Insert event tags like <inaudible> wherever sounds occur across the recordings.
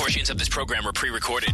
Portions of this program are pre recorded.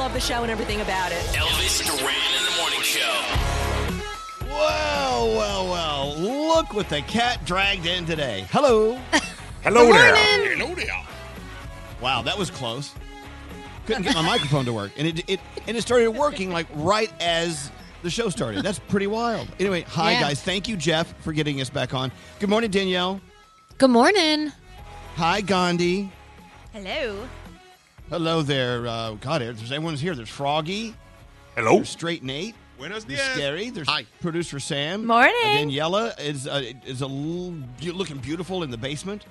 love the show and everything about it. Elvis Duran in the morning show. Well, well, well. Look what the cat dragged in today. Hello. <laughs> Hello there. Hello there. Wow, that was close. Couldn't get my microphone to work, and it, it and it started working like right as the show started. That's pretty wild. Anyway, hi yeah. guys. Thank you, Jeff, for getting us back on. Good morning, Danielle. Good morning. Hi, Gandhi. Hello. Hello there. Uh, God, there's everyone's here. There's Froggy. Hello. There's Straight Nate. Buenos dias. Scary. There's Hi. producer Sam. Morning. Daniela is uh, is a l- looking beautiful in the basement.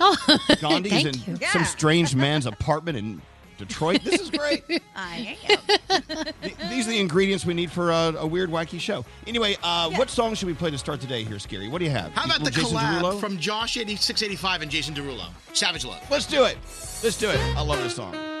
Oh, <laughs> Gandhi's in you. some Yeah. strange <laughs> man's apartment in Detroit. This is great. <laughs> I am. These are the ingredients we need for a, a weird, wacky show. Anyway, uh, yeah. what song should we play to start today here, Scary? What do you have? How about the Jason collab Derulo? from Jawsh 685 and Jason Derulo? Savage Love. Let's do it. Let's do it. I love this song.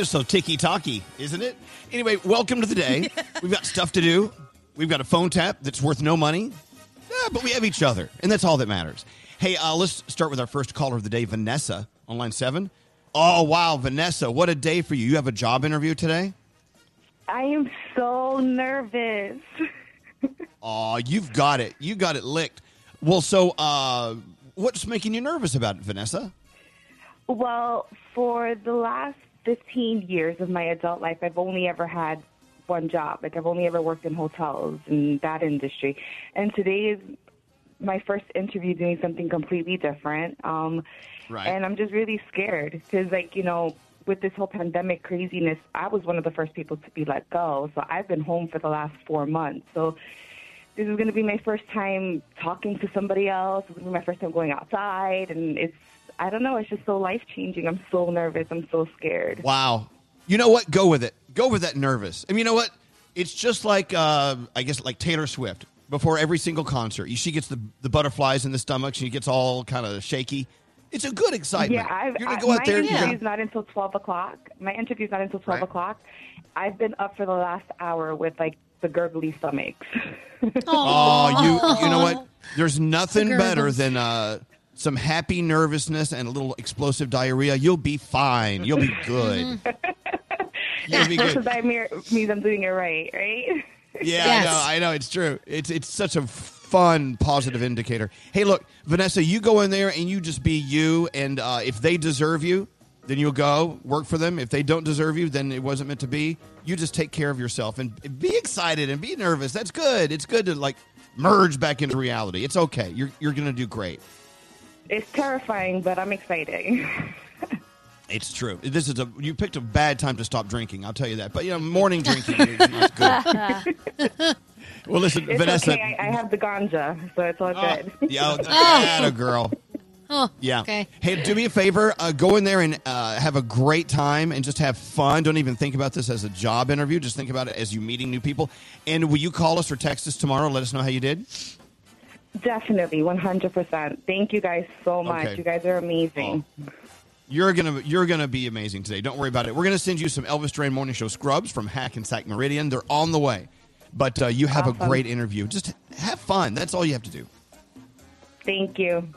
Is so ticky talky, isn't it? Anyway, welcome to the day. <laughs> We've got stuff to do. We've got a phone tap that's worth no money, Yeah, but we have each other, and that's all that matters. Hey, uh, let's start with our first caller of the day, Vanessa, on line seven. Oh, wow, Vanessa, what a day for you. You have a job interview today? I am so nervous. <laughs> Oh, you've got it. You got it licked. Well, so uh, what's making you nervous about it, Vanessa? Well, for the last 15 years of my adult life, I've only ever had one job. Like, I've only ever worked in hotels in that industry. And today is my first interview doing something completely different. Um, Right. And I'm just really scared because, like, you know, with this whole pandemic craziness, I was one of the first people to be let go. So I've been home for the last four months. So this is going to be my first time talking to somebody else. It's going to be my first time going outside. And it's, I don't know, it's just so life changing. I'm so nervous. I'm so scared. Wow. You know what? Go with it. Go with that nervous. I mean, you know what? It's just like, uh, I guess, like Taylor Swift. Before every single concert, she gets the, the butterflies in the stomach. She gets all kind of shaky. It's a good excitement. Yeah, I've, you're gonna I, go out my there. you're interview's gonna- not until 12 o'clock. My interview's not until 12 Right. o'clock. I've been up for the last hour with, like, the gurgly stomachs. Oh, you you know <laughs> what? There's nothing The better than uh, some happy nervousness and a little explosive diarrhea. You'll be fine. You'll be <laughs> good. <laughs> You'll be good. that means I'm doing it right, right? Yeah, I know. I know. It's true. It's it's such a fun, positive indicator. Hey, look, Vanessa, you go in there and you just be you. And uh, if they deserve you, then you'll go work for them. If they don't deserve you, then it wasn't meant to be. You just take care of yourself and be excited and be nervous. That's good. It's good to like merge back into reality. It's okay. You're you're gonna do great. It's terrifying, but I'm excited. <laughs> It's true. This is a you picked a bad time to stop drinking. I'll tell you that. But you know, morning drinking is not good. <laughs> Well, listen, it's Vanessa. okay. I, I have the ganja, so it's all good. Yeah, <laughs> that a girl. Oh, Yeah. okay. Hey, do me a favor. Uh, go in there and uh, have a great time and just have fun. Don't even think about this as a job interview. Just think about it as you meeting new people. And will you call us or text us tomorrow? And let us know how you did. Definitely, 100%. Thank you guys so much. Okay. You guys are amazing. You're gonna you're gonna be amazing today. Don't worry about it. We're gonna send you some Elvis Duran Morning Show scrubs from Hackensack Meridian. They're on the way. But uh, you have a great interview. Just have fun. That's all you have to do. Thank you.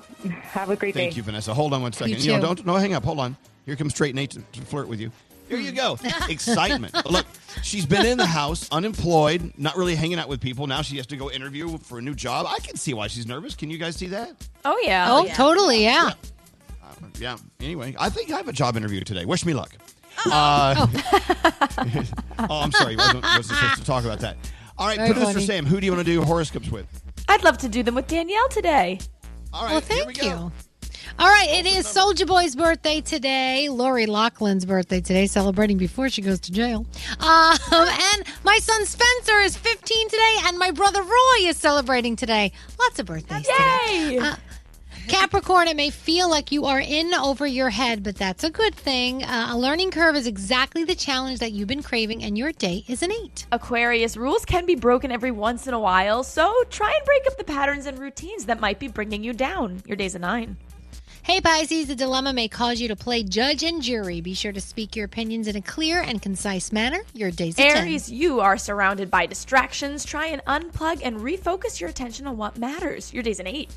Have a great Thank day. Thank you, Vanessa. Hold on one second. You know, don't no, hang up. Hold on. Here comes Straight Nate to, to flirt with you. Here you go. <laughs> Excitement. Look, she's been in the house, unemployed, not really hanging out with people. Now she has to go interview for a new job. I can see why she's nervous. Can you guys see that? Oh yeah. Oh, totally, yeah. Yeah. Anyway, I think I have a job interview today. Wish me luck. Uh, <laughs> <laughs> oh, I'm sorry. Wasn't, wasn't supposed to talk about that. All right, Very producer funny. Sam, who do you want to do horoscopes with? I'd love to do them with Danielle today. All right, well, here we thank go. you. All right, it is Soulja Boy's birthday today. Lori Loughlin's birthday today, celebrating before she goes to jail. Um, and my son Spencer is 15 today, and my brother Roy is celebrating today. Lots of birthdays today. Uh, Capricorn, it may feel like you are in over your head, but that's a good thing. Uh, a learning curve is exactly the challenge that you've been craving, and your day is an eight. Aquarius, rules can be broken every once in a while, so try and break up the patterns and routines that might be bringing you down. Your day's a nine. Hey Pisces, the dilemma may cause you to play judge and jury. Be sure to speak your opinions in a clear and concise manner. Your day's a 10. Aries, you are surrounded by distractions. Try and unplug and refocus your attention on what matters. Your day's an eight.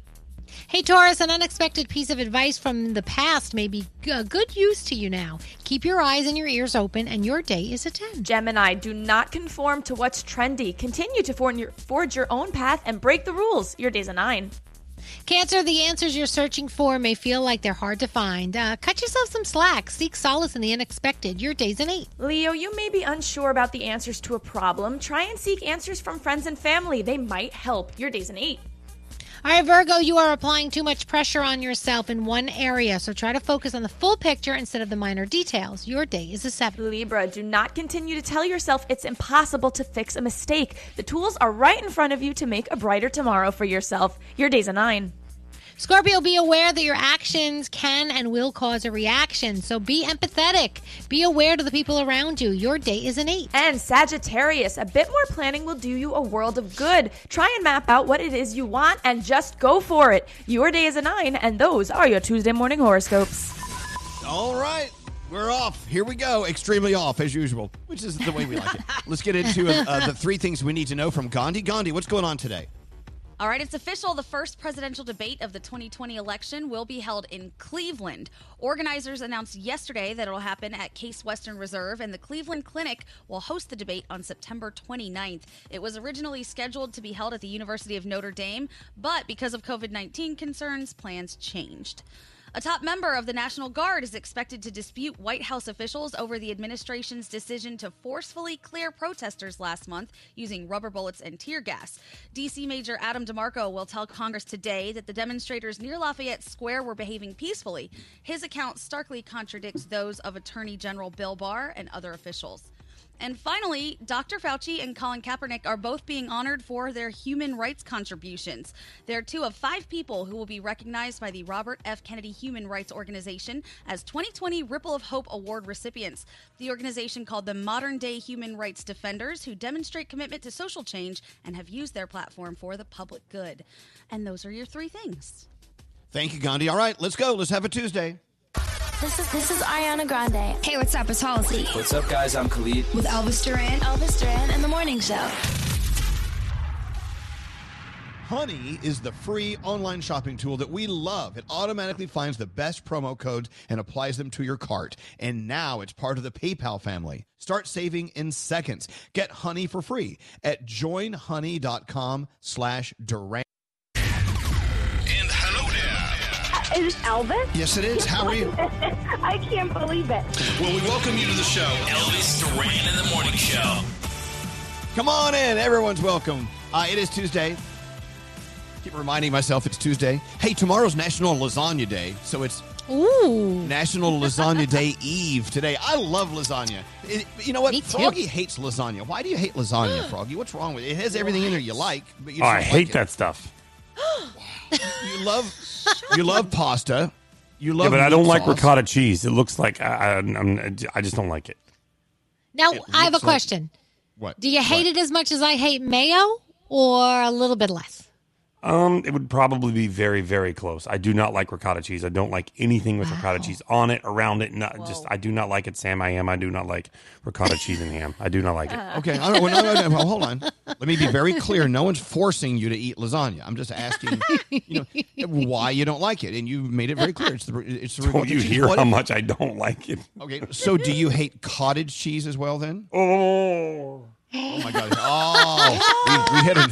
Hey Taurus, an unexpected piece of advice from the past may be a good use to you now. Keep your eyes and your ears open, and your day is a 10. Gemini, do not conform to what's trendy. Continue to forge your, forge your own path and break the rules. Your day's a nine. Cancer, the answers you're searching for may feel like they're hard to find. Uh, cut yourself some slack. Seek solace in the unexpected. Your day's an 8. Leo, you may be unsure about the answers to a problem. Try and seek answers from friends and family. They might help. Your day's an eight. All right, Virgo, you are applying too much pressure on yourself in one area, so try to focus on the full picture instead of the minor details. Your day is a 7. Libra, do not continue to tell yourself it's impossible to fix a mistake. The tools are right in front of you to make a brighter tomorrow for yourself. Your day's a nine. Scorpio, be aware that your actions can and will cause a reaction. So be empathetic. Be aware to the people around you. Your day is an eight. And Sagittarius, a bit more planning will do you a world of good. Try and map out what it is you want and just go for it. Your day is a nine, and those are your Tuesday morning horoscopes. All right. We're off. Here we go. Extremely off, as usual, which is the way we like it. <laughs> Let's get into uh, the three things we need to know from Gandhi. Gandhi, what's going on today? All right, it's official. The first presidential debate of the 2020 election will be held in Cleveland. Organizers announced yesterday that it'll happen at Case Western Reserve, and the Cleveland Clinic will host the debate on September 29th. It was originally scheduled to be held at the University of Notre Dame, but because of COVID 19 concerns, plans changed. A top member of the National Guard is expected to dispute White House officials over the administration's decision to forcefully clear protesters last month using rubber bullets and tear gas. DC Major Adam DeMarco will tell Congress today that the demonstrators near Lafayette Square were behaving peacefully. His account starkly contradicts those of Attorney General Bill Barr and other officials. And finally, Dr. Fauci and Colin Kaepernick are both being honored for their human rights contributions. They're two of five people who will be recognized by the Robert F. Kennedy Human Rights Organization as 2020 Ripple of Hope Award recipients. The organization called them modern day human rights defenders who demonstrate commitment to social change and have used their platform for the public good. And those are your three things. Thank you, Gandhi. All right, let's go. Let's have a Tuesday. This is this is Ariana Grande. Hey, what's up? It's Halsey. What's up, guys? I'm Khalid. With Elvis Duran. Elvis Duran and the Morning Show. Honey is the free online shopping tool that we love. It automatically finds the best promo codes and applies them to your cart. And now it's part of the PayPal family. Start saving in seconds. Get Honey for free at joinhoney.com slash Duran. Is this Elvis? Yes, it is. How are you? <laughs> I can't believe it. Well, we welcome you to the show, Elvis Duran in the Morning Show. Come on in. Everyone's welcome. Uh, it is Tuesday. Keep reminding myself it's Tuesday. Hey, tomorrow's National Lasagna Day, so it's Ooh. National <laughs> Lasagna Day Eve today. I love lasagna. It- you know what? Me too. Froggy hates lasagna. Why do you hate lasagna, <gasps> Froggy? What's wrong with it? It has everything in there you like, but you Oh, I hate like that stuff. It. <gasps> You love you love pasta. You love yeah, but I don't meat like ricotta cheese. It looks like I, I, I'm, I just don't like it. Now, It I have a looks like- question. What? Do you hate it as much as I hate mayo or a little bit less? Um, it would probably be very, very close. I do not like ricotta cheese. I don't like anything with ricotta cheese on it, around it. Not just. I do not like it. Sam, I am. I do not like ricotta cheese and ham. I do not like it. <laughs> Okay, I don't, well, no, no, no, well, hold on. Let me be very clear. No one's forcing you to eat lasagna. I'm just asking, you know, why you don't like it, and you made it very clear. It's the it's the <laughs> Don't ricotta you cheese. hear What how if- much I don't like it? Okay, so do you hate cottage cheese as well? Then? Oh. Oh my god! Oh, we, we hit a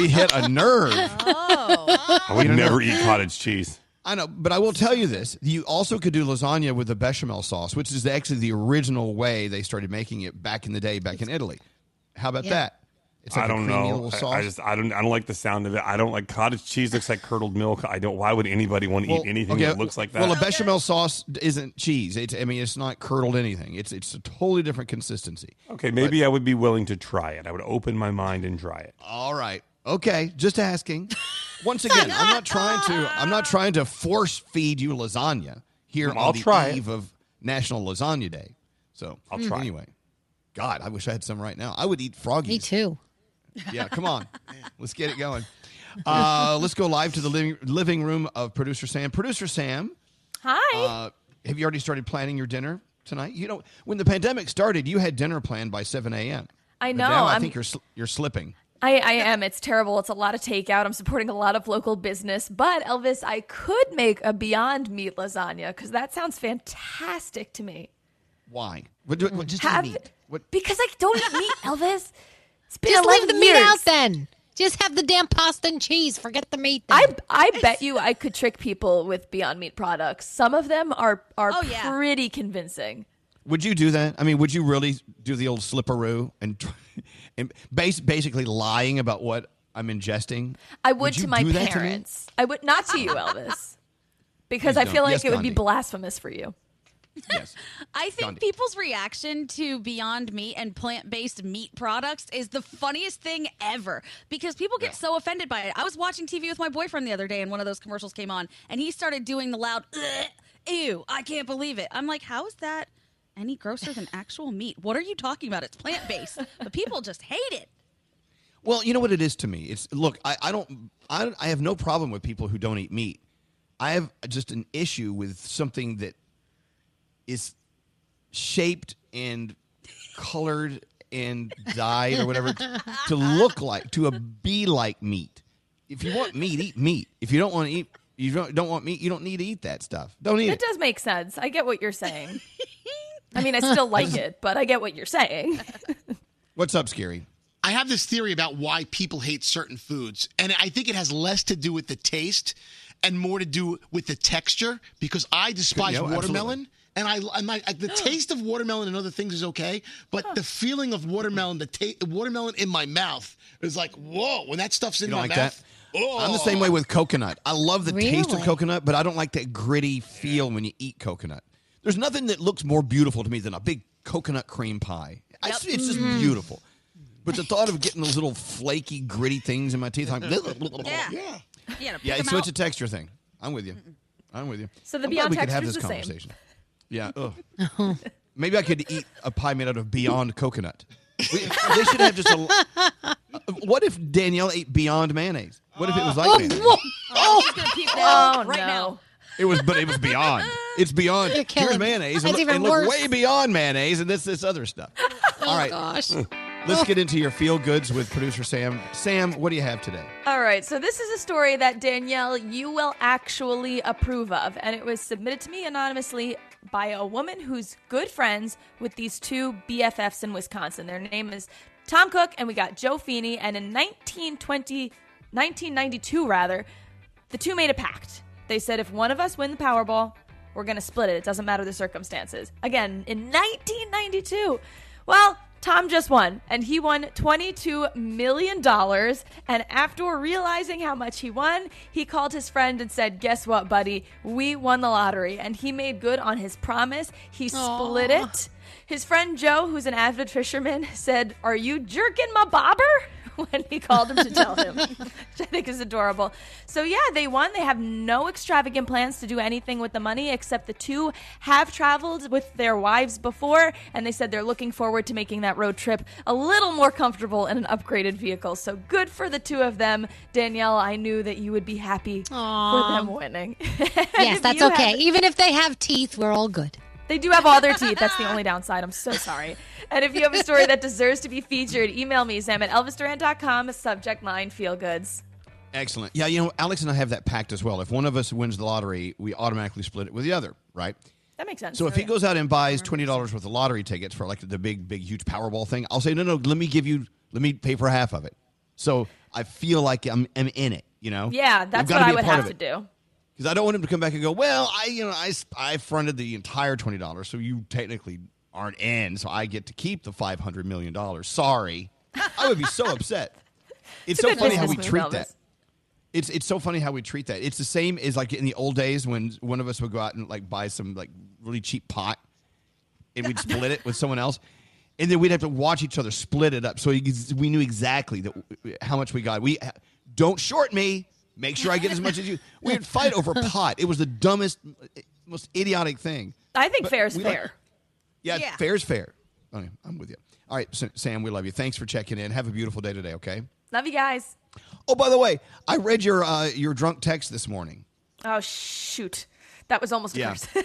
we hit a nerve. Oh. I would never eat cottage cheese. I know, but I will tell you this: you also could do lasagna with the bechamel sauce, which is actually the original way they started making it back in the day, back in Italy. How about Yeah. that? It's like I don't a creamy know. little I- sauce. I, just I don't I don't like the sound of it. I don't like cottage cheese. Looks like curdled milk. I don't. Why would anybody want to Well, eat anything okay, that looks like that? Well, a oh, bechamel sauce isn't cheese. It's, I mean, it's not curdled anything. It's it's a totally different consistency. okay, maybe I would be willing to try it. I would open my mind and try it. All right. Okay. Just asking. <laughs> Once again, I'm not trying to. I'm not trying to force feed you lasagna here I'll on the try it. eve of National Lasagna Day. So I'll try. Anyway, God, I wish I had some right now. I would eat froggies. Me too. Yeah, come on. Let's get it going. Uh, let's go live to the living, living room of producer Sam. Producer Sam, Hi. uh, have you already started planning your dinner tonight? You know, when the pandemic started, you had dinner planned by 7 a.m. I know, now I think you're sl- you're slipping. I, I am. It's terrible. It's a lot of takeout. I'm supporting a lot of local business. But Elvis, I could make a Beyond Meat lasagna because that sounds fantastic to me. Why? What, what, what- just Have- meat. What? Because I don't eat meat, <laughs> Elvis. It's been Just leave the meat out then. Just have the damn pasta and cheese. Forget the meat. Then. I I bet you I could trick people with Beyond Meat products. Some of them are are Oh, yeah. pretty convincing. Would you do that? I mean, would you really do the old slipperoo and and base, basically lying about what I'm ingesting? I would, you to my do that to parents. I would not to you, Elvis. <laughs> Because Please I feel don't. like Yes, it would be blasphemous for you. Yes. <laughs> I think Gandhi. people's reaction to Beyond Meat and plant based meat products is the funniest thing ever because people get so offended by it. I was watching TV with my boyfriend the other day and one of those commercials came on and he started doing the loud, ew, I can't believe it. I'm like, how is that any grosser than <laughs> actual meat? What are you talking about? It's plant based. but people just hate it. Well, you know what it is to me. It's look, I, I don't, I, I have no problem with people who don't eat meat. I have just an issue with something that is shaped and colored and dyed or whatever to look like to a be like meat. If you want meat, eat meat. If you don't want to eat, you don't, don't want meat, you don't need to eat that stuff. Don't eat It it. does make sense. I get what you're saying. I mean, I still like it, but I get what you're saying. What's up, Scary? I have this theory about why people hate certain foods, and I think it has less to do with the taste and more to do with the texture. Because I despise Yeah, absolutely. Watermelon, and I, and my, the <gasps> taste of watermelon and other things is okay, but the feeling of watermelon, the ta- watermelon in my mouth is like whoa. When that stuff's in You don't my like mouth, that? oh, I'm the same way with coconut. I love the taste of coconut, but I don't like that gritty feel when you eat coconut. There's nothing that looks more beautiful to me than a big coconut cream pie. I- It's, it's just Mm-hmm. beautiful. But the thought of getting those little flaky, gritty things in my teeth, I'm, <laughs> Yeah. Yeah. You gotta pick so out. it's a texture thing. I'm with you. I'm with you. So the I'm glad Beyond we could have this the same. Conversation. Yeah. <laughs> Ugh. <laughs> Maybe I could eat a pie made out of Beyond coconut. We, they should have just a. <laughs> Uh, what if Danielle ate Beyond mayonnaise? What if it was like Oh, mayonnaise? whoa. Oh, gonna puke now, Oh, right no. now. It was, but it was beyond. It's beyond. You're killing Here's me. mayonnaise. That's and look, even and look worse. way beyond mayonnaise and this this other stuff. Oh, All right, Gosh. let's get oh. into your feel goods with producer Sam. Sam, what do you have today? All right, so this is a story that Danielle, you will actually approve of, and it was submitted to me anonymously by a woman who's good friends with these two BFFs in Wisconsin. Their name is Tom Cook, and we got Joe Feeney. And in 1920, 1992, rather, the two made a pact. They said if one of us win the Powerball, we're going to split it. It doesn't matter the circumstances. Again, in 1992. Well, Tom just won, and he won $22 million. And after realizing how much he won, he called his friend and said, Guess what, buddy? We won the lottery. And he made good on his promise. He split Aw. it. His friend Joe, who's an avid fisherman, <laughs> said, Are you jerking my bobber? <laughs> when he called him to tell him, which I think is adorable. So, yeah, they won. They have no extravagant plans to do anything with the money, except the two have traveled with their wives before, and they said they're looking forward to making that road trip a little more comfortable in an upgraded vehicle. So, good for the two of them. Danielle, I knew that you would be happy Aw. for them winning. <laughs> Yes, that's okay. have- Even if they have teeth, we're all good. They do have all their teeth. That's the only downside. I'm so sorry. And if you have a story that deserves to be featured, email me, Sam at elvisduran.com, subject line feel goods. Excellent. Yeah, you know, Alex and I have that pact as well. If one of us wins the lottery, we automatically split it with the other, right? That makes sense. So if he oh, goes out and buys twenty dollars worth of lottery tickets for like the big, big, huge Powerball thing, I'll say, no, no, let me give you, let me pay for half of it. So I feel like I'm, I'm in it. You know? Yeah, that's what I would have to do. Because I don't want him to come back and go, well, I, you know, I, I fronted the entire twenty dollars, so you technically aren't in, so I get to keep the five hundred million dollars. Sorry. I would be so <laughs> upset. It's It's so funny how we treat Elvis. that. It's it's so funny how we treat that. It's the same as like in the old days when one of us would go out and like buy some like really cheap pot, and we'd split it with someone else, and then we'd have to watch each other split it up so we knew exactly that uh, how much we got. We uh, don't short me. Make sure I get as much as you. We would fight over <laughs> pot. It was the dumbest, most idiotic thing. I think But fair is we like- fair. Yeah, Yeah. fair's fair. Okay, I'm with you. All right, Sam, we love you. Thanks for checking in. Have a beautiful day today. Okay. Love you guys. Oh, by the way, I read your uh, your drunk text this morning. Oh shoot, that was almost Yeah. worse. <laughs>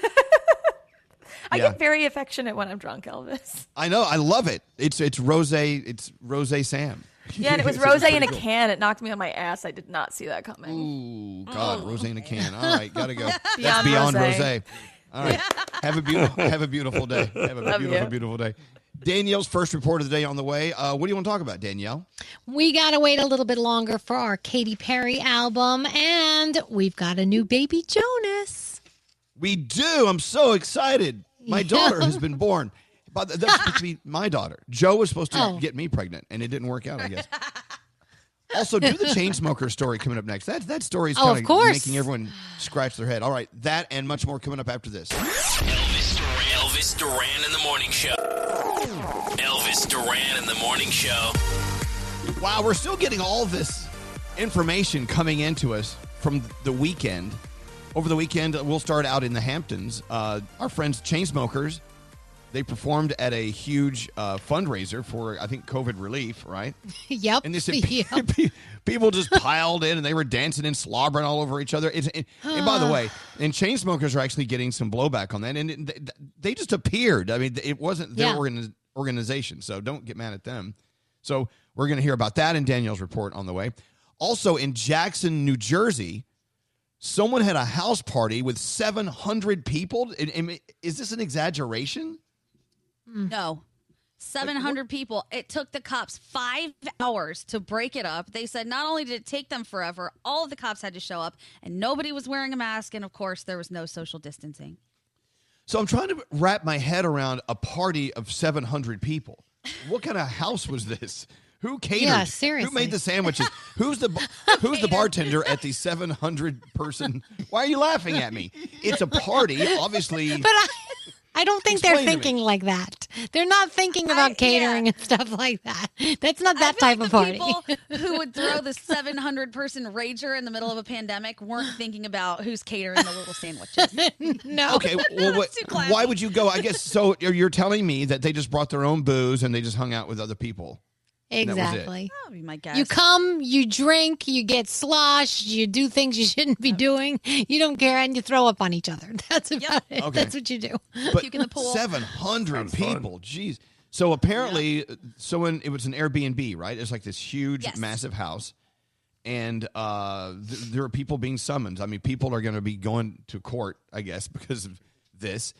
I Yeah. get very affectionate when I'm drunk, Elvis. I know. I love it. It's it's Rose. It's Rose Sam. Yeah, and it was <laughs> rose in a cool. can. It knocked me on my ass. I did not see that coming. Ooh, God, Oh. Rose in a can. All right, gotta go. <laughs> That's Beyond beyond Rose. rosé. All right, <laughs> have a beautiful have a beautiful day. Have a Love beautiful you. beautiful day. Danielle's first report of the day on the way. Uh, what do you want to talk about, Danielle? We got to wait a little bit longer for our Katy Perry album, and we've got a new baby Jonas. We do. I'm so excited. My Yeah. daughter has been born. But that's supposed to be my daughter. Joe was supposed to Oh. get me pregnant, and it didn't work out. I guess. <laughs> Also, do the Chainsmoker story coming up next. That that story is Oh, kind of making everyone scratch their head. All right, that and much more coming up after this. Elvis Duran. Elvis Duran in the morning show. Elvis Duran in the morning show. Wow, we're still getting all this information coming into us from the weekend. Over the weekend, we'll start out in the Hamptons. Uh, our friends Chainsmokers, they performed at a huge uh, fundraiser for, I think, COVID relief, right? <laughs> yep. And they said <laughs> Yep. <laughs> people just piled in and they were dancing and slobbering all over each other. It's, and, and by the way, and Chainsmokers are actually getting some blowback on that. And it, they, they just appeared. I mean, it wasn't their Yeah. organi- organization, so don't get mad at them. So we're going to hear about that in Danielle's report on the way. Also, in Jackson, New Jersey, someone had a house party with 700 people. Is this an exaggeration? Mm. No. 700 people. It took the cops five hours to break it up. They said not only did it take them forever, all of the cops had to show up, and nobody was wearing a mask, and of course, there was no social distancing. So I'm trying to wrap my head around a party of 700 people. What kind of house was this? Who catered? Yeah, seriously. Who made the sandwiches? <laughs> Who's the Who's the bartender at the 700 person? Why are you laughing at me? It's a party, obviously. <laughs> But I, I don't think they're Explain to me. thinking like that. They're not thinking about catering and <laughs> stuff like that. That's not that type of party. People <laughs> who would throw the 700 person rager in the middle of a pandemic weren't thinking about who's catering the little sandwiches. <laughs> no. Okay, well, what, too classy. why would you go? I guess so. You're you're telling me that they just brought their own booze and they just hung out with other people. And that was it. Exactly. That would be my guess. You come, you drink, you get sloshed, you do things you <laughs> shouldn't be doing. You don't care, and you throw up on each other. <laughs> That's about it. Okay. That's what you do. But Puke in the pool. 700 people. Jeez. So apparently, someone it was an Airbnb, right? It's like this huge, Yes. massive house, and uh, th- there are people being summoned. I mean, people are going to be going to court, I guess, <laughs> because of this.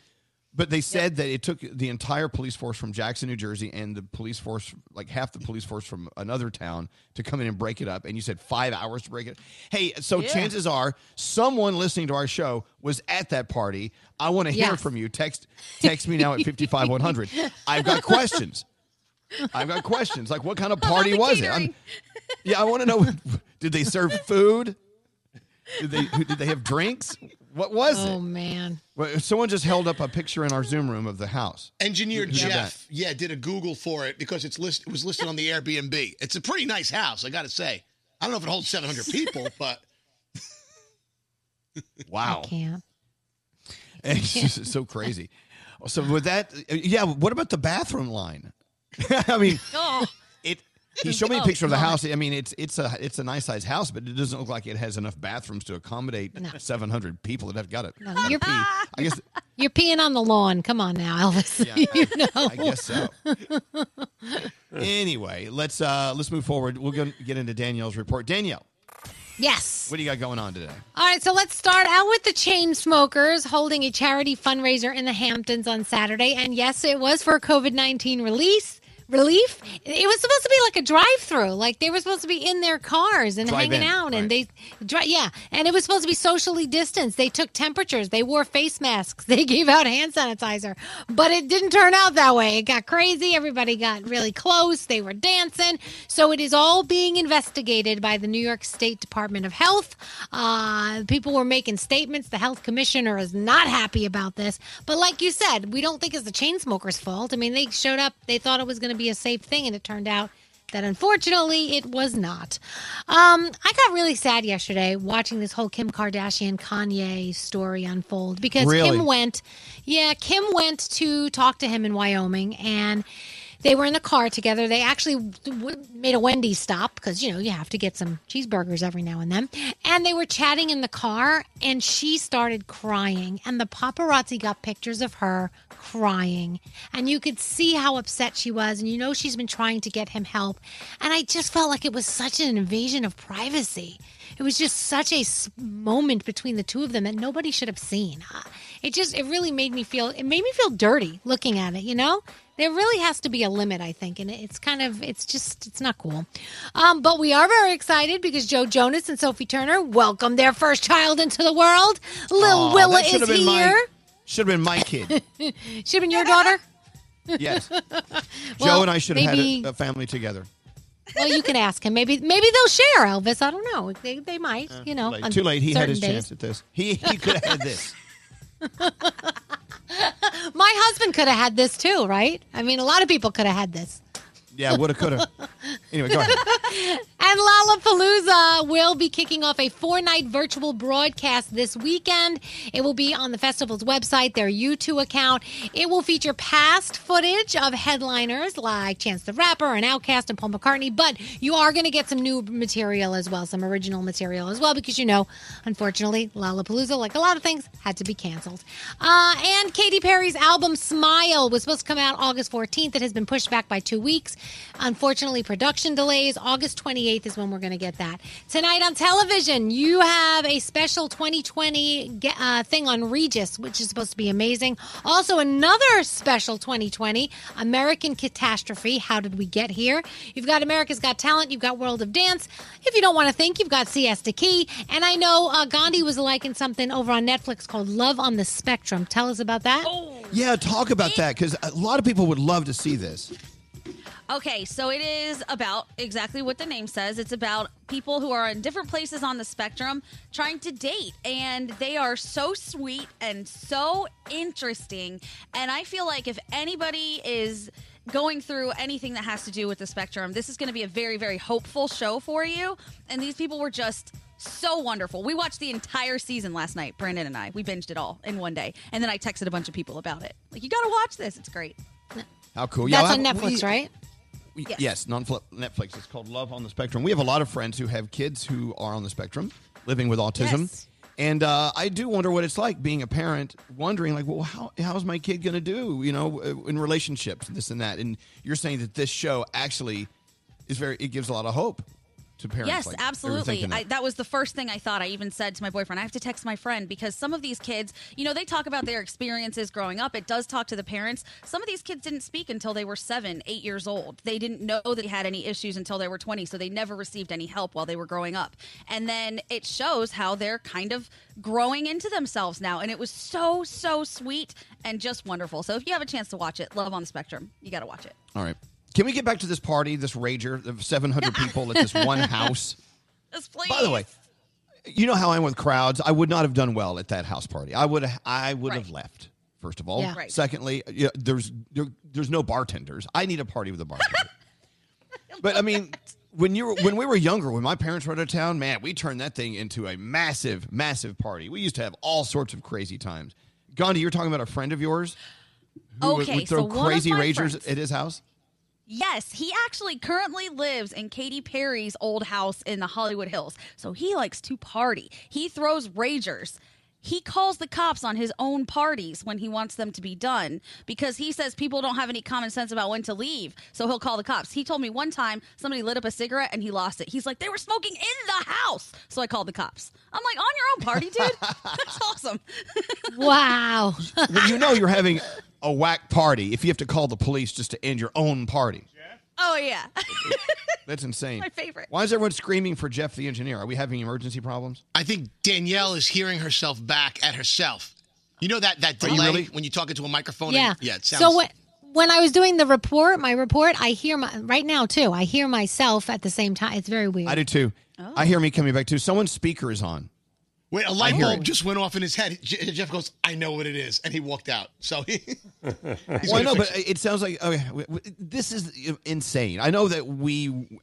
But they said that it took the entire police force from Jackson, New Jersey, and the police force, like half the police force from another town, to come in and break it up. And you said five hours to break it. Hey, so Yeah. chances are someone listening to our show was at that party. I want to hear from you. Text text me now at fifty five one hundred. <laughs> I've got questions. I've got questions. Like, what kind of party was it? I'm, yeah, I want to know. <laughs> Did they serve food? Did they did they have drinks? What was Oh it? Oh man. Well, someone just held up a picture in our Zoom room of the house. Engineer Who did Jeff, yeah, did a Google for it because it's list, it was listed on the Airbnb. It's a pretty nice house, I got to say. I don't know if it holds 700 people, <laughs> but Wow, Can't. <laughs> it's just so crazy. So with that, yeah. What about the bathroom line? <laughs> I mean, Oh, it. He <laughs> showed me a Oh, picture of the house. I mean, it's it's a it's a nice sized house, but it doesn't look like it has enough bathrooms to accommodate No. 700 people that have got it. No, you're- pee. I guess <laughs> You're peeing on the lawn. Come on now, Elvis. Yeah, <laughs> you know. I guess so. anyway, let's uh let's move forward. We'll go get into Danielle's report. Danielle, Yes. what do you got going on today? All right, so let's start out with the Chainsmokers holding a charity fundraiser in the Hamptons on Saturday. And yes, it was for COVID 19 release relief. It was supposed to be like a drive-through. Like they were supposed to be in their cars and Drive hanging in, out, and they, dri- yeah, and it was supposed to be socially distanced. They took temperatures. They wore face masks. <laughs> They gave out hand sanitizer, but it didn't turn out that way. It got crazy. Everybody got really close. They were dancing. So it is all being investigated by the New York State Department of Health. Uh, people were making statements. The health commissioner is not happy about this. But like you said, we don't think it's the Chainsmokers' fault. I mean, they showed up. They thought it was going to be a safe thing, and it turned out that unfortunately it was not. Um, I got really sad yesterday watching this whole Kim Kardashian Kanye story unfold because Really? Kim went, yeah, Kim went to talk to him in Wyoming and. They were in the car together. They actually made a Wendy's stop because, you know, you have to get some cheeseburgers every now and then. And they were chatting in the car, and she started crying. And the paparazzi got pictures of her crying. And you could see how upset she was. And you know, she's been trying to get him help. And I just felt like it was such an invasion of privacy. It was just such a moment between the two of them that nobody should have seen. Uh, It just, it really made me feel, it made me feel dirty looking at it, you know? There really has to be a limit, I think, and it's kind of, it's just, it's not cool. Um, but we are very excited because Joe Jonas and Sophie Turner welcomed their first child into the world. Lil Aw, Willa is been my- here. Should have been my kid. <laughs> Should have been your daughter. Yes. <laughs> Well, Joe and I should have maybe- had a, a family together. Well, you can ask him. Maybe, maybe they'll share Elvis. I don't know. They, they might. Uh, you know, Too late. Too late. He had his certain chance at this. He he could have had this. <laughs> My husband could have had this too, right? I mean, a lot of people could have had this. Yeah, woulda, coulda. <laughs> Anyway, go ahead. And Lollapalooza will be kicking off a four night virtual broadcast this weekend. It will be on the festival's website, their YouTube account. It will feature past footage of headliners like Chance the Rapper and Outkast and Paul McCartney, but you are going to get some new material as well, some original material as well, because you know, unfortunately, Lollapalooza, like a lot of things, had to be canceled. Uh, and Katy Perry's album Smile was supposed to come out August 14th. It has been pushed back by two weeks. Unfortunately, production delays. August 28th is when we're going to get that. Tonight on television, you have a special 2020 uh, thing on Regis, which is supposed to be amazing. Also, another special 2020 American Catastrophe. How did we get here? You've got America's Got Talent. You've got World of Dance. If you don't want to think, you've got Siesta Key. And I know uh, Gandhi was liking something over on Netflix called Love on the Spectrum. Tell us about that. Yeah, talk about that because a lot of people would love to see this. Okay, so it is about exactly what the name says. It's about people who are in different places on the spectrum trying to date. And they are so sweet and so interesting. And I feel like if anybody is going through anything that has to do with the spectrum, this is going to be a very, very hopeful show for you. And these people were just so wonderful. We watched the entire season last night, Brandon and I. We binged it all in one day. And then I texted a bunch of people about it. Like, you got to watch this. It's great. How cool! That's I- on Netflix, we- right? Yes. yes, non Netflix. It's called Love on the Spectrum. We have a lot of friends who have kids who are on the spectrum, living with autism. Yes. And uh, I do wonder what it's like being a parent, wondering like, well, how how's my kid going to do, you know, uh, in relationships, and this and that. And you're saying that this show actually is very, it gives a lot of hope to parents. Yes, like, absolutely. that. I, that was the first thing I thought. I even said to my boyfriend, I have to text my friend because some of these kids, you know, they talk about their experiences growing up. It does talk to the parents. Some of these kids didn't speak until they were seven, eight years old. They didn't know that they had any issues until they were 20, so they never received any help while they were growing up. And then it shows how they're kind of growing into themselves now. And it was so, so sweet and just wonderful. So if you have a chance to watch it, Love on the Spectrum, you got to watch it. All right. Can we get back to this party, this rager of 700 people at this one <laughs> house? Yes, please. By the way, you know how I am with crowds. I would not have done well at that house party. I would I would have left. First of all, Yeah. Right. secondly, yeah, there's there, there's no bartenders. I need a party with a bartender. <laughs> but I mean, when you were, when we were younger, when my parents were out of town, man, we turned that thing into a massive, massive party. We used to have all sorts of crazy times. Gandhi, you're talking about a friend of yours who would- Okay, would throw so crazy ragers friends- at his house. Yes, he actually currently lives in Katy Perry's old house in the Hollywood Hills. So he likes to party. He throws ragers. He calls the cops on his own parties when he wants them to be done because he says people don't have any common sense about when to leave. So he'll call the cops. He told me one time somebody lit up a cigarette and he lost it. He's like, they were smoking in the house. So I called the cops. I'm like, on your own party, dude? <laughs> That's awesome. <laughs> Wow. well, you know you're having a whack party if you have to call the police just to end your own party. Oh yeah, <laughs> That's insane. My favorite. Why is everyone screaming for Jeff the engineer? Are we having emergency problems? I think Danielle is hearing herself back at herself. You know that that Are you delay really? when you talk into a microphone. Yeah. And, yeah. It sounds. So when when I was doing the report, my report, I hear my right now too. I hear myself at the same time. It's very weird. I do too. I oh. hear me coming back too. Someone's speaker is on. Wait, a I light bulb just went off in his head. Je- Jeff goes, "I know what it is," and he walked out. So he. <laughs> Well, I know, but it sounds like okay. w- w- This is insane. I know that we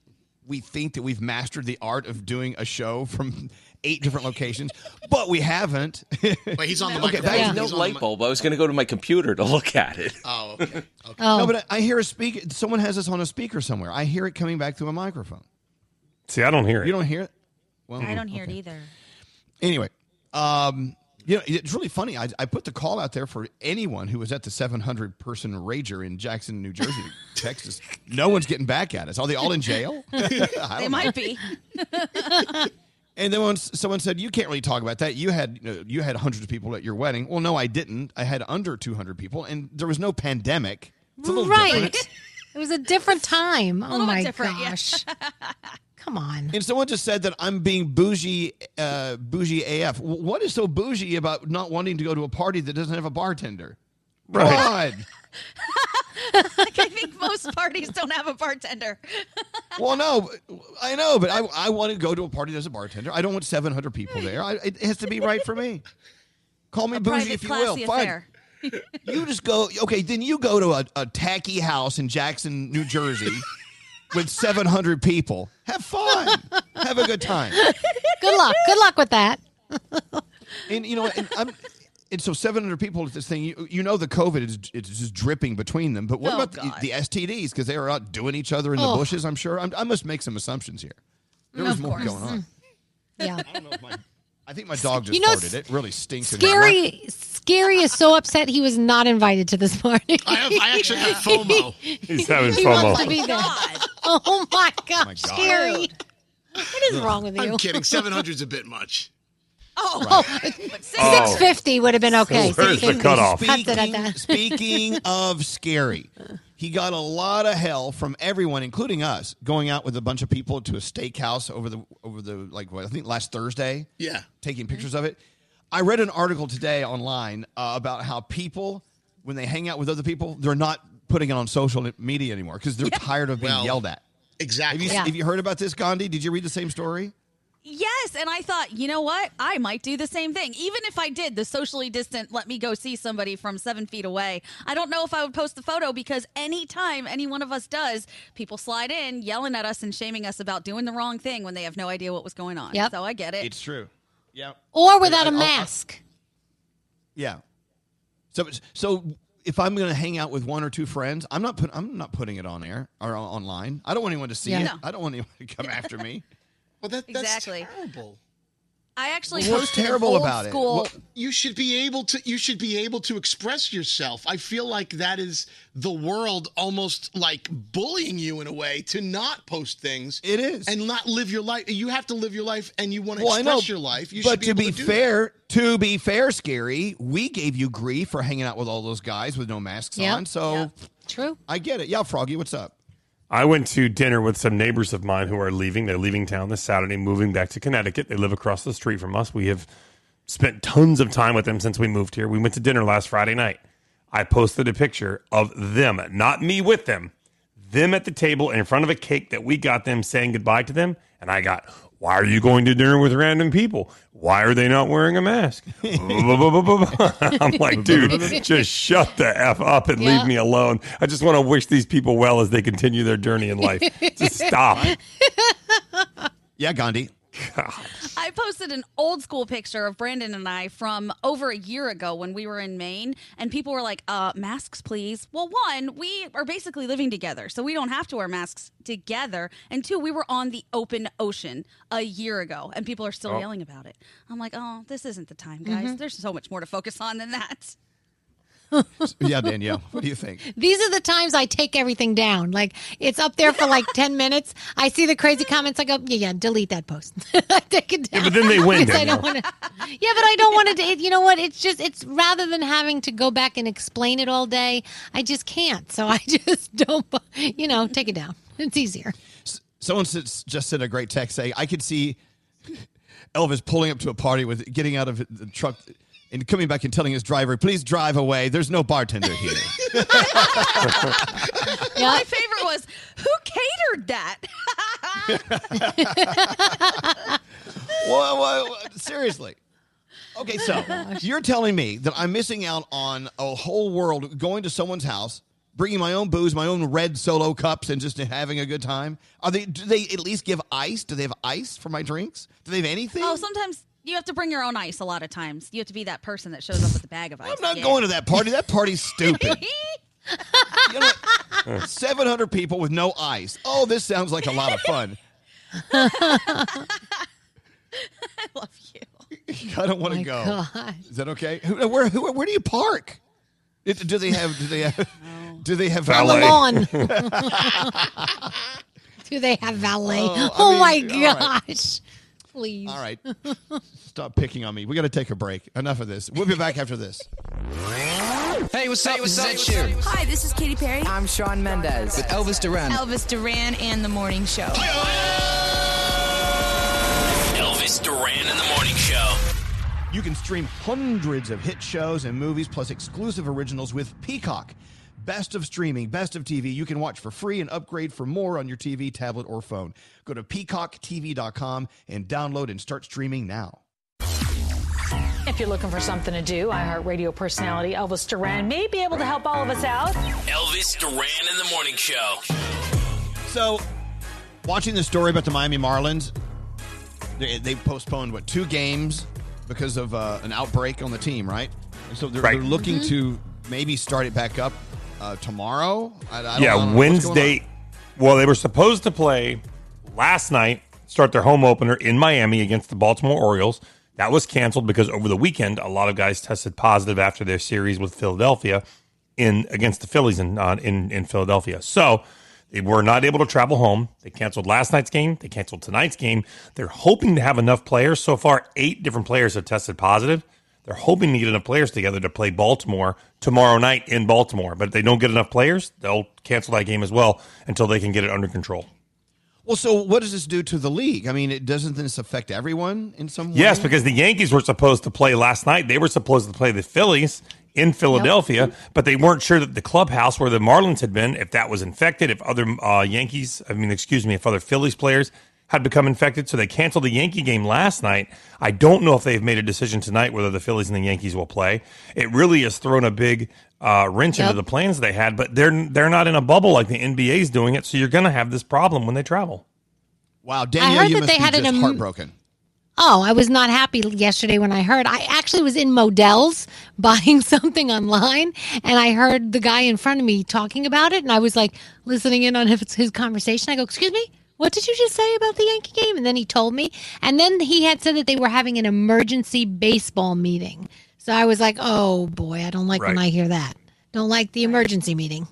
we think that we've mastered the art of doing a show from eight different locations, but we haven't. <laughs> Wait, he's on the okay, microphone. back Yeah. to No He's on light the bulb. I was going to go to my computer to look at it. Oh, okay. <laughs> No, oh. but I hear a speaker. Someone has us on a speaker somewhere. I hear it coming back through a microphone. See, I don't hear it. You don't hear it? Well, I don't hear okay. it either. Anyway, um, you know, it's really funny. I, I put the call out there for anyone who was at the 700 person rager in Jackson, New Jersey, <laughs> Texas. No one's getting back at us. Are they all in jail? <laughs> <laughs> I They don't might be. And then once someone said, "You can't really talk about that. You had you, know, you had hundreds of people at your wedding." Well, no, I didn't. I had under 200 people, and there was no pandemic. It's a little right. different. It was a different time. Oh my different, yeah. gosh. Come on. And someone just said that I'm being bougie, uh, bougie AF. What is so bougie about not wanting to go to a party that doesn't have a bartender? Right. God. like, <laughs> I think most parties don't have a bartender. <laughs> Well, no, I know, but I, I want to go to a party that's a bartender. I don't want 700 people there. I, it has to be right for me. Call me A bougie private, if you will. classy Fine. You just go. Okay, then you go to a, a tacky house in Jackson, New Jersey, <laughs> with 700 people. Have fun. Have a good time. Good luck. Good luck with that. <laughs> And you know, and I'm. And so 700 people at this thing, you, you know the COVID is it's just dripping between them. But what Oh, about the, the STDs? Because they are out doing each other in the Oh. bushes, I'm sure. I'm, I must make some assumptions here. There was Of more course. going on. Mm. Yeah. I don't know if my. I think my dog just You know, farted. It really stinks. Scary Scary is so upset he was not invited to this party. I, have, I actually have <laughs> FOMO. He's having he wants to be there. Oh my oh gosh, oh my God. Scary. What is wrong with you? I'm kidding. 700's a bit much. Oh, Oh. <laughs> 650 would have been okay. So where's the cutoff? Cuts it at Speaking, speaking of scary, uh. He got a lot of hell from everyone, including us, going out with a bunch of people to a steakhouse over the over the like what I think last Thursday. Yeah. taking pictures of it. I read an article today online uh, about how people, when they hang out with other people, they're not putting it on social media anymore because they're tired of being Well, yelled at. Have Exactly. you, Yeah. have you heard about this, Gandhi? Did you read the same story? Yes, and I thought, you know what? I might do the same thing. Even if I did the socially distant, let me go see somebody from seven feet away. I don't know if I would post the photo because anytime any one of us does, people slide in yelling at us and shaming us about doing the wrong thing when they have no idea what was going on. Yep. So I get it. It's true. Yeah. Or without a I- I'll- mask. Yeah. So so if I'm going to hang out with one or two friends, I'm not put, I'm not putting it on air or online. I don't want anyone to see Yeah. it. No. I don't want anyone to come after me. <laughs> Well, that, that's Exactly. terrible. I actually What's posted an terrible old about it? school. What- You should be able to. You should be able to express yourself. I feel like that is the world almost like bullying you in a way to not post things. It is. and not live your life. You have to live your life, and you want to Well, I know, express your life. You but should be to be to do fair, to be fair, scary, we gave you grief for hanging out with all those guys with no masks Yep. on. So True. I get it. Yeah, Froggy, what's up? I went to dinner with some neighbors of mine who are leaving. They're leaving town this Saturday, moving back to Connecticut. They live across the street from us. We have spent tons of time with them since we moved here. We went to dinner last Friday night. I posted a picture of them, not me with them, them at the table in front of a cake that we got them saying goodbye to them. And I got, why are you going to dinner with random people? Why are they not wearing a mask? <laughs> <laughs> I'm like, dude, just shut the F up and Yeah. leave me alone. I just want to wish these people well as they continue their journey in life. Just stop. <laughs> Yeah, Gandhi. I posted an old school picture of Brandon and I from over a year ago when we were in Maine, and people were like, uh, masks, please. Well, one, we are basically living together, so we don't have to wear masks together. And two, we were on the open ocean a year ago, and people are still Oh. yelling about it. I'm like, oh, this isn't the time, guys. There's so much more to focus on than that. <laughs> Yeah, Danielle, what do you think? These are the times I take everything down. Like it's up there for like 10 minutes. I see the crazy comments. I go, yeah, yeah, delete that post. <laughs> I take it down. Yeah, but then they win, Because I don't want to. <laughs> Yeah, but I don't want to. It, you know what? It's just, it's rather than having to go back and explain it all day, I just can't. So I just don't, you know, take it down. It's easier. Someone s- just sent a great text saying, I could see Elvis pulling up to a party with getting out of the truck and coming back and telling his driver, please drive away. There's no bartender here. <laughs> My favorite was who catered that? Whoa, whoa, whoa, seriously. Okay, so oh you're telling me that I'm missing out on a whole world going to someone's house, bringing my own booze, my own red solo cups, and just having a good time? Are they? Do they at least give ice? Do they have ice for my drinks? Do they have anything? Oh, sometimes you have to bring your own ice. A lot of times, you have to be that person that shows up with a bag of ice. I'm not going to that party. That party's <laughs> stupid. You know 700 people with no ice. Oh, this sounds like a lot of fun. <laughs> <laughs> I love you. I don't want to My go. God. Is that okay? Who, where, who, where do you park? It- do they have? Do they have? Oh. Do they have On the valet? lawn. Do they have valet? Oh, Oh, I my gosh! all right. Gosh. Please. All right. <laughs> Stop picking on me. We got to take a break. Enough of this. We'll be back after this. Hey, what's up? This is Ed Sheeran. Hi, this is Katy Perry. I'm Shawn Mendes. With Elvis Duran. Elvis Duran and the Morning Show. Elvis Duran in the morning show. You can stream hundreds of hit shows and movies plus exclusive originals with Peacock. Best of streaming, best of TV. You can watch for free and upgrade for more on your TV, tablet, or phone. Go to peacocktv.com and download and start streaming now. If you're looking for something to do, iHeartRadio personality Elvis Duran may be able to help all of us out. Elvis Duran in the morning show. So, watching the story about the Miami Marlins, they, they postponed what two games because of uh, an outbreak on the team, right? And so they're, Right. they're looking Mhm. to maybe start it back up uh, tomorrow. I, I yeah, I don't know Wednesday. Well, they were supposed to play last night, start their home opener in Miami against the Baltimore Orioles. That was canceled because over the weekend, a lot of guys tested positive after their series with Philadelphia in against the Phillies in uh, in, in Philadelphia. So they were not able to travel home. They canceled last night's game. They canceled tonight's game. They're hoping to have enough players. So far, eight different players have tested positive. They're hoping to get enough players together to play Baltimore tomorrow night in Baltimore. But if they don't get enough players, they'll cancel that game as well until they can get it under control. Well, so what does this do to the league? I mean, it doesn't this affect everyone in some way? Yes, because the Yankees were supposed to play last night. They were supposed to play the Phillies in Philadelphia, but they weren't sure that the clubhouse where the Marlins had been, if that was infected, if other uh, Yankees, I mean, excuse me, if other Phillies players had become infected. So they canceled the Yankee game last night. I don't know if they've made a decision tonight whether the Phillies and the Yankees will play. It really has thrown a big uh, wrench Yep. into the plans they had, but they're they're not in a bubble like the NBA's doing it. So you're going to have this problem when they travel. Wow, Danielle, heard you that must they be had an just im- heartbroken. Oh, I was not happy yesterday when I heard. I actually was in Modell's <laughs> buying something online, and I heard the guy in front of me talking about it, and I was like listening in on his, his conversation. I go, "Excuse me, what did you just say about the Yankee game?" And then he told me, and then he had said that they were having an emergency baseball meeting. So I was like, "Oh boy, I don't like when I hear that. Don't like the emergency meeting."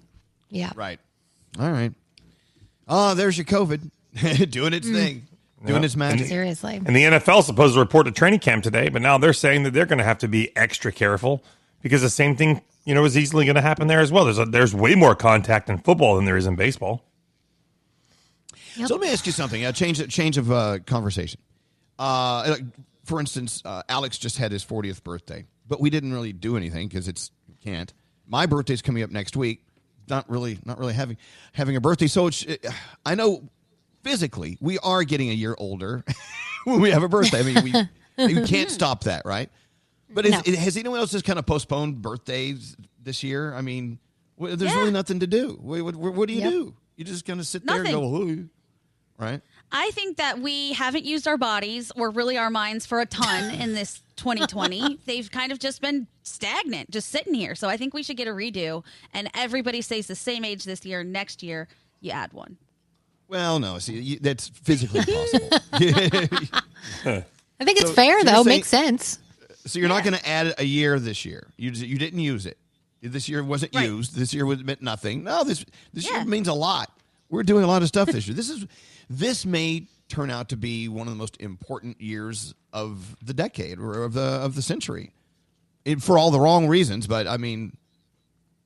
Yeah. Right. All right. Oh, there's your COVID <laughs> doing its Mm. thing, doing Yeah. its magic. Seriously. And the NFL is supposed to report to training camp today, but now they're saying that they're going to have to be extra careful because the same thing, you know, is easily going to happen there as well. There's a, there's way more contact in football than there is in baseball. So let me ask you something. A change, change of uh, conversation. Uh, for instance, uh, Alex just had his 40th birthday, but we didn't really do anything because it's can't. My birthday's coming up next week. Not really, not really having having a birthday. So it's, it, I know physically we are getting a year older <laughs> when we have a birthday. I mean, we you can't stop that, right? But is, No. has anyone else just kind of postponed birthdays this year? I mean, there's Yeah. really nothing to do. What, what, what do you Yep. do? You just kind of sit there and go, "Ooh," right? I think that we haven't used our bodies or really our minds for a ton <laughs> in this 2020. They've kind of just been stagnant, just sitting here. So I think we should get a redo and everybody stays the same age this year. Next year, you add one. Well, no, see, you, that's physically impossible. <laughs> <laughs> I think it's So- fair so though. saying- Makes sense. so you're not going to add a year this year. You you didn't use it. This year wasn't used. This year was meant nothing. No, this this year means a lot. We're doing a lot of stuff this year. This is this may turn out to be one of the most important years of the decade or of the of the century, it, for all the wrong reasons. But I mean,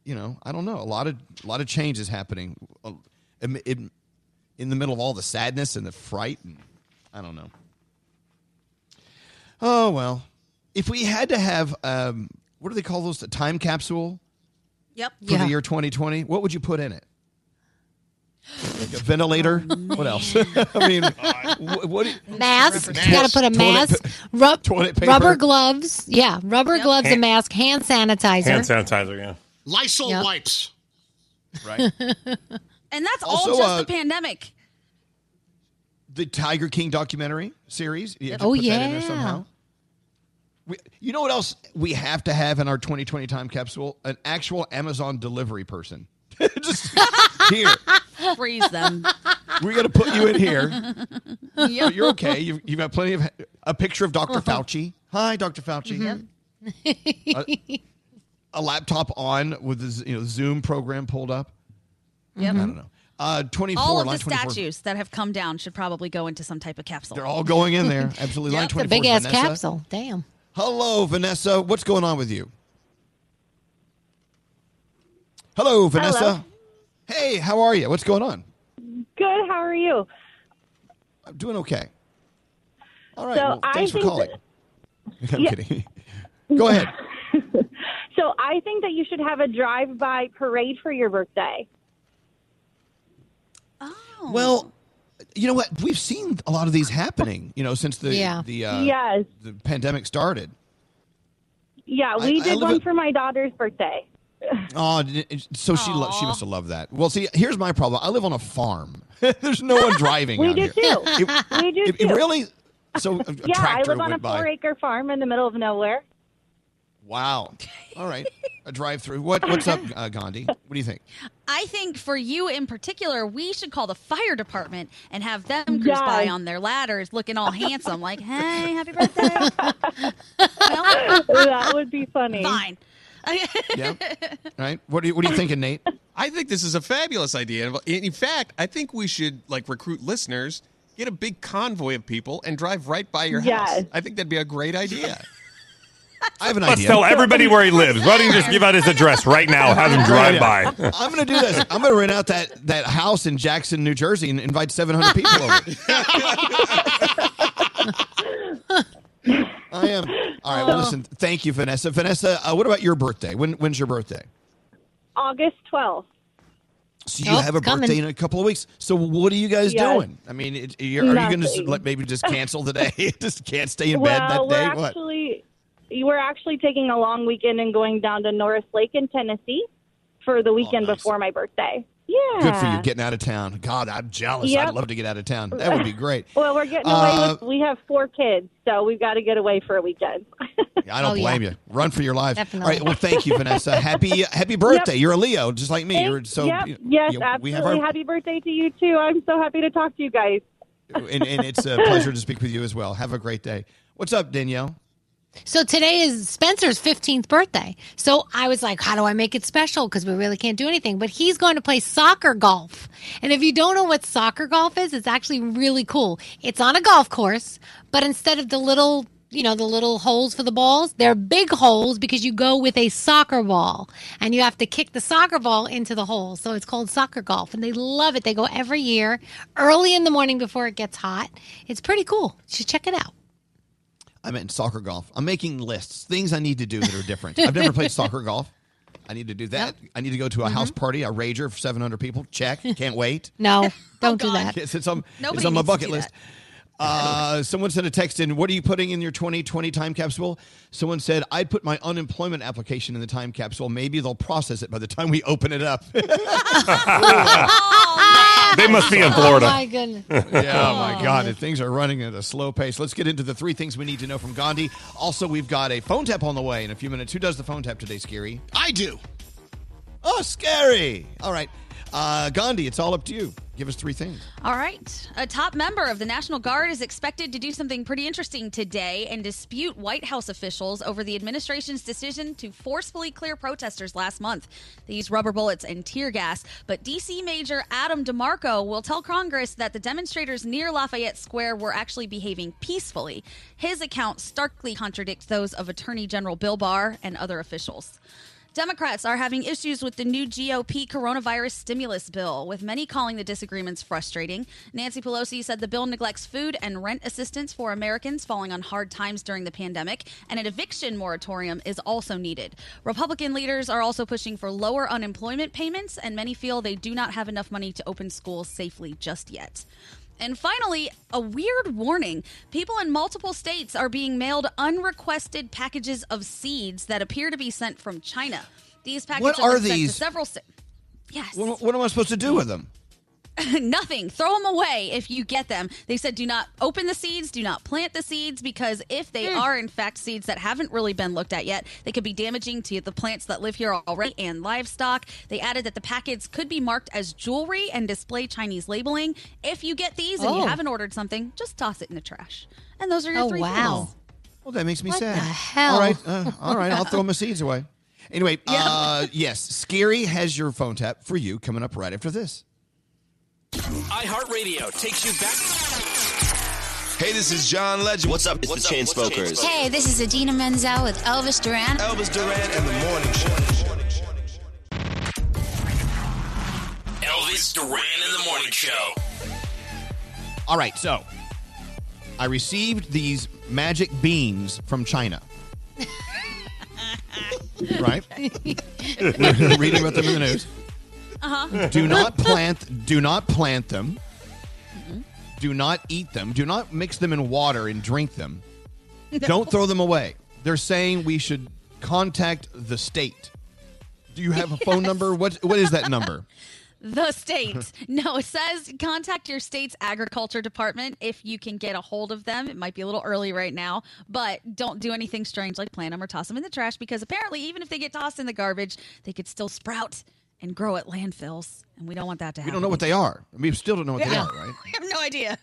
you know, I don't know. A lot of a lot of change is happening. Uh, It, it in the middle of all the sadness and the fright. And I don't know. Oh well, if we had to have, um, what do they call those? A time capsule Yep. for the year 2020. What would you put in it? Like a ventilator. what else? <laughs> I mean, wh- what? do you- <laughs> Mask. You got to put a Toilet mask. pa- Rub- toilet paper. Rubber gloves. Yeah, rubber gloves, a Hand- mask, hand sanitizer. Hand sanitizer, yeah. Lysol Yep. wipes. Right. <laughs> And that's Also, all just uh, the pandemic. the Tiger King documentary series. You have to Oh, put that in there yeah. somehow. We, you know what else we have to have in our 2020 time capsule? An actual Amazon delivery person. Just here. Freeze them. We're going to put you in here. <laughs> Yep. But you're okay. You've, you've got plenty of a picture of Dr. Fauci. Hi, Dr. Fauci. a, a laptop on with the you know Zoom program pulled up. Yep. I don't know. Uh, 24 All of line the 24. statues that have come down should probably go into some type of capsule. They're all going in there. <laughs> Absolutely. Line Yep. 24. a big ass Vanessa. capsule. Damn. Hello, Vanessa. What's going on with you? Hello, Vanessa. Hello. Hey, how are you? What's going on? Good. How are you? I'm doing okay. All right. So well, I thanks for think calling. <laughs> I'm Yeah. kidding. <laughs> Go ahead. <laughs> So I think that you should have a drive-by parade for your birthday. Oh. Well, you know what? We've seen a lot of these happening. You know, since the Yeah. the uh, Yes. the pandemic started. Yeah, we I did live one at- for my daughter's birthday. Oh, so she lo- she must have loved that. Well, see, here's my problem. I live on a farm. <laughs> There's no one driving. We out do here. too. It- <laughs> we do it- too. it really? So a, a <laughs> yeah, I live on a went by. four-acre farm in the middle of nowhere. Wow. All right. A drive through. What what's up, uh, Gandhi? What do you think? I think for you in particular, we should call the fire department and have them cruise by on their ladders looking all handsome, like, hey, happy birthday. that would be funny. Fine. <laughs> Yeah. Right. What are you What are you thinking, Nate? I think this is a fabulous idea. In in fact, I think we should like recruit listeners, get a big convoy of people, and drive right by your house. I think that'd be a great idea. <laughs> I have an Let's idea. tell everybody where he lives. Why don't you just give out his address right now? Have him drive by. I'm going to do this. I'm going to rent out that, that house in Jackson, New Jersey, and invite 700 people over. <laughs> I am. All right. Well, <laughs> listen. Thank you, Vanessa. Vanessa, uh, what about your birthday? When When's your birthday? August 12th. So you Oh, have a coming. birthday in a couple of weeks. So what are you guys Yes. doing? I mean, it, you're, are you going to Nothing. like maybe just cancel the day? <laughs> just can't stay in bed well, that day? we're What? actually we're actually taking a long weekend and going down to Norris Lake in Tennessee for the weekend before my birthday. Yeah. Good for you getting out of town. God, I'm jealous. Yep. I'd love to get out of town. That would be <laughs> great. Well, we're getting away Uh, with. We have four kids, so we've got to get away for a weekend. <laughs> I don't Oh, yeah. blame you. Run for your life. Definitely. All right. Well, thank you, Vanessa. <laughs> Happy Happy birthday. Yep. You're a Leo, just like me. You're so yep. you- yes, you- absolutely. We have our, Happy birthday to you too. I'm so happy to talk to you guys. and, and it's a pleasure to speak with you as well. Have a great day. What's up, Danielle? So today is Spencer's 15th birthday. So I was like, how do I make it special? Because we really can't do anything. But he's going to play soccer golf. And if you don't know what soccer golf is, it's actually really cool. It's on a golf course, but instead of the little, you know, the little holes for the balls, they're big holes because you go with a soccer ball and you have to kick the soccer ball into the hole. So it's called soccer golf. And they love it. They go every year early in the morning before it gets hot. It's pretty cool. You should check it out. I meant soccer golf. I'm making lists, things I need to do that are different. I've never played soccer <laughs> golf. I need to do that. I need to go to a house mm-hmm. party, a rager for 700 people. Check. Can't wait. No, <laughs> don't oh, do that. Yes, it's on, Nobody it's on my bucket do list. Uh, someone sent a text in. What are you putting in your 2020 time capsule? Someone said, I'd put my unemployment application in the time capsule. Maybe they'll process it by the time we open it up. <laughs> <laughs> They must be in Florida. Oh, my goodness. yeah, oh my God. Things are running at a slow pace. Let's get into the three things we need to know from Gandhi. Also, we've got a phone tap on the way in a few minutes. Who does the phone tap today, Scary? I do. Oh, Scary. All right. Uh, Gandhi, it's all up to you. Give us three things. All right. A top member of the National Guard is expected to do something pretty interesting today and dispute White House officials over the administration's decision to forcefully clear protesters last month. They used rubber bullets and tear gas. But D.C. Major Adam DeMarco will tell Congress that the demonstrators near Lafayette Square were actually behaving peacefully. His account starkly contradicts those of Attorney General Bill Barr and other officials. Democrats are having issues with the new GOP coronavirus stimulus bill, with many calling the disagreements frustrating. Nancy Pelosi said the bill neglects food and rent assistance for Americans falling on hard times during the pandemic, and an eviction moratorium is also needed. Republican leaders are also pushing for lower unemployment payments, and many feel they do not have enough money to open schools safely just yet. And finally, a weird warning. People in multiple states are being mailed unrequested packages of seeds that appear to be sent from China. These packages What are to these? several states. Yes. What, what am I supposed to do with them? <laughs> Nothing. Throw them away if you get them. They said do not open the seeds, do not plant the seeds because if they are in fact seeds that haven't really been looked at yet, they could be damaging to the plants that live here already and livestock. They added that the packets could be marked as jewelry and display Chinese labeling. If you get these and Oh. you haven't ordered something, just toss it in the trash. And those are your Oh, three wow. things. Well, that makes me What sad. the hell? All right, uh, all right. I'll throw my seeds away. Anyway, <laughs> uh, yes, Scary has your phone tap for you coming up right after this. iHeartRadio takes you back. Hey, this is John Legend. What's up? It's the Chainsmokers. Hey, this is Idina Menzel with Elvis Duran. Elvis Duran and the Morning Show. Elvis Duran in the morning show. All right, so I received these magic beans from China. <laughs> right? We're <laughs> Reading about them in the news. Uh-huh. Do not <laughs> plant. Do not plant them. Do not eat them. Do not mix them in water and drink them. <laughs> Don't throw them away. They're saying we should contact the state. Do you have a phone number? What What is that number? <laughs> The state. no, it says contact your state's agriculture department if you can get a hold of them. It might be a little early right now, but don't do anything strange like plant them or toss them in the trash because apparently, even if they get tossed in the garbage, they could still sprout and grow at landfills. And we don't want that to happen. We don't know what they are. We still don't know what they Yeah. are, right? <laughs> I have no idea.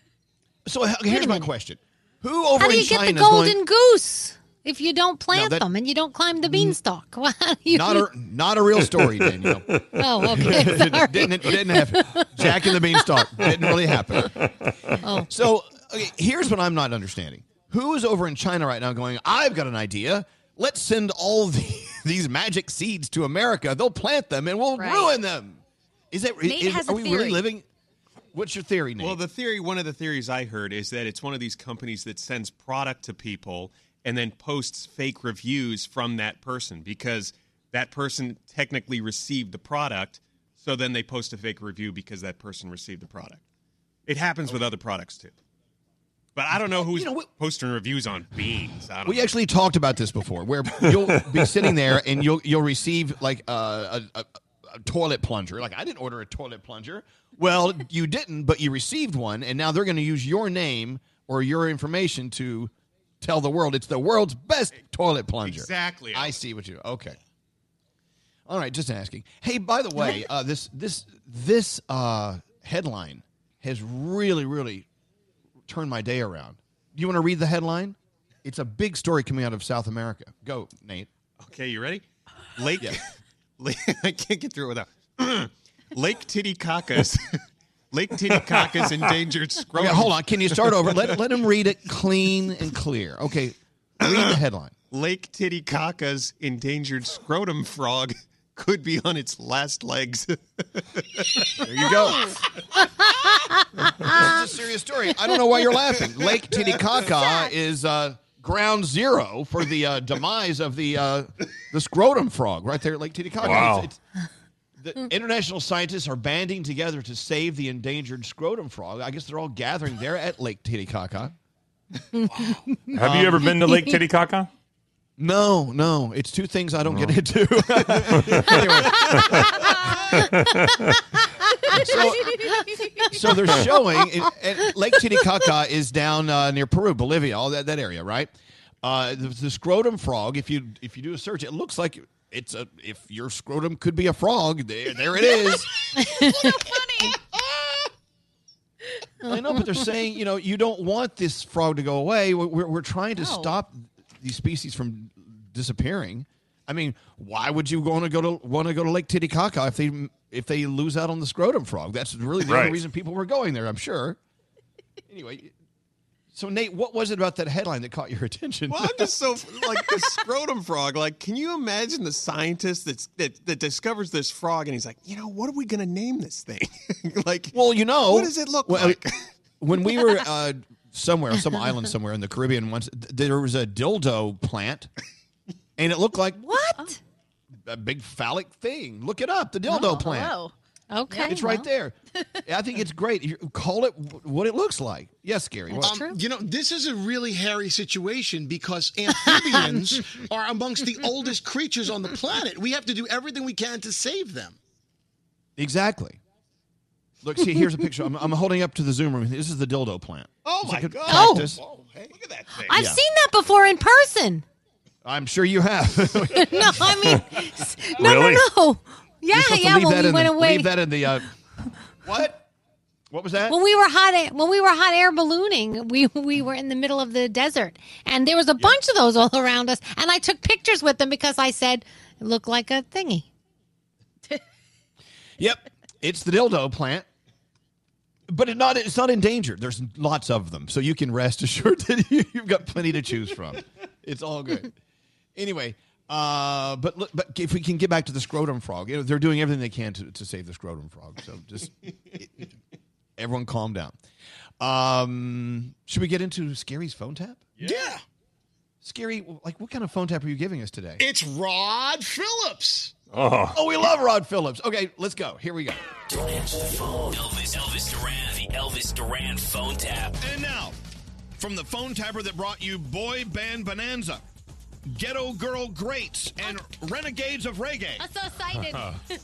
So uh, here's my question: Who over in China. How do in you get China the is going? golden goose if you don't plant that- them and you don't climb the beanstalk? <laughs> Do you Not a not a real story, <laughs> Danielle. Oh, okay. Sorry. didn't didn't happen. Jack and the Beanstalk didn't really happen. Oh. So okay, here's what I'm not understanding: Who is over in China right now going? I've got an idea. Let's send all the, <laughs> these magic seeds to America. They'll plant them and we'll Right. ruin them. Is that Nate is- has are a we really living? What's your theory, Nate? Well, the theory, one of the theories I heard is that it's one of these companies that sends product to people and then posts fake reviews from that person because that person technically received the product. So then they post a fake review because that person received the product. It happens with other products too. But I don't know who's posting reviews on beans. I don't We know. actually talked about this before, where you'll be sitting there and you'll you'll receive like a, a, a, a toilet plunger. Like I didn't order a toilet plunger. Well, you didn't, but you received one, and now they're going to use your name or your information to tell the world it's the world's best toilet plunger. Exactly. I see what you. Okay. All right, just asking. Hey, by the way, uh, this this this uh, headline has really really turned my day around. Do you want to read the headline? It's a big story coming out of South America. Go, Nate. Okay, you ready? Lake. <laughs> Lake <laughs> I can't get through it without. <clears throat> Lake Titicaca's. <laughs> Lake Titicaca's endangered scrotum. Okay, hold on. Can you start over? Let, let him read it clean and clear. Okay, read the headline. Lake Titicaca's endangered scrotum frog could be on its last legs. <laughs> there you go. this is a serious story. I don't know why you're laughing. Lake Titicaca is uh, ground zero for the uh, demise of the uh, the scrotum frog right there at Lake Titicaca. Wow. It's- it's- the international scientists are banding together to save the endangered scrotum frog. I guess they're all gathering there at Lake Titicaca. Wow. Have you ever been to Lake Titicaca? No, no. It's two things I don't get into. <laughs> so, so they're <laughs> showing and- and Lake Titicaca is down uh, near Peru, Bolivia, all that, that area, right? Uh, the, the scrotum frog. If you if you do a search, it looks like it's a. If your scrotum could be a frog, there there it is. <laughs> I know, but they're saying you know you don't want this frog to go away. We're, we're, we're trying to stop these species from disappearing. I mean, why would you want to go to want to go to Lake Titicaca if they if they lose out on the scrotum frog? That's really the Right. only reason people were going there. I'm sure. Anyway, So Nate, what was it about that headline that caught your <laughs> attention? Well, I'm just so like the scrotum frog. Like, can you imagine the scientist that's, that that discovers this frog and he's like, you know, what are we going to name this thing? <laughs> like, well, you know, what does it look well, like? when we were <laughs> uh, somewhere, some <laughs> island somewhere in the Caribbean, once th- there was a dildo plant, and it looked like <laughs> what? A big phallic thing. Look it up, the dildo Oh, plant. hello. Okay. It's right there. <laughs> I think it's great. You call it w- what it looks like. Yes, Gary. What? Um, you know, this is a really hairy situation because amphibians are amongst the oldest creatures on the planet. We have to do everything we can to save them. Exactly. Look, see, here's a picture. I'm, I'm holding up to the Zoom room. This is the dildo plant. Oh It's my like a God. cactus. Whoa, hey, look at that thing. I've Yeah. seen that before in person. I'm sure you have. <laughs> no, I mean, s- no, Really? no, no. Yeah, You're supposed to yeah. leave When that we in went the, away, Leave that in the. Uh, what? What was that? when we were hot, air, when we were hot air ballooning, we we were in the middle of the desert, and there was a bunch of those all around us, and I took pictures with them because I said it looked like a thingy. Yep, it's the dildo plant. But it not it's not endangered. There's lots of them, so you can rest <laughs> assured that you, you've got plenty to choose from. It's all good. Anyway, uh, but look, but if we can get back to the scrotum frog, you know, they're doing everything they can to, to save the scrotum frog. So just <laughs> everyone, calm down. Um, should we get into Scary's phone tap? Yeah. Scary, like what kind of phone tap are you giving us today? It's Rod Phillips. Oh. Oh, we love Rod Phillips. Okay, let's go. Here we go. Don't answer the phone. Elvis, Elvis Duran, the Elvis Duran phone tap. And now, from the phone tapper that brought you Boy Band Bonanza, Ghetto Girl Greats, and Renegades of Reggae. I'm so excited.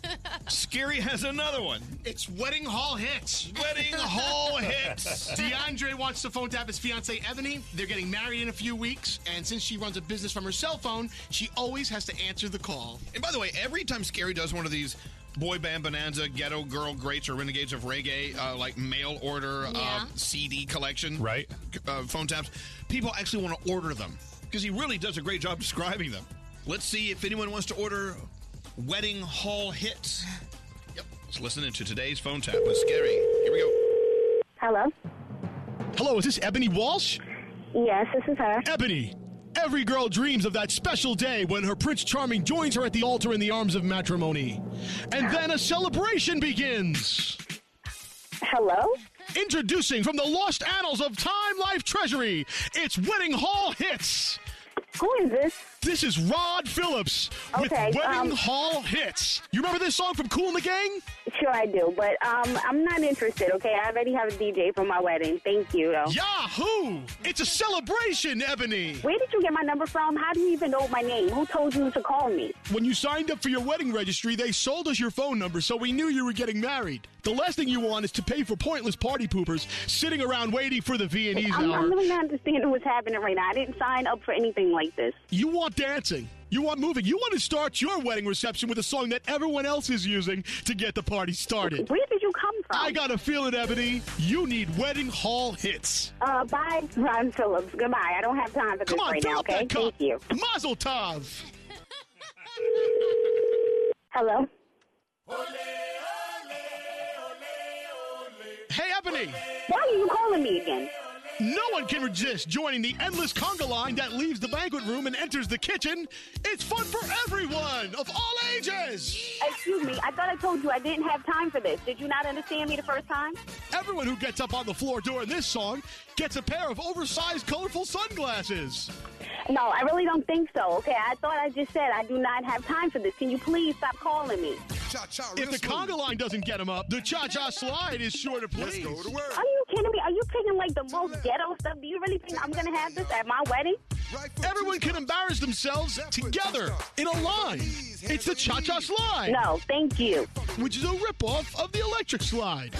<laughs> Scary has another one. It's Wedding Hall Hits. Wedding <laughs> Hall Hits. DeAndre wants to phone tap his fiancee Ebony. They're getting married in a few weeks, and since she runs a business from her cell phone, she always has to answer the call. And by the way, every time Scary does one of these Boy Band Bonanza, Ghetto Girl Greats, or Renegades of Reggae, uh, like mail order uh, CD collection, right? Uh, phone taps, people actually want to order them because he really does a great job describing them. Let's see if anyone wants to order Wedding Hall Hits. Yep. Let's listen into today's phone tap with Scary. Here we go. Hello. Hello, is this Ebony Walsh? Yes, this is her. Ebony, every girl dreams of that special day when her Prince Charming joins her at the altar in the arms of matrimony. And then a celebration begins. Hello? Introducing from the lost annals of Time Life Treasury, it's Wedding Hall Hits. Who is this? This is Rod Phillips with Okay, Wedding um, Hall Hits. You remember this song from Kool and the Gang? Sure, I do, but um, I'm not interested. Okay, I already have a DJ for my wedding. Thank you, though. Yahoo! It's a celebration, Ebony. Where did you get my number from? How do you even know my name? Who told you to call me? When you signed up for your wedding registry, they sold us your phone number, so we knew you were getting married. The last thing you want is to pay for pointless party poopers sitting around waiting for the V and E's I'm, hour. I'm really not understanding what's happening right now. I didn't sign up for anything like this. You want dancing. You want moving. You want to start your wedding reception with a song that everyone else is using to get the party started. Where did you come from? I got a feeling, Ebony. You need wedding hall hits. Uh, bye, Ron Phillips. Goodbye. I don't have time for this Come on, right now, okay? that cup. Thank you. Mazel tov. Hello? Hey, Ebony. Why are you calling me again? No one can resist joining the endless conga line that leaves the banquet room and enters the kitchen. It's fun for everyone of all ages. Excuse me. I thought I told you I didn't have time for this. Did you not understand me the first time? Everyone who gets up on the floor during this song gets a pair of oversized, colorful sunglasses. No, I really don't think so. Okay, I thought I just said I do not have time for this. Can you please stop calling me? Cha-cha, if the conga line doesn't get him up, the cha-cha slide is sure to please. Let's go to work. Are you kidding me? Are you picking like the most ghetto stuff? Do you really think I'm gonna have this at my wedding? Everyone can embarrass themselves together in a line. It's the cha-cha slide. No, thank you. Which is a ripoff of the electric slide.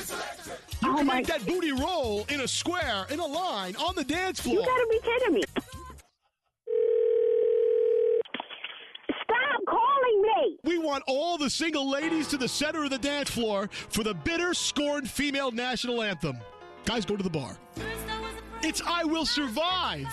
You oh can make that booty roll in a square, in a line, on the dance floor. You gotta be kidding me. Stop calling me. We want all the single ladies to the center of the dance floor for the bitter, scorned female national anthem. Guys, go to the bar. It's I Will Survive.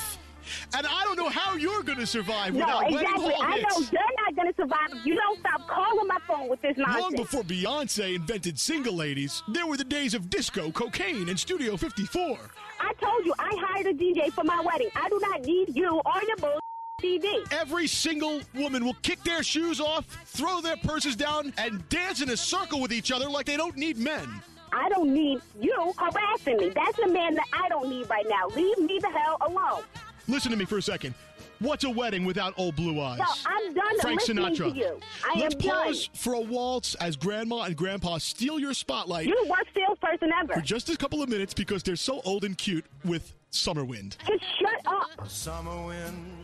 And I don't know how you're going to survive No, without wedding exactly. hall I know hits. you're not gonna survive you don't stop calling my phone with this nonsense. Long before Beyonce invented single ladies, there were the days of disco, cocaine, and Studio 54. I told you I hired a DJ for my wedding. I do not need you or your bull CD. Every single woman will kick their shoes off, throw their purses down, and dance in a circle with each other like they don't need men. I don't need you harassing me. That's a man that I don't need right now. Leave me the hell alone. Listen to me for a second. What's a wedding without old blue eyes? No, I'm done Frank listening Sinatra. to you. I Let's am pause done. for a waltz as Grandma and Grandpa steal your spotlight You're the worst salesperson ever. for just a couple of minutes because they're so old and cute with Summer Wind. Just shut up. Summer Wind.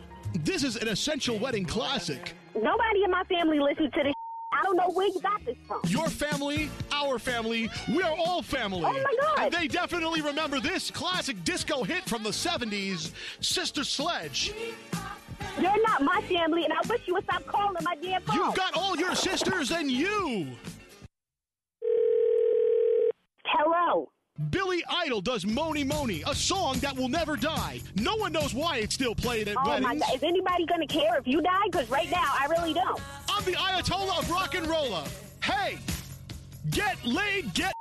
This is an essential wedding classic. Nobody in my family listens to this. I don't know where you got this from. Your family, our family, we are all family. Oh, my God. And they definitely remember this classic disco hit from the 70s, Sister Sledge. You're not my family, and I wish you would stop calling my damn phone. You've got all your sisters and you. Hello. Billy Idol does Mony Mony, a song that will never die. No one knows why it's still played at Oh weddings. my God! Is anybody gonna care if you die? Because right now, I really don't. I'm the Ayatollah of rock and roller. Hey, get laid, get.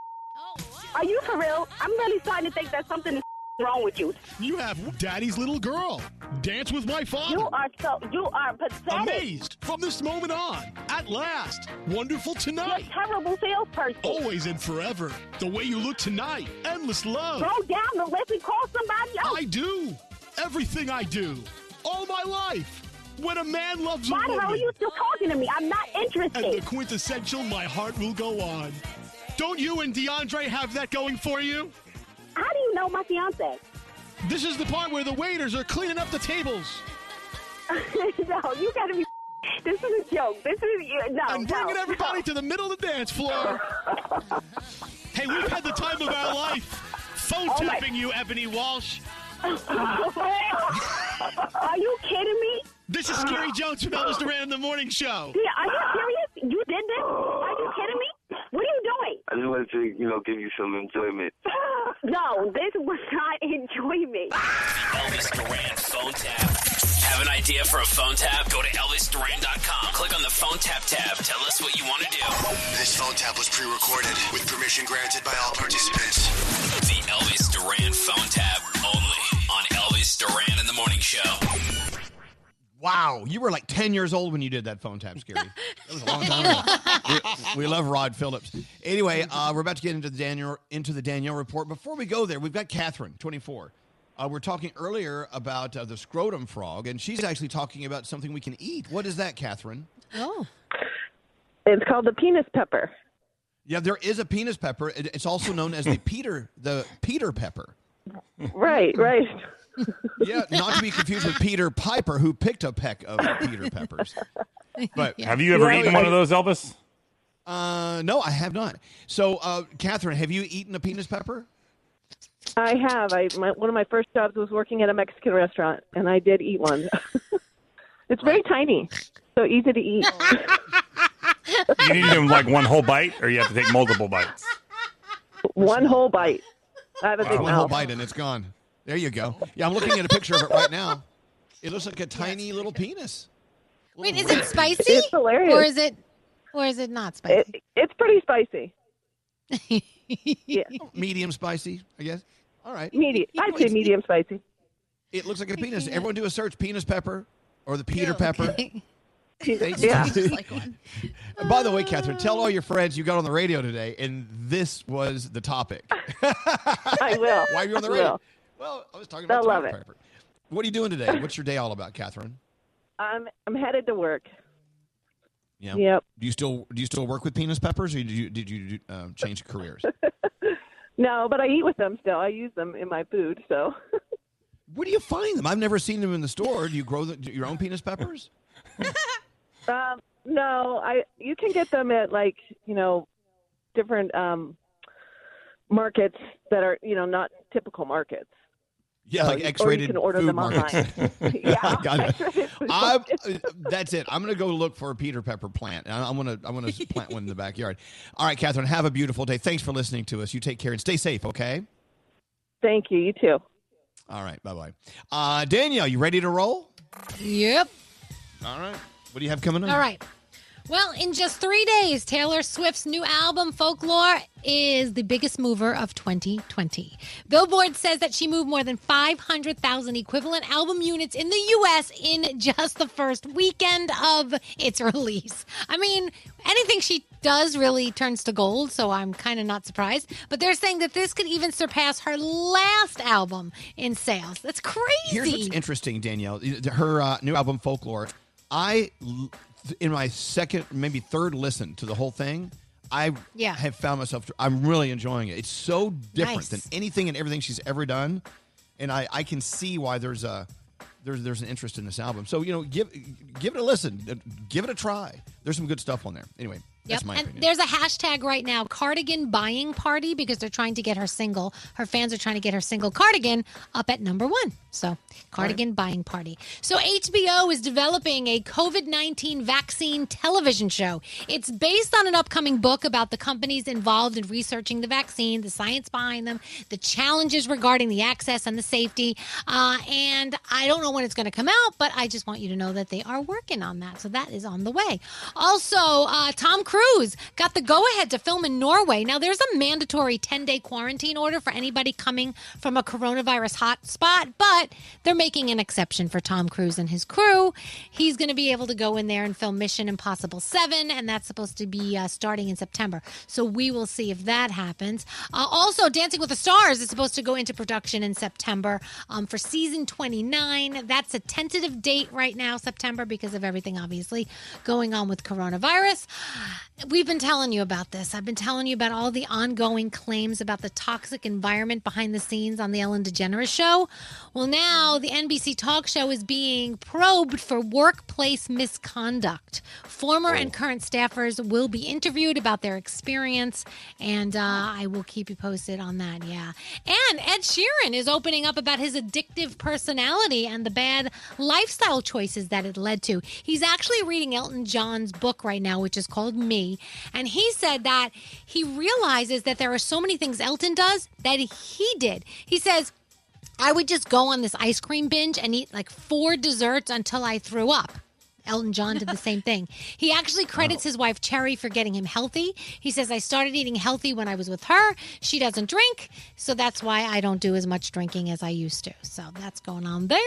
Are you for real? I'm really starting to think that something is wrong with you. You have daddy's little girl. Dance with my father. You are so. You are pathetic. Amazed from this moment on. At last. Wonderful tonight. You're a terrible salesperson. Always and forever. The way you look tonight. Endless love. Go down the list and call somebody else. I do. Everything I do. All my life. When a man loves Why a woman. hell are you still talking to me? I'm not interested. And the quintessential My Heart Will Go On. Don't you and DeAndre have that going for you? How do you know my fiance? This is the part where the waiters are cleaning up the tables. <laughs> no, you gotta be. <laughs> This is a joke. This is no. and bringing no, everybody to the middle of the dance floor. <laughs> hey, we've had the time of our life. Phone Oh my- tapping you, Ebony Walsh. Are you kidding me? This is Scary Jones from Elvis Duran in the Morning Show. Yeah, are you serious? You did this? Are you kidding me? What are you doing? I just wanted to, you know, give you some enjoyment. <laughs> No, this was not enjoyment. The Elvis Duran phone tap. Have an idea for a phone tap? Go to ElvisDuran.com. Click on the phone tap tab. Tell us what you want to do. This phone tap was pre-recorded with permission granted by all participants. The Elvis Duran phone tap only on Elvis Duran in the Morning Show. Wow, you were like 10 years old when you did that phone tap, Scary. <laughs> That was a long time ago. we, we love Rod Phillips. Anyway, uh, we're about to get into the Daniel into the Danielle report. Before we go there, we've got Catherine, 24. Uh, we're talking earlier about uh, the scrotum frog, and she's actually talking about something we can eat. What is that, Catherine? Oh. It's called the penis pepper. Yeah, there is a penis pepper. It- It's also known as the <laughs> Peter the Peter pepper. Right, right. Yeah, not to be confused with Peter Piper, who picked a peck of Peter peppers. But <laughs> Have you ever eaten one of those, Elvis? Uh, no, I have not. So, uh, Catherine, have you eaten a penis pepper? I have. I my, one of my first jobs was working at a Mexican restaurant, and I did eat one. <laughs> it's very tiny, so easy to eat. <laughs> You need them like one whole bite, or you have to take multiple bites. one whole bite. I have a big One whole bite and it's gone. There you go. Yeah, I'm looking at a picture of it right now. It looks like a tiny little penis. Wait, is it spicy? It's hilarious. Or is it or is it not spicy? It, it's pretty spicy. <laughs> yeah, Medium spicy, I guess. All right. medium. I'd say medium spicy. It looks like a penis. Everyone do a search: penis pepper or the Peter pepper. Yeah. <laughs> By the way, Catherine, tell all your friends you got on the radio today, and this was the topic. <laughs> I will. Why are you on the I radio? Well, I was talking about They'll love it. pepper. What are you doing today? What's your day all about, Catherine? I'm I'm headed to work. Yeah. Yep. Do you still do you still work with penis peppers, or did you did you um, change careers? <laughs> No, but I eat with them still. I use them in my food. So <laughs> Where do you find them? I've never seen them in the store. Do you grow the, your own penis peppers? <laughs> um, no, I you can get them at like you know different um, markets that are you know not typical markets. Yeah, So like you- or you X-rated can order food them markets. online. <laughs> <laughs> Yeah, <laughs> Got it. I'm, uh, that's it. I'm going to go look for a Peter Pepper plant. and I'm going to I'm going to plant one in the backyard. All right, Catherine. Have a beautiful day. Thanks for listening to us. You take care and stay safe. Okay. Thank you. You too. All right. Bye bye. Uh, Danielle, you ready to roll? Yep. All right. What do you have coming up? All right. Well, in just three days, Taylor Swift's new album, Folklore, is the biggest mover of 2020. Billboard says that she moved more than 500,000 equivalent album units in the U.S. in just the first weekend of its <laughs> release. I mean, anything she does really turns to gold, so I'm kind of not surprised. But they're saying that this could even surpass her last album in sales. That's crazy. Here's what's interesting, Danielle. Her uh, new album, Folklore. I, in my second, maybe third listen to the whole thing, I Yeah. have found myself. I'm really enjoying it. It's so different Nice. than anything and everything she's ever done, and I, I can see why there's a there's there's an interest in this album. So you know, give give it a listen, Uh, give it a try. There's some good stuff on there. Anyway, Yep. and opinion. there's a hashtag right now, cardigan buying party, because they're trying to get her single. Her fans are trying to get her single cardigan up at number one. So, cardigan buying party. So, HBO is developing a COVID 19 vaccine television show. It's based on an upcoming book about the companies involved in researching the vaccine, the science behind them, the challenges regarding the access and the safety. Uh, and I don't know when it's going to come out, but I just want you to know that they are working on that. So, that is on the way. Also, uh, Tom Cruise got the go ahead to film in Norway. Now, there's a mandatory 10 day quarantine order for anybody coming from a coronavirus hotspot, but they're making an exception for Tom Cruise and his crew. He's going to be able to go in there and film Mission Impossible 7, and that's supposed to be uh, starting in September. So, we will see if that happens. Uh, also, Dancing with the Stars is supposed to go into production in September um, for season 29. That's a tentative date right now, September, because of everything obviously going on with coronavirus. We've been telling you about this. I've been telling you about all the ongoing claims about the toxic environment behind the scenes on the Ellen DeGeneres show. Well, now the NBC talk show is being probed for workplace misconduct. Former and current staffers will be interviewed about their experience, and uh, I will keep you posted on that. Yeah. And Ed Sheeran is opening up about his addictive personality and the bad lifestyle choices that it led to. He's actually reading Elton John's book right now, which is called Me. And he said that he realizes that there are so many things Elton does that he did. He says, I would just go on this ice cream binge and eat like four desserts until I threw up. Elton John did the same thing. He actually credits his wife Cherry for getting him healthy. He says, I started eating healthy when I was with her. She doesn't drink, so that's why I don't do as much drinking as I used to. So that's going on there.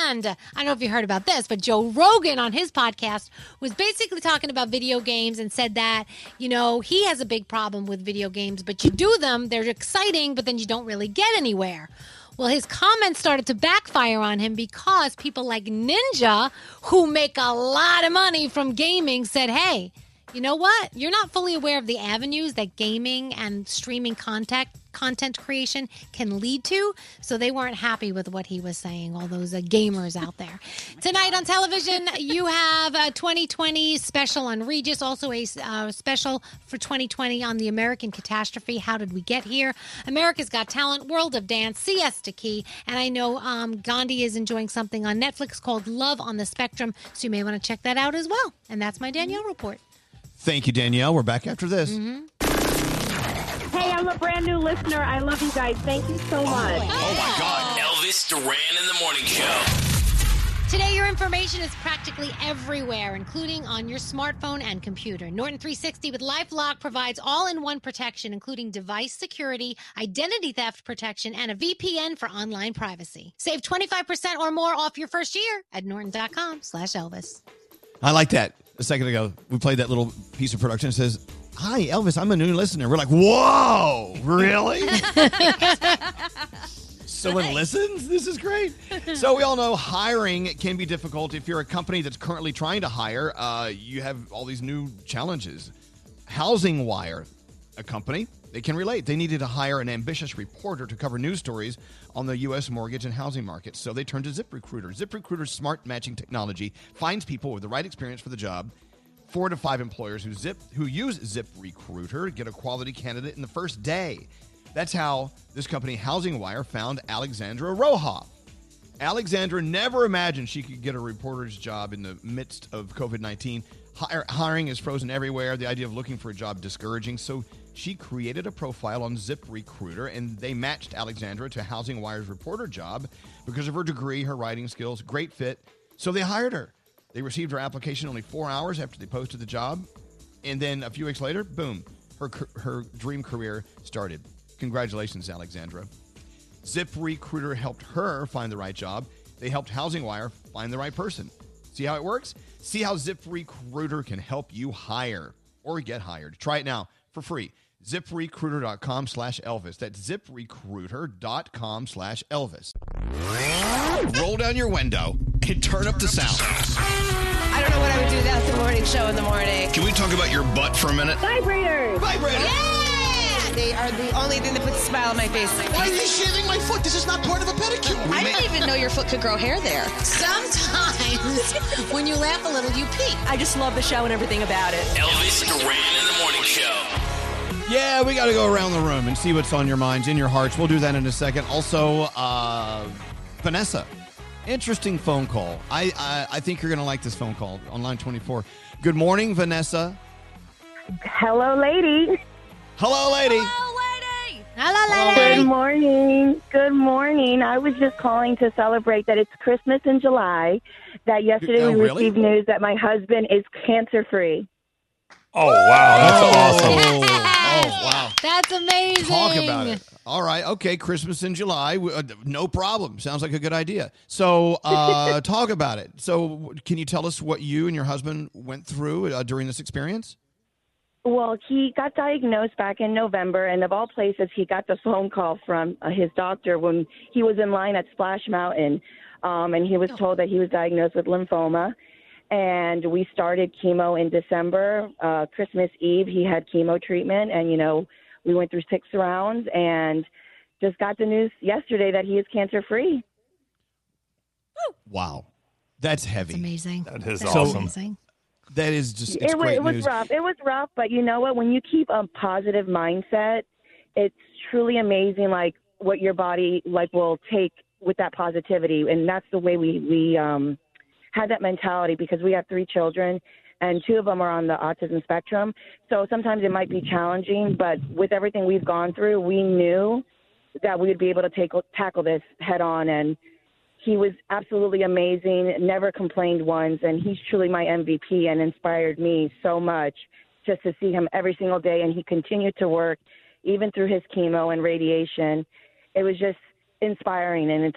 And I don't know if you heard about this, but Joe Rogan on his podcast was basically talking about video games and said that, you know, he has a big problem with video games, but you do them, they're exciting, but then you don't really get anywhere. Well, his comments started to backfire on him because people like Ninja, who make a lot of money from gaming, said, hey, you know what? You're not fully aware of the avenues that gaming and streaming content content creation can lead to. So they weren't happy with what he was saying, all those uh, gamers out there. <laughs> Tonight on television, you have a 2020 special on Regis, also a uh, special for 2020 on the American catastrophe. How did we get here? America's Got Talent, World of Dance, Siesta Key, and I know um, Gandhi is enjoying something on Netflix called Love on the Spectrum, so you may want to check that out as well. And that's my Danielle report. Thank you, Danielle. We're back after this. mhm Hey, I'm a brand new listener. I love you guys. Thank you so much. Oh my God. Elvis Duran in the morning show. Today, your information is practically everywhere, including on your smartphone and computer. Norton 360 with LifeLock provides all-in-one protection, including device security, identity theft protection, and a VPN for online privacy. Save 25% or more off your first year at norton.com slash Elvis. I like that. A second ago, we played that little piece of production. It says, "Hi, Elvis. I'm a new listener." We're like, "Whoa, really?" <laughs> Someone listens. This is great. So we all know hiring can be difficult. If you're a company that's currently trying to hire, uh, you have all these new challenges. Housing Wire, a company, they can relate. They needed to hire an ambitious reporter to cover news stories on the U.S. mortgage and housing markets. So they turned to ZipRecruiter. ZipRecruiter's smart matching technology finds people with the right experience for the job. Four to five employers who zip who use ZipRecruiter get a quality candidate in the first day. That's how this company, Housing Wire, found Alexandra Rohoff. Alexandra never imagined she could get a reporter's job in the midst of COVID 19. Hiring is frozen everywhere. The idea of looking for a job discouraging. So she created a profile on ZipRecruiter, and they matched Alexandra to Housing Wire's reporter job because of her degree, her writing skills, great fit. So they hired her. They received her application only four hours after they posted the job, and then a few weeks later, boom, her her dream career started. Congratulations, Alexandra. ZipRecruiter helped her find the right job. They helped HousingWire find the right person. See how it works? See how ZipRecruiter can help you hire or get hired. Try it now for free. ZipRecruiter.com slash Elvis. That's ZipRecruiter.com slash Elvis. Roll down your window and turn up the sound. I don't know what I would do without the morning show in the morning. Can we talk about your butt for a minute? Vibrators. Vibrators. Yeah! They are the only thing that puts a smile on my face. Why are you shaving my foot? This is not part of a pedicure. I didn't even know your foot could grow hair there. Sometimes when you laugh a little, you peek. I just love the show and everything about it. Elvis Duran in the morning show. Yeah, we got to go around the room and see what's on your minds, in your hearts. We'll do that in a second. Also, uh, Vanessa, interesting phone call. I I, I think you're going to like this phone call on line 24. Good morning, Vanessa. Hello, lady. Hello, lady. Hello, lady. Hello, lady. Good morning. Good morning. I was just calling to celebrate that it's Christmas in July. That yesterday Oh, we really? received news that my husband is cancer free. Oh wow, that's awesome. Oh, wow. That's amazing. Talk about it. All right. Okay. Christmas in July. uh, No problem. Sounds like a good idea. So, uh, <laughs> talk about it. So, can you tell us what you and your husband went through uh, during this experience? Well, he got diagnosed back in November, and of all places, he got the phone call from uh, his doctor when he was in line at Splash Mountain, um, and he was told that he was diagnosed with lymphoma. And we started chemo in December. Uh, Christmas Eve, he had chemo treatment, and you know, we went through six rounds, and just got the news yesterday that he is cancer free. Wow. That's heavy. amazing. That is That's awesome. amazing. That is just it's it, wa- great it was news. rough. It was rough, but you know what? When you keep a positive mindset, it's truly amazing. Like what your body like will take with that positivity, and that's the way we we um, had that mentality because we have three children, and two of them are on the autism spectrum. So sometimes it might be challenging, but with everything we've gone through, we knew that we would be able to take tackle this head on and he was absolutely amazing, never complained once, and he's truly my MVP and inspired me so much just to see him every single day. And he continued to work even through his chemo and radiation. It was just inspiring. And it's,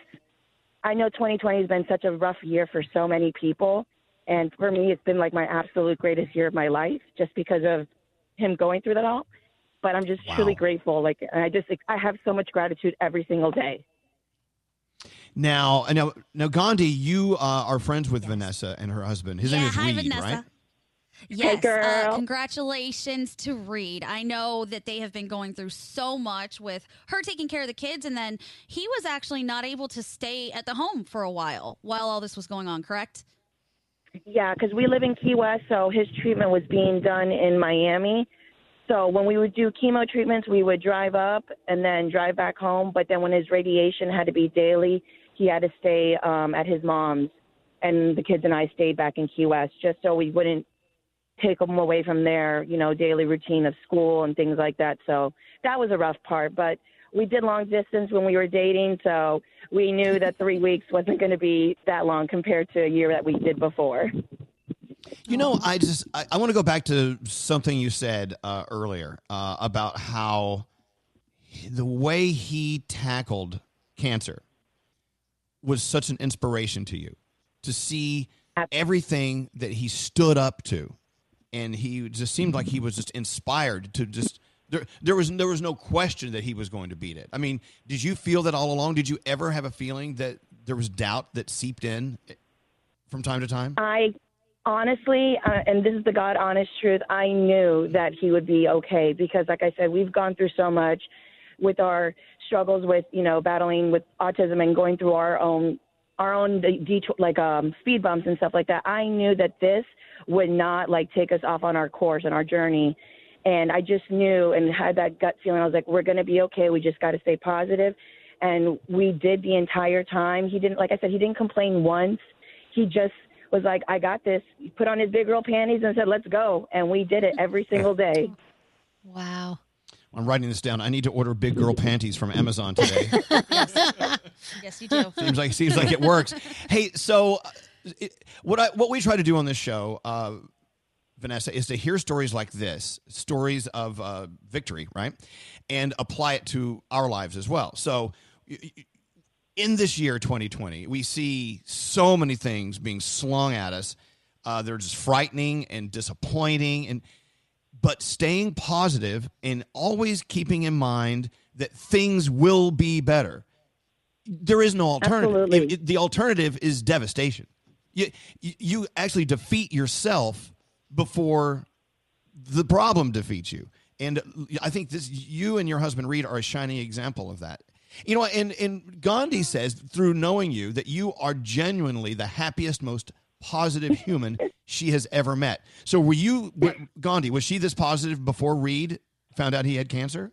I know 2020 has been such a rough year for so many people. And for me, it's been like my absolute greatest year of my life just because of him going through that all. But I'm just truly grateful. Like, I just, I have so much gratitude every single day. Now, now, now, Gandhi, you uh, are friends with Vanessa and her husband. His name is hi, Reed, Vanessa. right? Yes. girl. Uh, congratulations to Reed. I know that they have been going through so much with her taking care of the kids, and then he was actually not able to stay at the home for a while while all this was going on, correct? Yeah, because we live in Key West, so his treatment was being done in Miami. So when we would do chemo treatments, we would drive up and then drive back home. But then when his radiation had to be daily, he had to stay um, at his mom's, and the kids and I stayed back in Key West just so we wouldn't take them away from their, you know, daily routine of school and things like that. So that was a rough part, but we did long distance when we were dating, so we knew that three weeks wasn't going to be that long compared to a year that we did before. You know, I just I, I want to go back to something you said uh, earlier uh, about how the way he tackled cancer was such an inspiration to you to see everything that he stood up to, and he just seemed like he was just inspired to just. There, there was there was no question that he was going to beat it. I mean, did you feel that all along? Did you ever have a feeling that there was doubt that seeped in from time to time? I honestly, uh, and this is the God honest truth, I knew that he would be okay because, like I said, we've gone through so much with our struggles with, you know, battling with autism and going through our own our own de- detour, like um, speed bumps and stuff like that. I knew that this would not like take us off on our course and our journey. And I just knew and had that gut feeling. I was like, we're going to be okay. We just got to stay positive. And we did the entire time. He didn't, like I said, he didn't complain once. He just was like, I got this. He put on his big girl panties and said, let's go. And we did it every single day. Wow. I'm writing this down. I need to order big girl panties from Amazon today. <laughs> Yes, you do. seems like seems like it works. Hey, so it, what I what we try to do on this show, uh, Vanessa, is to hear stories like this, stories of uh, victory, right, and apply it to our lives as well. So. y- y- In this year, 2020, we see so many things being slung at us. Uh, they're just frightening and disappointing, and but staying positive and always keeping in mind that things will be better. There is no alternative. Absolutely. It- it- the alternative is devastation. You, you you actually defeat yourself before the problem defeats you. And I think this you and your husband Reed are a shining example of that. You know, and and Gandhi says through knowing you that you are genuinely the happiest, most positive human she has ever met. So were you Gandhi, was she this positive before Reed found out he had cancer?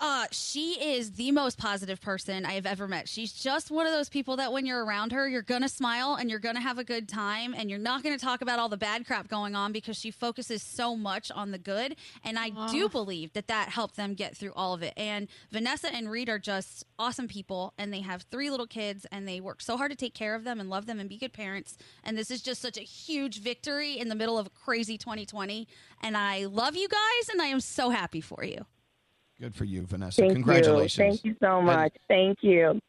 Uh, she is the most positive person I have ever met. She's just one of those people that when you're around her, you're gonna smile and you're gonna have a good time, and you're not gonna talk about all the bad crap going on because she focuses so much on the good. And I do believe that that helped them get through all of it. And Vanessa and Reed are just awesome people, and they have three little kids, and they work so hard to take care of them and love them and be good parents. And this is just such a huge victory in the middle of a crazy 2020. And I love you guys, and I am so happy for you. Good for you, Vanessa. Thank Congratulations. you. Thank you so much. Thank you.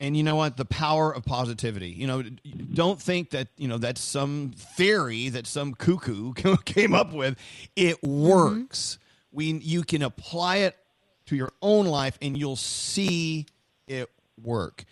And you know what? The power of positivity. You know, don't think that, you know, that's some theory that some cuckoo <laughs> came up with. It mm-hmm. works. We you can apply it to your own life and you'll see it work.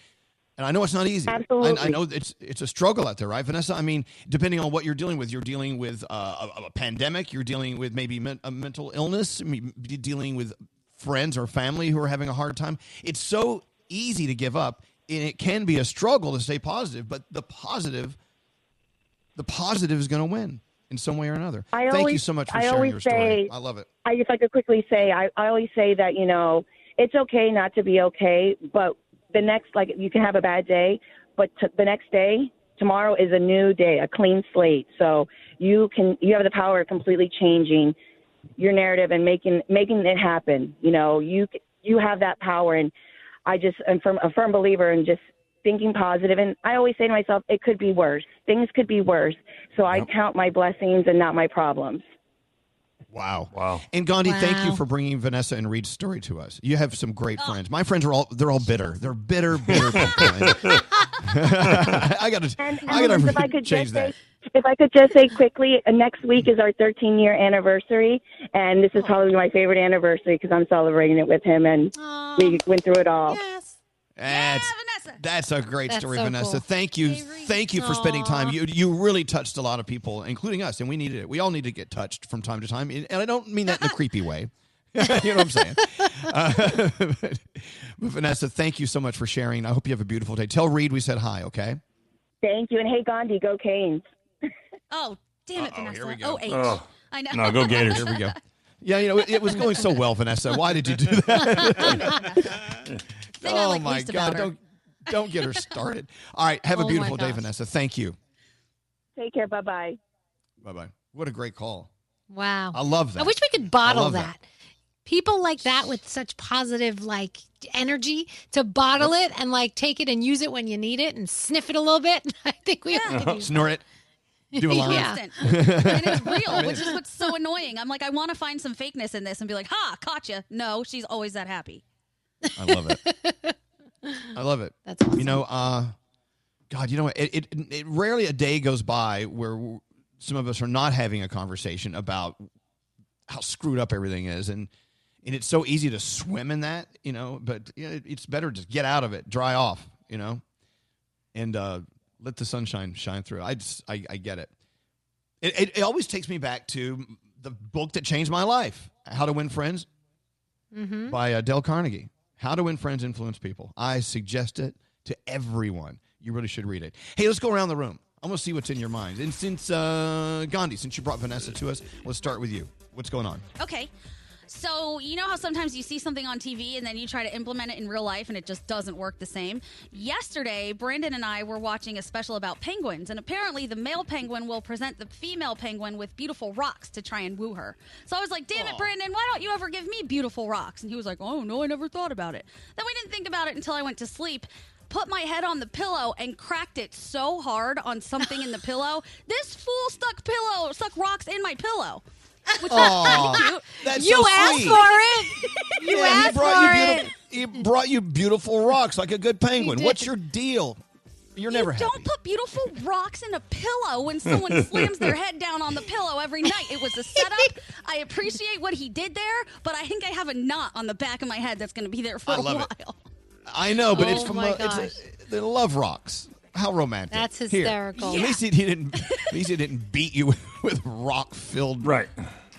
And I know it's not easy. I, I know it's it's a struggle out there, right, Vanessa? I mean, depending on what you're dealing with, you're dealing with uh, a, a pandemic. You're dealing with maybe men, a mental illness. I mean, you're dealing with friends or family who are having a hard time. It's so easy to give up, and it can be a struggle to stay positive. But the positive, the positive is going to win in some way or another. I Thank you so much for I sharing always your story. say- I love it. I if I could quickly say, I, I always say that you know it's okay not to be okay, but the next like you can have a bad day, but t- the next day, tomorrow is a new day, a clean slate. So you can you have the power of completely changing your narrative and making making it happen. You know, you you have that power, and I just am firm, a firm believer in just thinking positive. And I always say to myself, it could be worse. Things could be worse. So I count my blessings and not my problems. Wow. Wow. And Gandhi, thank you for bringing Vanessa and Reed's story to us. You have some great friends. My friends are all they're all bitter. They're bitter, bitter people. <laughs> <laughs> I got to And, I got and if I to <laughs> could change just that. say, if I could just say quickly, uh, next week is our 13 year anniversary, and this is probably my favorite anniversary because I'm celebrating it with him, and we went through it all. That's that's a great That's story, so Vanessa. cool. Thank you, thank you for spending time. You you really touched a lot of people, including us, and we needed it. We all need to get touched from time to time, and I don't mean that in a <laughs> creepy way. <laughs> you know what I'm saying? Uh, but, <laughs> but Vanessa, thank you so much for sharing. I hope you have a beautiful day. Tell Reed we said hi. Okay. Thank you, and hey Gandhi, go Canes. Oh, damn it, Vanessa. here we go. Oh, H. Oh. I know. No, go Gators. Here we go. Yeah, you know, it, it was going so well, Vanessa. Why did you do that? Thing I oh like my least God! About her. Don't don't get her started. All right, have a Oh my beautiful day. Vanessa. Thank you. Take care. Bye bye. Bye bye. What a great call. Wow. I love that. I wish we could bottle love that. People like that with such positive like energy to bottle it and like take it and use it when you need it and sniff it a little bit. <laughs> I think we all could use Snort it. Do a <laughs> line. Yeah. and it's real, which is what's so annoying. I'm like, I want to find some fakeness in this and be like, ha, caught you. No, she's always that happy. I love it. <laughs> I love it. That's awesome. You know, uh, God, you know, what? it, it, it rarely a day goes by where some of us are not having a conversation about how screwed up everything is, and and it's so easy to swim in that, you know. But you know, it- it's better to just get out of it, dry off, you know, and uh, let the sunshine shine through. I just, I, I get it. It, it. it always takes me back to the book that changed my life, How to Win Friends Mm-hmm. by uh, Dale Carnegie. How to Win Friends, Influence People. I suggest it to everyone. You really should read it. Hey, let's go around the room. I'm to see what's in your mind. And since uh, Gandhi, since you brought Vanessa to us, let's start with you. What's going on? Okay. So, you know how sometimes you see something on TV and then you try to implement it in real life and it just doesn't work the same? Yesterday, Brandon and I were watching a special about penguins, and apparently the male penguin will present the female penguin with beautiful rocks to try and woo her. So I was like, damn it, Brandon, why don't you ever give me beautiful rocks? And he was like, oh, no, I never thought about it. Then we didn't think about it until I went to sleep. put my head on the pillow and cracked it so hard on something in the <laughs> pillow. This fool stuck pillow, stuck rocks in my pillow. <laughs> Which Aw, was pretty cute. that's You so asked sweet. for it. <laughs> You Yeah, asked he brought for you it. beautiful, He brought you beautiful rocks like a good penguin. What's your deal? You're never happy. Don't put beautiful rocks in a pillow when <laughs> someone slams their head down on the pillow every night. It was a setup. I appreciate what he did there, but I think I have a knot on the back of my head that's going to be there for I a while. it. I know, but it's Oh from a, it's a, the love rocks. How romantic! That's Here. hysterical. At least he didn't. At least he didn't beat you <laughs> with, with rock-filled right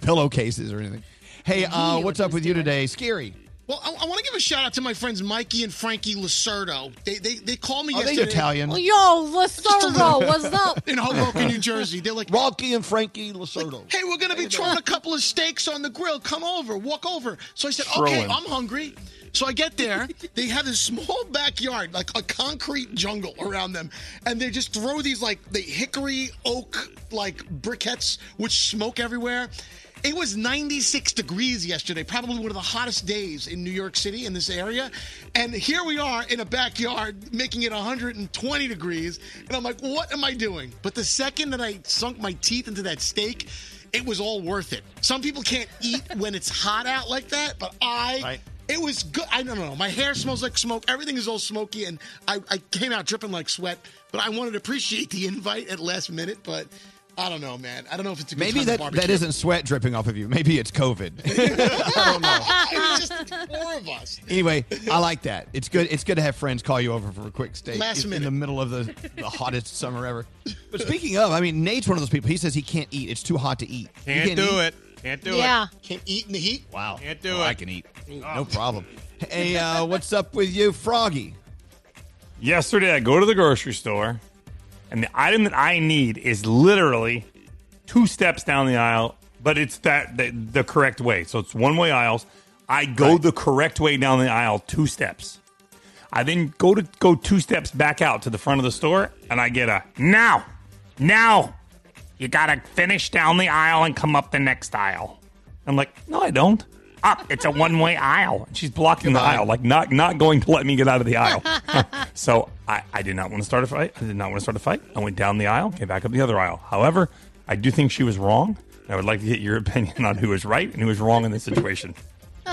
pillowcases or anything. Hey, uh, what's up with you today, Scary? Well, I, I want to give a shout out to my friends Mikey and Frankie Lacerdo. They they, they called me Are they. Italian? Yo, Lacerdo, <laughs> what's up? In Hoboken, New Jersey. They're like, Rocky and Frankie Lacerdo. hey, we're going to be throwing a couple of steaks on the grill. Come over, walk over. So I said, Throw okay, in. I'm hungry. So I get there. <laughs> They have this small backyard, like a concrete jungle around them, and they just throw these like the hickory oak like briquettes, which smoke everywhere. It was 96 degrees yesterday, probably one of the hottest days in New York City in this area. And here we are in a backyard making it 120 degrees. And I'm like, what am I doing? But the second that I sunk my teeth into that steak, it was all worth it. Some people can't eat when it's hot out like that, but I. Right. It was good. I don't know. My hair smells like smoke. Everything is all smoky, and I, I came out dripping like sweat. But I wanted to appreciate the invite at last minute. But I don't know, man. I don't know if it's a good Maybe time that barbecue. that isn't sweat dripping off of you. Maybe it's COVID. <laughs> I don't know. It was just four of us. anyway, I like that. It's good. It's good to have friends call you over for a quick steak Last in, in the middle of the, the hottest summer ever. <laughs> But speaking of, I mean, Nate's one of those people. He says he can't eat. It's too hot to eat. You Can't do eat? it. Can't do it. Yeah. Can't eat in the heat. Wow. Can't do Well, it. I can eat. No problem. <laughs> Hey, uh, what's up with you, Froggy? Yesterday, I go to the grocery store, and the item that I need is literally two steps down the aisle, but it's that the, the correct way. So it's one way aisles. I go the correct way down the aisle, two steps. I then go to go two steps back out to the front of the store, and I get a now, now. You gotta finish down the aisle and come up the next aisle. I'm like, no, I don't. Up, it's a one way aisle. And she's blocking the aisle, like not not going to let me get out of the aisle. <laughs> <laughs> so I, I did not want to start a fight. I did not want to start a fight. I went down the aisle, came back up the other aisle. However, I do think she was wrong. I would like to get your <laughs> opinion on who was right and who was wrong in this situation.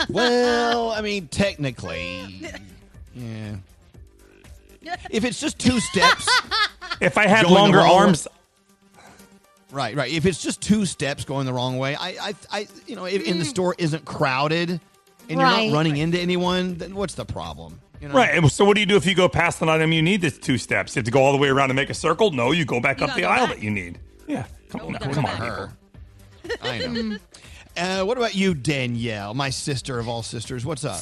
Well, I mean, technically, yeah. If it's just two steps, If I had Going longer arms, right, right. If it's just two steps going the wrong way, I, I, I you know, if in the store isn't crowded and you're Right. not running into anyone, then what's the problem? You know? Right. and So what do you do if you go past an item you need this two steps? You have to go all the way around and make a circle? No, you go back You up gotta the go aisle back. that you need. Yeah. Come on, come on, back. her. I know. <laughs> uh, what about you, Danielle, my sister of all sisters? What's up?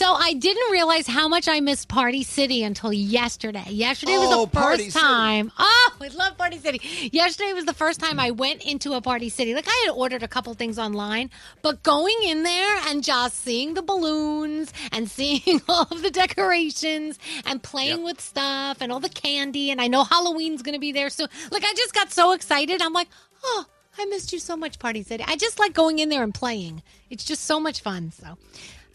So I didn't realize how much I missed Party City until yesterday. Yesterday was Oh, the Party first City. time. Oh, I love Party City. Yesterday was the first time I went into a Party City. Like I had ordered a couple things online, but going in there and just seeing the balloons and <laughs> seeing all of the decorations and playing Yep. with stuff and all the candy and I know Halloween's going to be there soon. Like I just got so excited. I'm like, "Oh, I missed you so much, Party City. I just like going in there and playing. It's just so much fun. So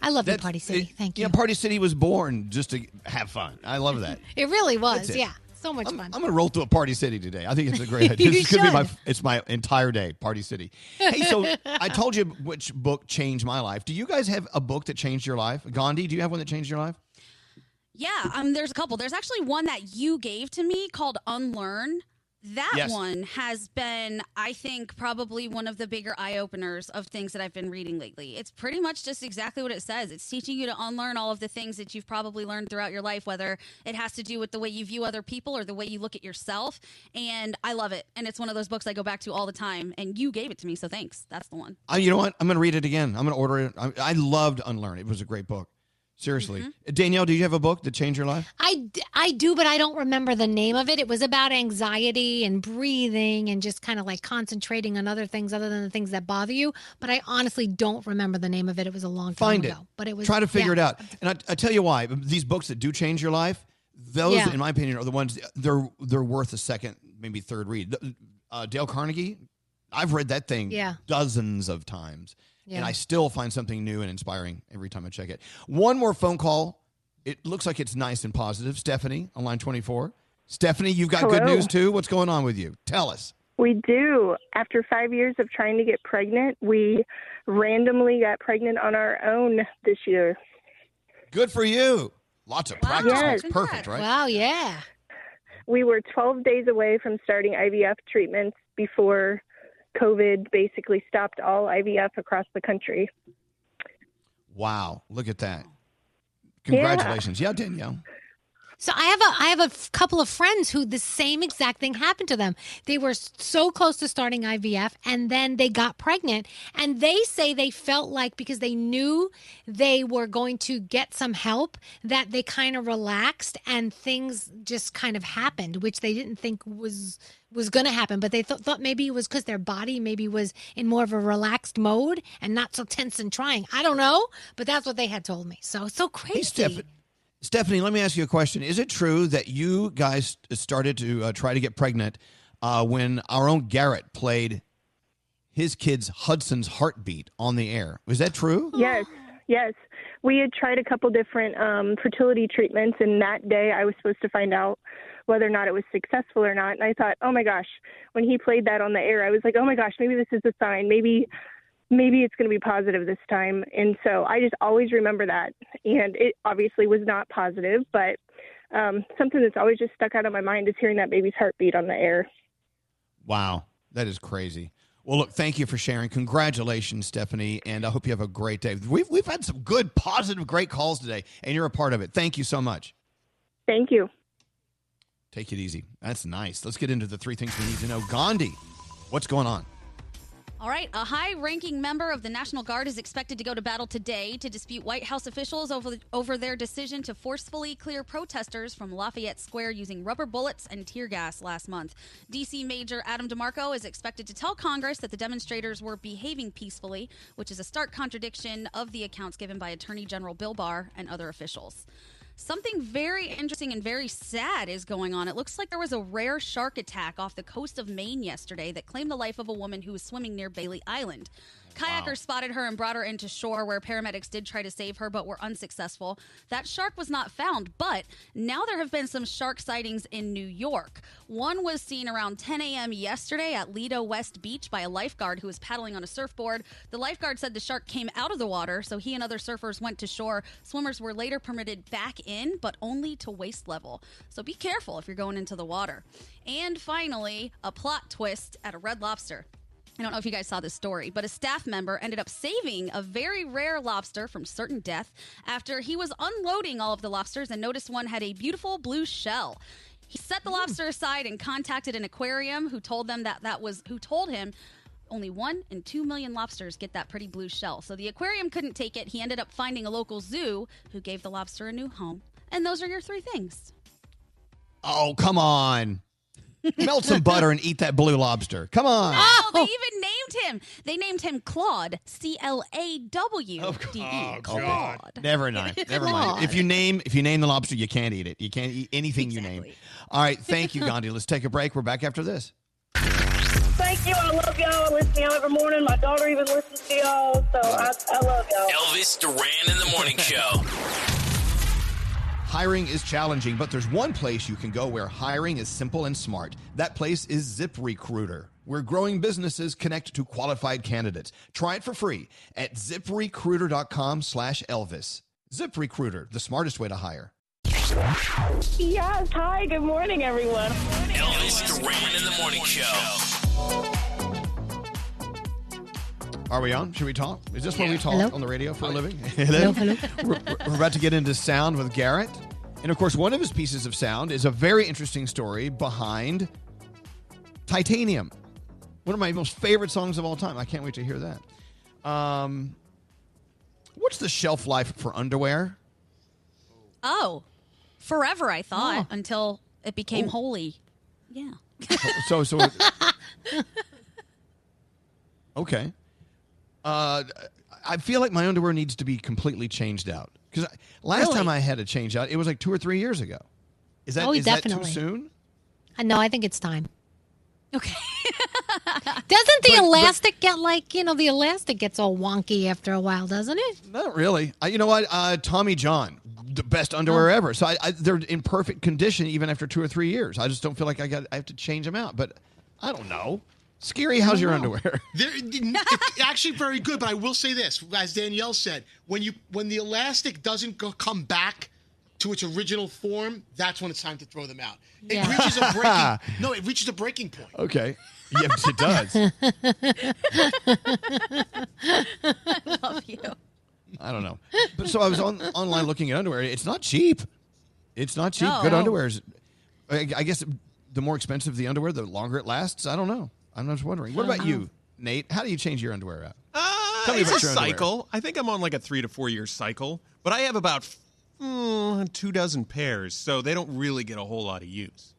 I love you, That's- Party City. it- Thank you. Yeah, Party City was born just to have fun. I love that. <laughs> It really was. It. Yeah. So much I'm, fun. I'm going to roll through a Party City today. I think it's a great <laughs> idea. This is going to be my it's my entire day, Party City. Hey, so <laughs> I told you which book changed my life. Do you guys have a book that changed your life? Gandhi, do you have one that changed your life? Yeah, um, there's a couple. There's actually one that you gave to me called Unlearn. That Yes. one has been, I think, probably one of the bigger eye openers of things that I've been reading lately. It's pretty much just exactly what it says. It's teaching you to unlearn all of the things that you've probably learned throughout your life, whether it has to do with the way you view other people or the way you look at yourself. And I love it. And it's one of those books I go back to all the time. And you gave it to me, so thanks. That's the one. Uh, you know what? I'm going to read it again. I'm going to order it. I, I loved Unlearn. It was a great book. Seriously. Mm-hmm. Danielle, do you have a book that changed your life? I, I do, but I don't remember the name of it. It was about anxiety and breathing and just kind of like concentrating on other things other than the things that bother you. But I honestly don't remember the name of it. It was a long time Find it. ago. But it was Try to figure yeah. it out. And I, I tell you why. These books that do change your life, those, Yeah. in my opinion, are the ones they're they're worth a second, maybe third read. Uh, Dale Carnegie, I've read that thing Yeah. dozens of times, and I still find something new and inspiring every time I check it. One more phone call It looks like it's nice and positive. Stephanie on line 24. Stephanie, you've got good news too. What's going on with you? Tell us. We do. After five years of trying to get pregnant, we randomly got pregnant on our own this year. Good for you. Lots of practice Yes. makes perfect, right? Wow, yeah. We were 12 days away from starting IVF treatments before COVID basically stopped all IVF across the country. Wow, look at that. Congratulations. Yeah. Yeah, Danielle. So I have a I have a f- couple of friends who the same exact thing happened to them. They were so close to starting IVF and then they got pregnant and they say they felt like because they knew they were going to get some help that they kind of relaxed and things just kind of happened which they didn't think was was going to happen but they th- thought maybe it was cuz their body maybe was in more of a relaxed mode and not so tense and trying. I don't know, but that's what they had told me. So it's so crazy. Hey, Steph- Stephanie, let me ask you a question. Is it true that you guys started to uh, try to get pregnant uh, when our own Garrett played his kid's Hudson's Heartbeat on the air? Was that true? Yes, yes. We had tried a couple different um, fertility treatments, and that day I was supposed to find out whether or not it was successful or not. And I thought, oh my gosh, when he played that on the air, I was like, oh my gosh, maybe this is a sign. Maybe, maybe it's going to be positive this time. And so I just always remember that. And it obviously was not positive, but um, something that's always just stuck out of my mind is hearing that baby's heartbeat on the air. Wow, that is crazy. Well, look, thank you for sharing. Congratulations, Stephanie, and I hope you have a great day. We've, we've had some good, positive, great calls today, and you're a part of it. Thank you so much. Thank you. Take it easy. That's nice. Let's get into the three things we need to know. Gandhi, what's going on? All right, a high ranking member of the National Guard is expected to go to battle today to dispute White House officials over, over their decision to forcefully clear protesters from Lafayette Square using rubber bullets and tear gas last month. DC Major Adam DeMarco is expected to tell Congress that the demonstrators were behaving peacefully, which is a stark contradiction of the accounts given by Attorney General Bill Barr and other officials. Something very interesting and very sad is going on. It looks like there was a rare shark attack off the coast of Maine yesterday that claimed the life of a woman who was swimming near Bailey Island. Kayakers spotted her and brought her into shore where paramedics did try to save her but were unsuccessful. That shark was not found, but now there have been some shark sightings in New York. One was seen around 10 a.m. yesterday at Lido West Beach by a lifeguard who was paddling on a surfboard. The lifeguard said the shark came out of the water, so he and other surfers went to shore. Swimmers were later permitted back in, but only to waist level. So be careful if you're going into the water. And finally, a plot twist at a Red Lobster. I don't know if you guys saw this story, but a staff member ended up saving a very rare lobster from certain death after he was unloading all of the lobsters and noticed one had a beautiful blue shell. He set the hmm. lobster aside and contacted an aquarium who told them that that was who told him only one in two million lobsters get that pretty blue shell. So the aquarium couldn't take it. He ended up finding a local zoo who gave the lobster a new home. And those are your three things. Oh, come on. Melt some <laughs> butter and eat that blue lobster. Come on. Oh, they even named him. They named him Clawde. C L A W D E. Oh, Clawde. Never mind. <laughs> Never mind. If you name if you name the lobster, you can't eat it. You can't eat anything you name. All right. Thank you, <laughs> Gandhi. Let's take a break. We're back after this. Thank you. I love y'all. I listen to y'all every morning. My daughter even listens to y'all. So I, I love y'all. Elvis Duran in the morning show. Hiring is challenging, but there's one place you can go where hiring is simple and smart. That place is ZipRecruiter, where growing businesses connect to qualified candidates. Try it for free at ziprecruiter.com slash Elvis. ZipRecruiter, the smartest way to hire. Yes. Hi. Good morning, everyone. Elvis Duran in the morning show. Are we on? Should we talk? Is this where we talk Hello? on the radio for a living? Hello, hello. <laughs> we're, we're about to get into sound with Garrett. And of course, one of his pieces of sound is a very interesting story behind Titanium. One of my most favorite songs of all time. I can't wait to hear that. Um, what's the shelf life for underwear? Oh, forever, I thought, until it became Oh. holy. Yeah. So, so, <laughs> okay. Uh, I feel like my underwear needs to be completely changed out because last Really? time I had it change out, it was like two or three years ago. Is that Oh, is that definitely. too soon? Uh, no, I think it's time. Okay. <laughs> doesn't the But- but- elastic get like, you know, the elastic gets all wonky after a while, doesn't it? Not really. Uh, you know what? Uh, Tommy John, the best underwear ever. So I, I, they're in perfect condition even after two or three years. I just don't feel like I got I have to change them out. But I don't know. Scary, how's your underwear? <laughs> They're, it's actually very good, but I will say this, as Danielle said, when you when the elastic doesn't go, come back to its original form, that's when it's time to throw them out. It reaches a breaking <laughs> no, it reaches a breaking point. Okay. Yes, it does. <laughs> I love you. I don't know. But so I was on online looking at underwear. It's not cheap. It's not cheap. No. Good underwear is. I, I guess the more expensive the underwear, the longer it lasts. I don't know. I'm just wondering. What about you, Nate? How do you change your underwear out? Uh, Tell me it's about a your underwear. cycle. I think I'm on like a three to four year cycle, but I have about mm, two dozen pairs, so they don't really get a whole lot of use.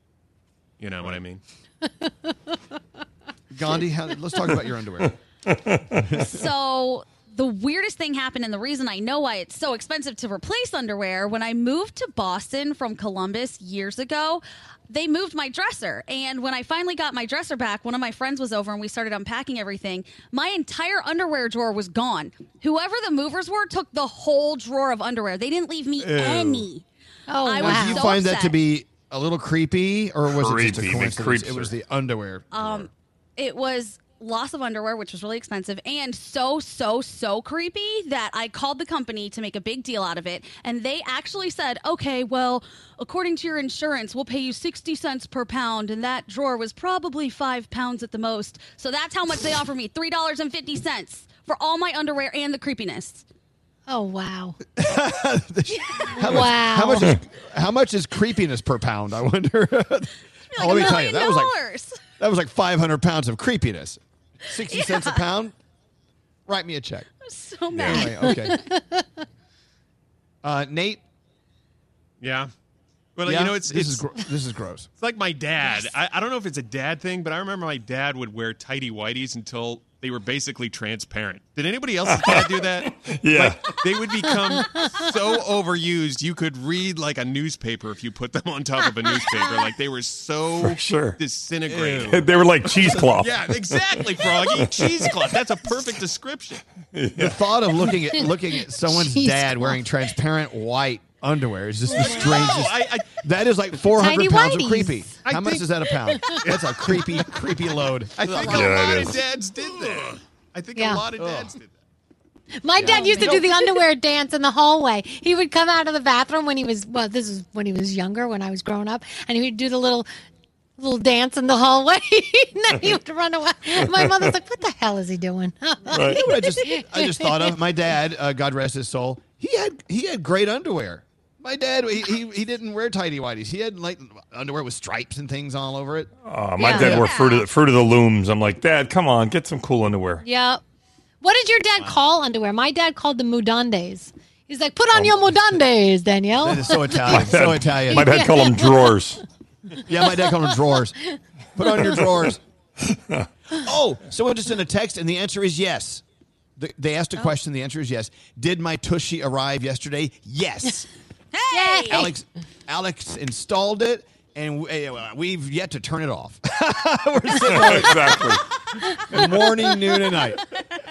You know what I mean? <laughs> Gandhi, how, let's talk about your underwear. <laughs> so the weirdest thing happened and the reason i know why it's so expensive to replace underwear when i moved to boston from columbus years ago they moved my dresser. And when i finally got my dresser back one of my friends was over and we started unpacking everything. My entire underwear drawer was gone. Whoever the movers were took the whole drawer of underwear. They didn't leave me Ew. any. Oh I Well, was you so find that to be a little creepy, or was it just a coincidence? creeps It was the underwear. Um, it was loss of underwear, which was really expensive, and so so so creepy that I called the company to make a big deal out of it, and they actually said, "Okay, well, according to your insurance, we'll pay you sixty cents per pound, and that drawer was probably five pounds at the most, so that's how much they offer me three dollars and fifty cents for all my underwear and the creepiness." Oh wow! <laughs> How much, Wow. How much, is, how much is creepiness per pound? I wonder. <laughs> oh, let me tell you, that was like dollars. that was like 500 pounds of creepiness. 60 cents a pound. Write me a check. so mad. Anyway, okay. <laughs> Uh, Nate. Yeah. Well, Yeah? you know, it's this it's, is gro- this is gross. It's like my dad. I, I don't know if it's a dad thing, but I remember my dad would wear tighty whities until they were basically transparent. Did anybody else's dad do that? <laughs> Yeah. Like, they would become so overused you could read like a newspaper if you put them on top of a newspaper. Like they were so For sure. disintegrated. <laughs> they were like cheesecloth. Yeah, exactly, Froggy. Cheesecloth. That's a perfect description. The thought of looking at looking at someone's Jeez. dad wearing transparent white underwear is just the strangest. I- I- that is like 400 Tiny pounds whities. of creepy. I How much think- is that a pound? That's a creepy, <laughs> creepy load. I think Ugh. a lot of dads did that. I think Yeah. a lot of dads did that. My dad used to do the underwear <laughs> dance in the hallway. He would come out of the bathroom when he was well. This is when he was younger, when I was growing up, and he would do the little little dance in the hallway. <laughs> and then he would run away. My mother's like, "What the hell is he doing?" You know what I just I just thought of my dad. Uh, God rest his soul. He had he had great underwear. My dad he, he, he didn't wear tidy whities. He had like underwear with stripes and things all over it. Oh, my Yeah. dad wore fruit of, the, fruit of the looms. I'm like, Dad, come on, get some cool underwear. Yeah. What did your dad call underwear? My dad called them mudandes. He's like, "Put on oh. your mudandes, Danielle." That is so <laughs> Italian. so Italian. My dad called them drawers. <laughs> Yeah, my dad called them drawers. Put on your drawers. <laughs> oh, someone just sent a text, and the answer is yes. Th- They asked a oh. question. The answer is yes. Did my tushy arrive yesterday? Yes. Hey, Alex, Alex installed it, and we, uh, we've yet to turn it off. <laughs> We're sitting on it exactly. morning, noon, and night.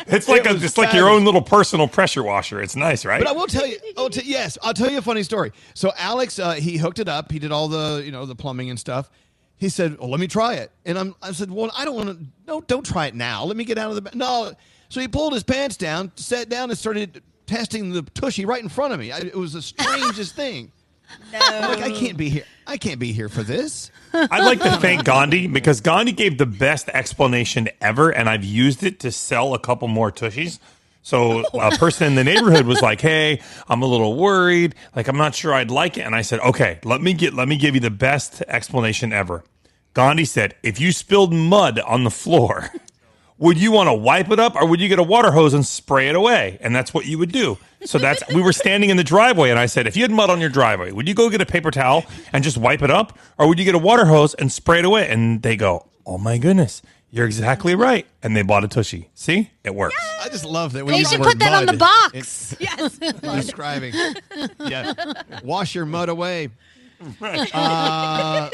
It's like It a, was it's like your fabulous. own little personal pressure washer. It's nice, right? But I will tell you. Oh, t- yes, I'll tell you a funny story. So Alex, uh, he hooked it up. He did all the you know the plumbing and stuff. He said, "Well, let me try it." And I'm, I said, "Well, I don't want to. No, don't try it now. Let me get out of the ba-" no." So he pulled his pants down, sat down, and started testing the tushy right in front of me. I, it was the strangest <laughs> thing. I'm like, I can't be here. I can't be here for this. I'd like to thank Gandhi because Gandhi gave the best explanation ever, and I've used it to sell a couple more tushies. So <laughs> a person in the neighborhood was like, "Hey, I'm a little worried. Like, I'm not sure I'd like it." And I said, "Okay, let me get let me give you the best explanation ever." Gandhi said, "If you spilled mud on the floor, would you want to wipe it up or would you get a water hose and spray it away?" And that's what you would do. So that's we were standing in the driveway, and I said, "If you had mud on your driveway, would you go get a paper towel and just wipe it up, or would you get a water hose and spray it away?" And they go, "Oh my goodness." You're exactly right. And they bought a tushy. See? It works. I just love that. we They use should the word put that on the mud. box. <laughs> yes. <laughs> describing. yeah. Wash your mud away. <laughs> Uh,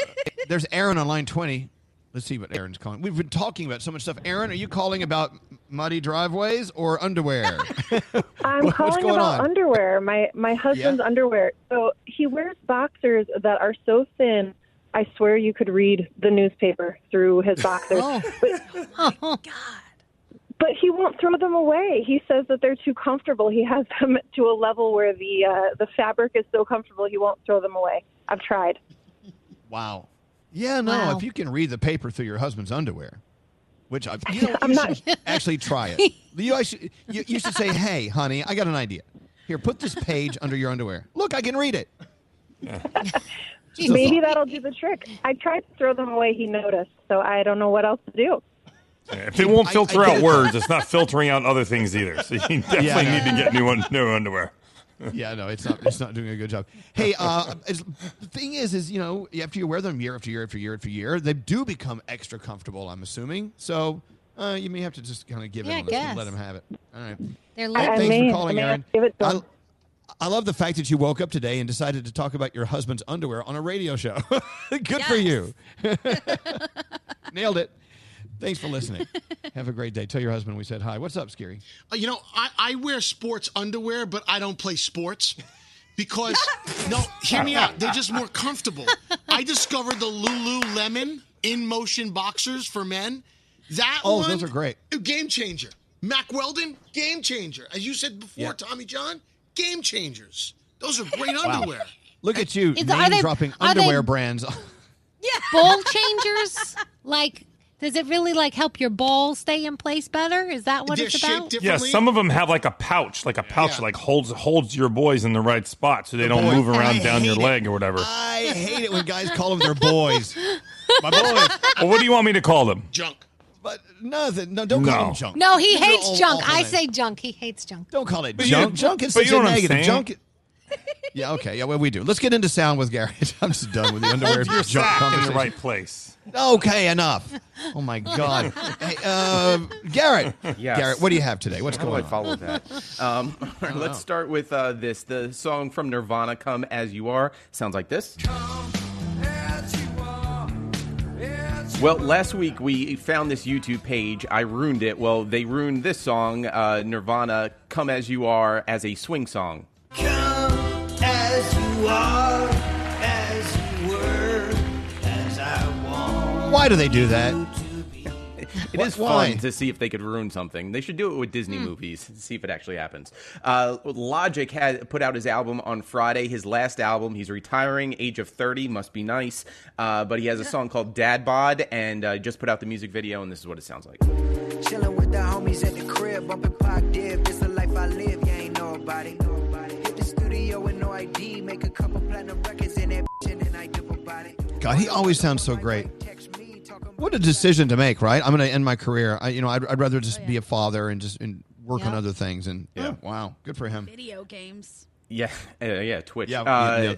there's Aaron on line 20. Let's see what Aaron's calling. We've been talking about so much stuff. Aaron, are you calling about muddy driveways or underwear? <laughs> I'm What's calling going about on? underwear. My my husband's Yeah? underwear. So he wears boxers that are so thin. I swear you could read the newspaper through his <laughs> boxers. Oh. But, but he won't throw them away. He says that they're too comfortable. He has them <laughs> to a level where the uh, the fabric is so comfortable he won't throw them away. I've tried. Wow. Yeah, no. Wow. If you can read the paper through your husband's underwear, which I, you <laughs> know, I'm you not- <laughs> actually try it. You, actually, you, you should say, "Hey, honey, I got an idea. Here, put this page under your underwear. Look, I can read it." <laughs> Just a Maybe thought. that'll do the trick. I tried to throw them away. He noticed. So I don't know what else to do. If it won't filter I out words, it's not filtering out other things either. So you definitely Yeah, I need to get new un- new underwear. Yeah, no, it's not. It's not doing a good job. Hey, uh, it's- the thing is, is you know, after you wear them year after year after year after year, they do become extra comfortable. I'm assuming. So uh, you may have to just kind of give Yeah, I in on and let them have it. All right. They're Hey, little. thanks may- for calling, I Aaron. have to give it to I. I love the fact that you woke up today and decided to talk about your husband's underwear on a radio show. <laughs> Good for you. <laughs> Nailed it. Thanks for listening. <laughs> Have a great day. Tell your husband we said hi. What's up, Skeery? Uh, You know, I, I wear sports underwear, but I don't play sports <laughs> because no, hear me out. They're just more comfortable. <laughs> I discovered the Lululemon in motion boxers for men. That Oh, one, those are great. a game changer. Mack Weldon, game changer. As you said before, Yeah. Tommy John, game changers. Those are great Wow. underwear. Look at you Is- are name they- dropping are they- underwear brands. Yeah, ball changers? like, does it really like help your ball stay in place better? Is that what They're it's about? Yeah, some of them have like a pouch, like a pouch, Yeah. like holds holds your boys in the right spot, so they don't boy- move around I down your it. leg or whatever. I hate it when guys call them their boys. <laughs> My boys. well, what do you want me to call them? Junk. But nothing. No, don't call No. them junk. No, he Those are hates all junk. awful I say junk. He hates junk. Don't call it But junk. junk is but such you a negative. saying? Junk. <laughs> Yeah. Okay. Yeah. Well, we do. Let's get into sound with Garrett. <laughs> I'm just done with the underwear Hold your junk sack in the right place. Okay. Enough. Oh my God. hey, uh, Garrett. Yes. Garrett, what do you have today? What's How do going I on? follow that? Um, <laughs> all right, let's start with uh, this. The song from Nirvana, "Come as You Are," sounds like this. Well, last week we found this YouTube page. I ruined it. Well, they ruined this song, uh, Nirvana, "Come as You Are," as a swing song. As you are, as you were, as I want. Why do they do that? It Wh- is why? fun to see if they could ruin something. They should do it with Disney Hmm. movies to see if it actually happens. Uh, Logic had put out his album on Friday, his last album. He's retiring, age of 30, must be nice. Uh, but he has a song called Dad Bod and uh, just put out the music video, and this is what it sounds like. Chillin' with the homies at the crib, bumping Pac Dib. This the life I live, you ain't nobody. Hit the studio with no ID, make a couple platinum records in that and then I dip about it. God, he always sounds so great. What a decision to make, right? I'm going to end my career. I, you know, I'd, I'd rather just be a father and just and work on other things. And yeah, wow, good for him. Video games. Yeah, <laughs> uh, yeah, Twitch. Yeah, uh, yeah,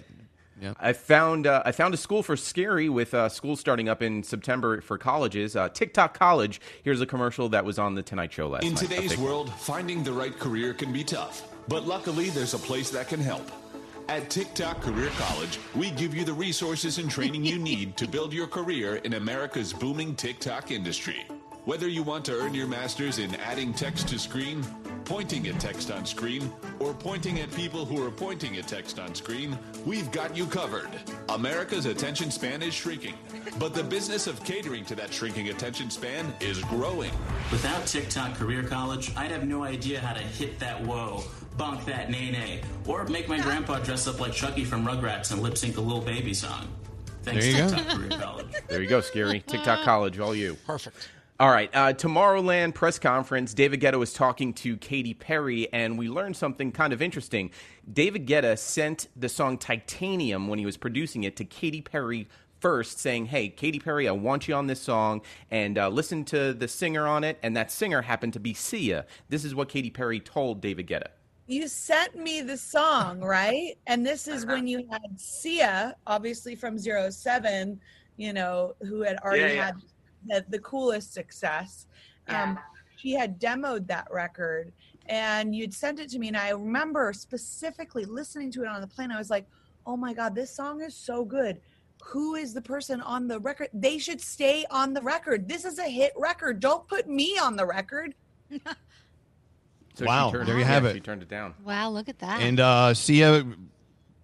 yeah. I found uh, I found a school for Skeery with uh, school starting up in September for colleges. Uh, TikTok College. Here's a commercial that was on the Tonight Show last In night. today's world, finding the right career can be tough, but luckily there's a place that can help. At TikTok Career College, we give you the resources and training you need to build your career in America's booming TikTok industry. Whether you want to earn your master's in adding text to screen, pointing at text on screen, or pointing at people who are pointing at text on screen, we've got you covered. America's attention span is shrinking, but the business of catering to that shrinking attention span is growing. Without TikTok Career College, I'd have no idea how to hit that whoa, bonk that nay nay, or make my grandpa dress up like Chucky from Rugrats and lip sync a little baby song. Thanks, There you go. Career College. There you go, Skeery. TikTok College, all you. Perfect. All right, uh, Tomorrowland press conference. David Guetta was talking to Katy Perry, and we learned something kind of interesting. David Guetta sent the song Titanium when he was producing it to Katy Perry first, saying, Hey, Katy Perry, I want you on this song, and uh, listen to the singer on it. And that singer happened to be Sia. This is what Katy Perry told David Guetta. you sent me the song, right? And this is Uh-huh. when you had Sia, obviously from Zero Seven, you know, who had already Yeah, yeah. had the, the coolest success. Um, she had demoed that record and you'd sent it to me. And I remember specifically listening to it on the plane. I was like, oh my God, this song is so good. Who is the person on the record? They should stay on the record. This is a hit record. Don't put me on the record. <laughs> So Wow, turned, there you yeah, have it. She turned it down. Wow, look at that. And uh, Sia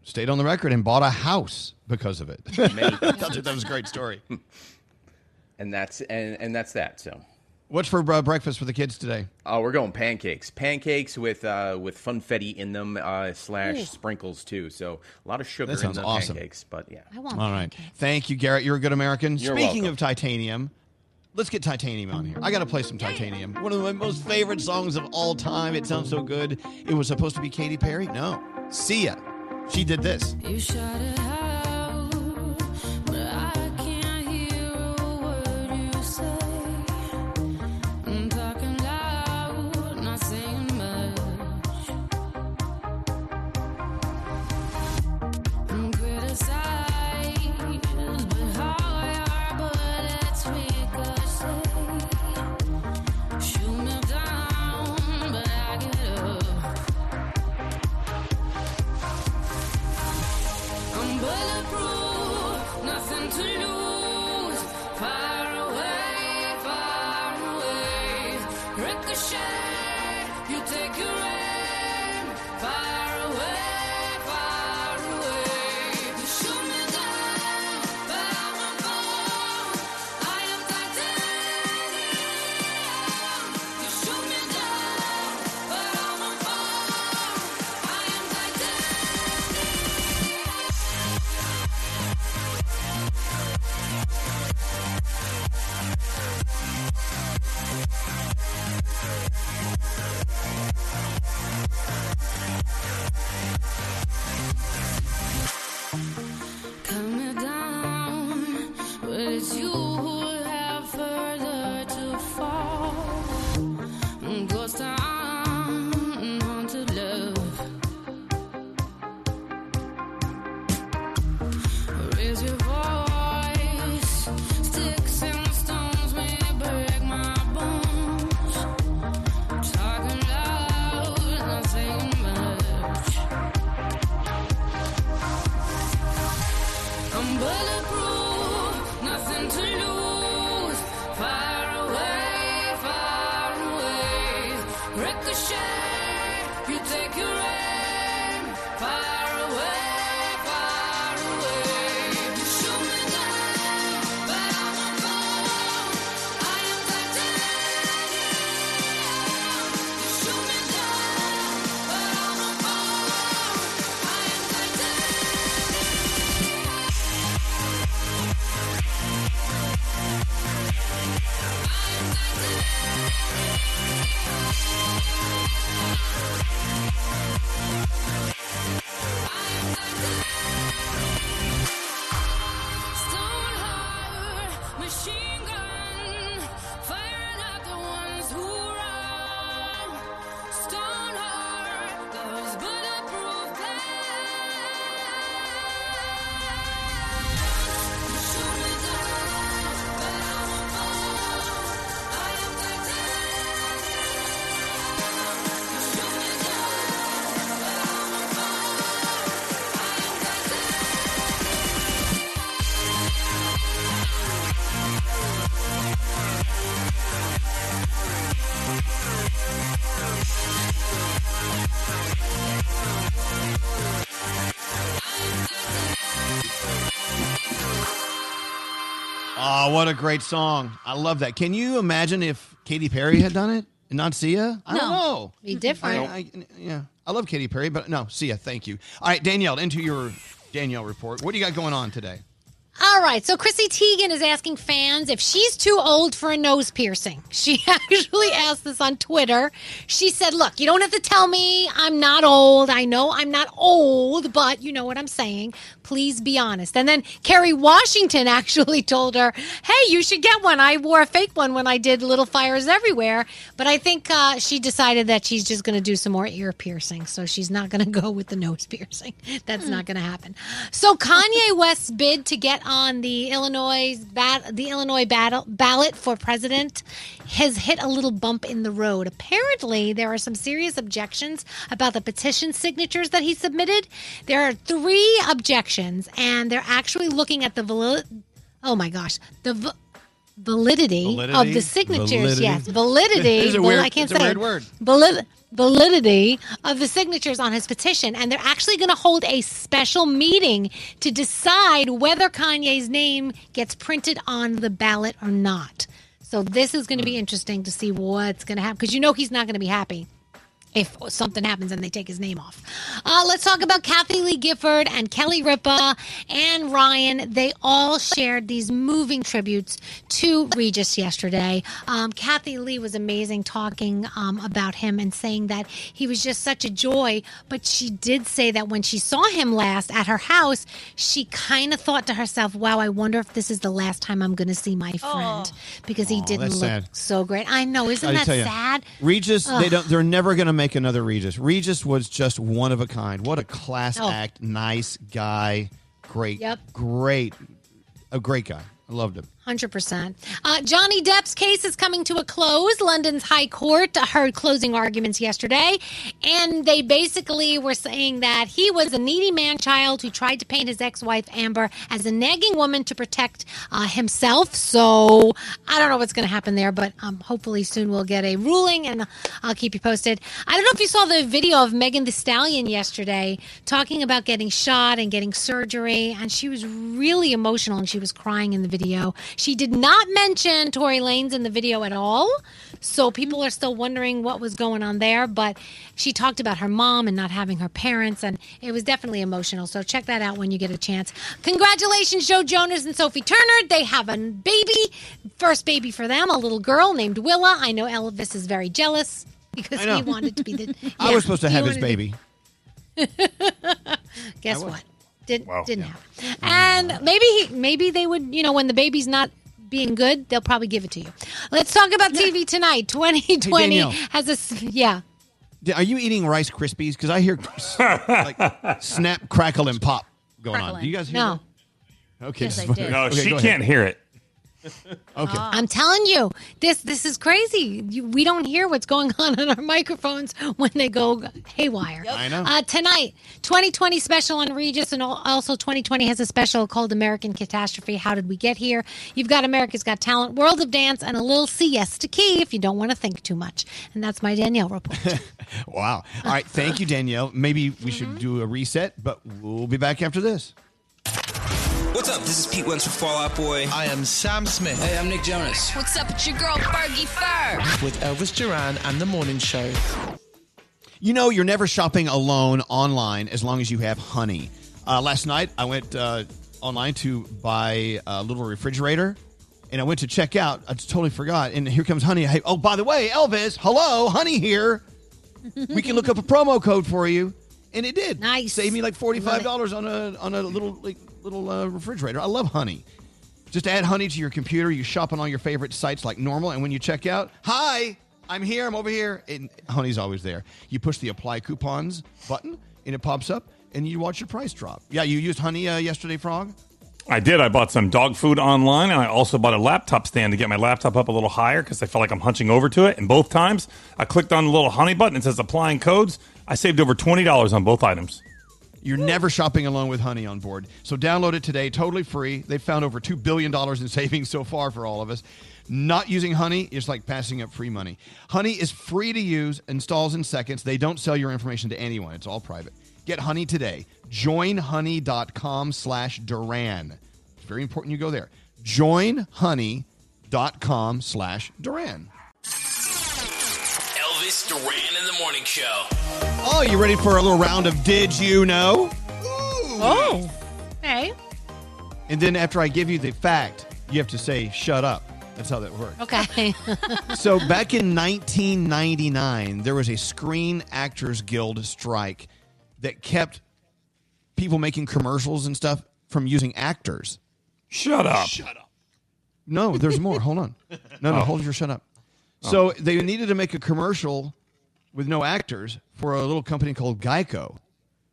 stayed on the record and bought a house because of it. I thought <laughs> that was a great story. <laughs> And that's and, and that's that. So, What's for uh, breakfast for the kids today? oh, we're going pancakes. Pancakes with uh, with funfetti in them uh, slash Ooh. sprinkles too. So a lot of sugar That sounds in the awesome. pancakes. But yeah, I want All right. Thank you, Garrett. You're a good American. You're Speaking welcome. of titanium, let's get titanium on here. I got to play some titanium. One of my most favorite songs of all time. It sounds so good. It was supposed to be Katy Perry. No, Sia. She did this. Oh, what a great song. I love that. Can you imagine if Katy Perry had done it and not Sia? I don't No. know. Be different. I, I, yeah. I love Katy Perry, but no, Sia, thank you. All right, Danielle, into your Danielle report. What do you got going on today? All right, so Chrissy Teigen is asking fans if she's too old for a nose piercing. <laughs> She actually asked this on Twitter. She said, Look, you don't have to tell me I'm not old. I know I'm not old, but you know what I'm saying. Please be honest. And then Kerry Washington <laughs> actually told her, Hey, you should get one. I wore a fake one when I did Little Fires Everywhere, but I think uh, she decided that she's just going to do some more ear piercing. So she's not going <laughs> to go with the nose piercing. That's not going to happen. So Kanye West's bid to get on the Illinois bat, the Illinois battle, ballot for president has hit a little bump in the road. Apparently, there are some serious objections about the petition signatures that he submitted. There are three objections, and they're actually looking at the valid. Oh my gosh, the. Validity, Validity? of the signatures. Validity? Yes, validity. <laughs> A weird- I can't say word. Valid- validity of the signatures on his petition, and they're actually going to hold a special meeting to decide whether Kanye's name gets printed on the ballot or not. So this is going to be hmm. interesting to see what's going to happen because you know he's not going to be happy if something happens and they take his name off. Uh, let's talk about Kathie Lee Gifford and Kelly Ripa and Ryan. They all shared these moving tributes to Regis yesterday. Um, Kathie Lee was amazing talking um, about him and saying that he was just such a joy. But she did say that when she saw him last at her house, she kind of thought to herself, wow, I wonder if this is the last time I'm going to see my friend because he Aw, didn't look sad. so great. I know, isn't I that sad? Regis, they don't. They're never going to make another Regis. Regis was just one of a kind. What a class Oh. act, nice guy, great, Yep. great, a great guy. I loved him. Hundred percent. Uh, Johnny Depp's case is coming to a close. London's High Court heard closing arguments yesterday, and they basically were saying that he was a needy man-child who tried to paint his ex-wife Amber as a nagging woman to protect uh, himself. So I don't know what's going to happen there, but um, hopefully soon we'll get a ruling, and I'll keep you posted. I don't know if you saw the video of Megan Thee Stallion yesterday talking about getting shot and getting surgery, and she was really emotional and she was crying in the video. She did not mention Tory Lanez in the video at all. So people are still wondering what was going on there, but she talked about her mom and not having her parents, and it was definitely emotional. So check that out when you get a chance. Congratulations, Joe Jonas and Sophie Turner. They have a baby, first baby for them, a little girl named Willa. I know Elvis is very jealous because he wanted to be the. <laughs> I was supposed to have his wanted to be- baby. <laughs> Guess what? Did, Wow. Didn't happen. And maybe he, maybe they would, you know, when the baby's not being good, they'll probably give it to you. Let's talk about TV tonight. 2020 Danielle. has a yeah. Are you eating Rice Krispies? Because I hear like snap, crackle, and pop going on. Do you guys hear No. that? Okay. Yes, just- I <laughs> did. No, okay, she can't hear it. <laughs> Okay. I'm telling you, this this is crazy. You, we don't hear what's going on on our <laughs> microphones when they go haywire. I know. Uh, tonight, 2020 special on Regis, and also 2020 has a special called American Catastrophe. How did we get here? You've got America's Got Talent, World of Dance, and a little siesta key if you don't want to think too much. And that's my Danielle report. <laughs> Wow. All right. Thank you, Danielle. Maybe we Mm-hmm. should do a reset, but we'll be back after this. What's up? This is Pete Wentz from Fall Out Boy. I am Sam Smith. Hey, I'm Nick Jonas. What's up? It's your girl Fergie Ferg. With Elvis Duran and The Morning Show. You know, you're never shopping alone online as long as you have Honey. Uh, last night, I went uh, online to buy a little refrigerator, and I went to check out. I totally forgot. And here comes Honey. Hey, oh, by the way, Elvis, hello, Honey here. we can look up a promo code for you, and it did. <laughs> Nice. Save me like forty five dollars on a on a little like little uh, refrigerator. I love Honey. Just add Honey to your computer. You shop on all your favorite sites like normal, and when you check out, hi, I'm here. I'm over here. And Honey's always there. You push the apply coupons button, and it pops up, and you watch your price drop. Yeah, you used Honey uh, yesterday, Frog. I did. I bought some dog food online, and I also bought a laptop stand to get my laptop up a little higher because I felt like I'm hunching over to it. And both times, I clicked on the little honey button. It says applying codes. I saved over twenty dollars on both items. You're never shopping alone with Honey on board. So download it today, totally free. They've found over $2 billion in savings so far for all of us. Not using Honey is like passing up free money. Honey is free to use, installs in seconds. They don't sell your information to anyone. It's all private. Get Honey today. Joinhoney.com slash Duran. It's very important you go there. Joinhoney.com slash Duran. Elvis Duran in the morning show. Oh, you ready for a little round of Did You Know? Oh. Hey. And then after I give you the fact, you have to say, shut up. That's how that works. Okay. <laughs> so back in 1999, there was a Screen Actors Guild strike that kept people making commercials and stuff from using actors. Shut up. Shut up. No, there's more. Hold on. No, no, Oh. hold your shut up. So they needed to make a commercial with no actors for a little company called Geico.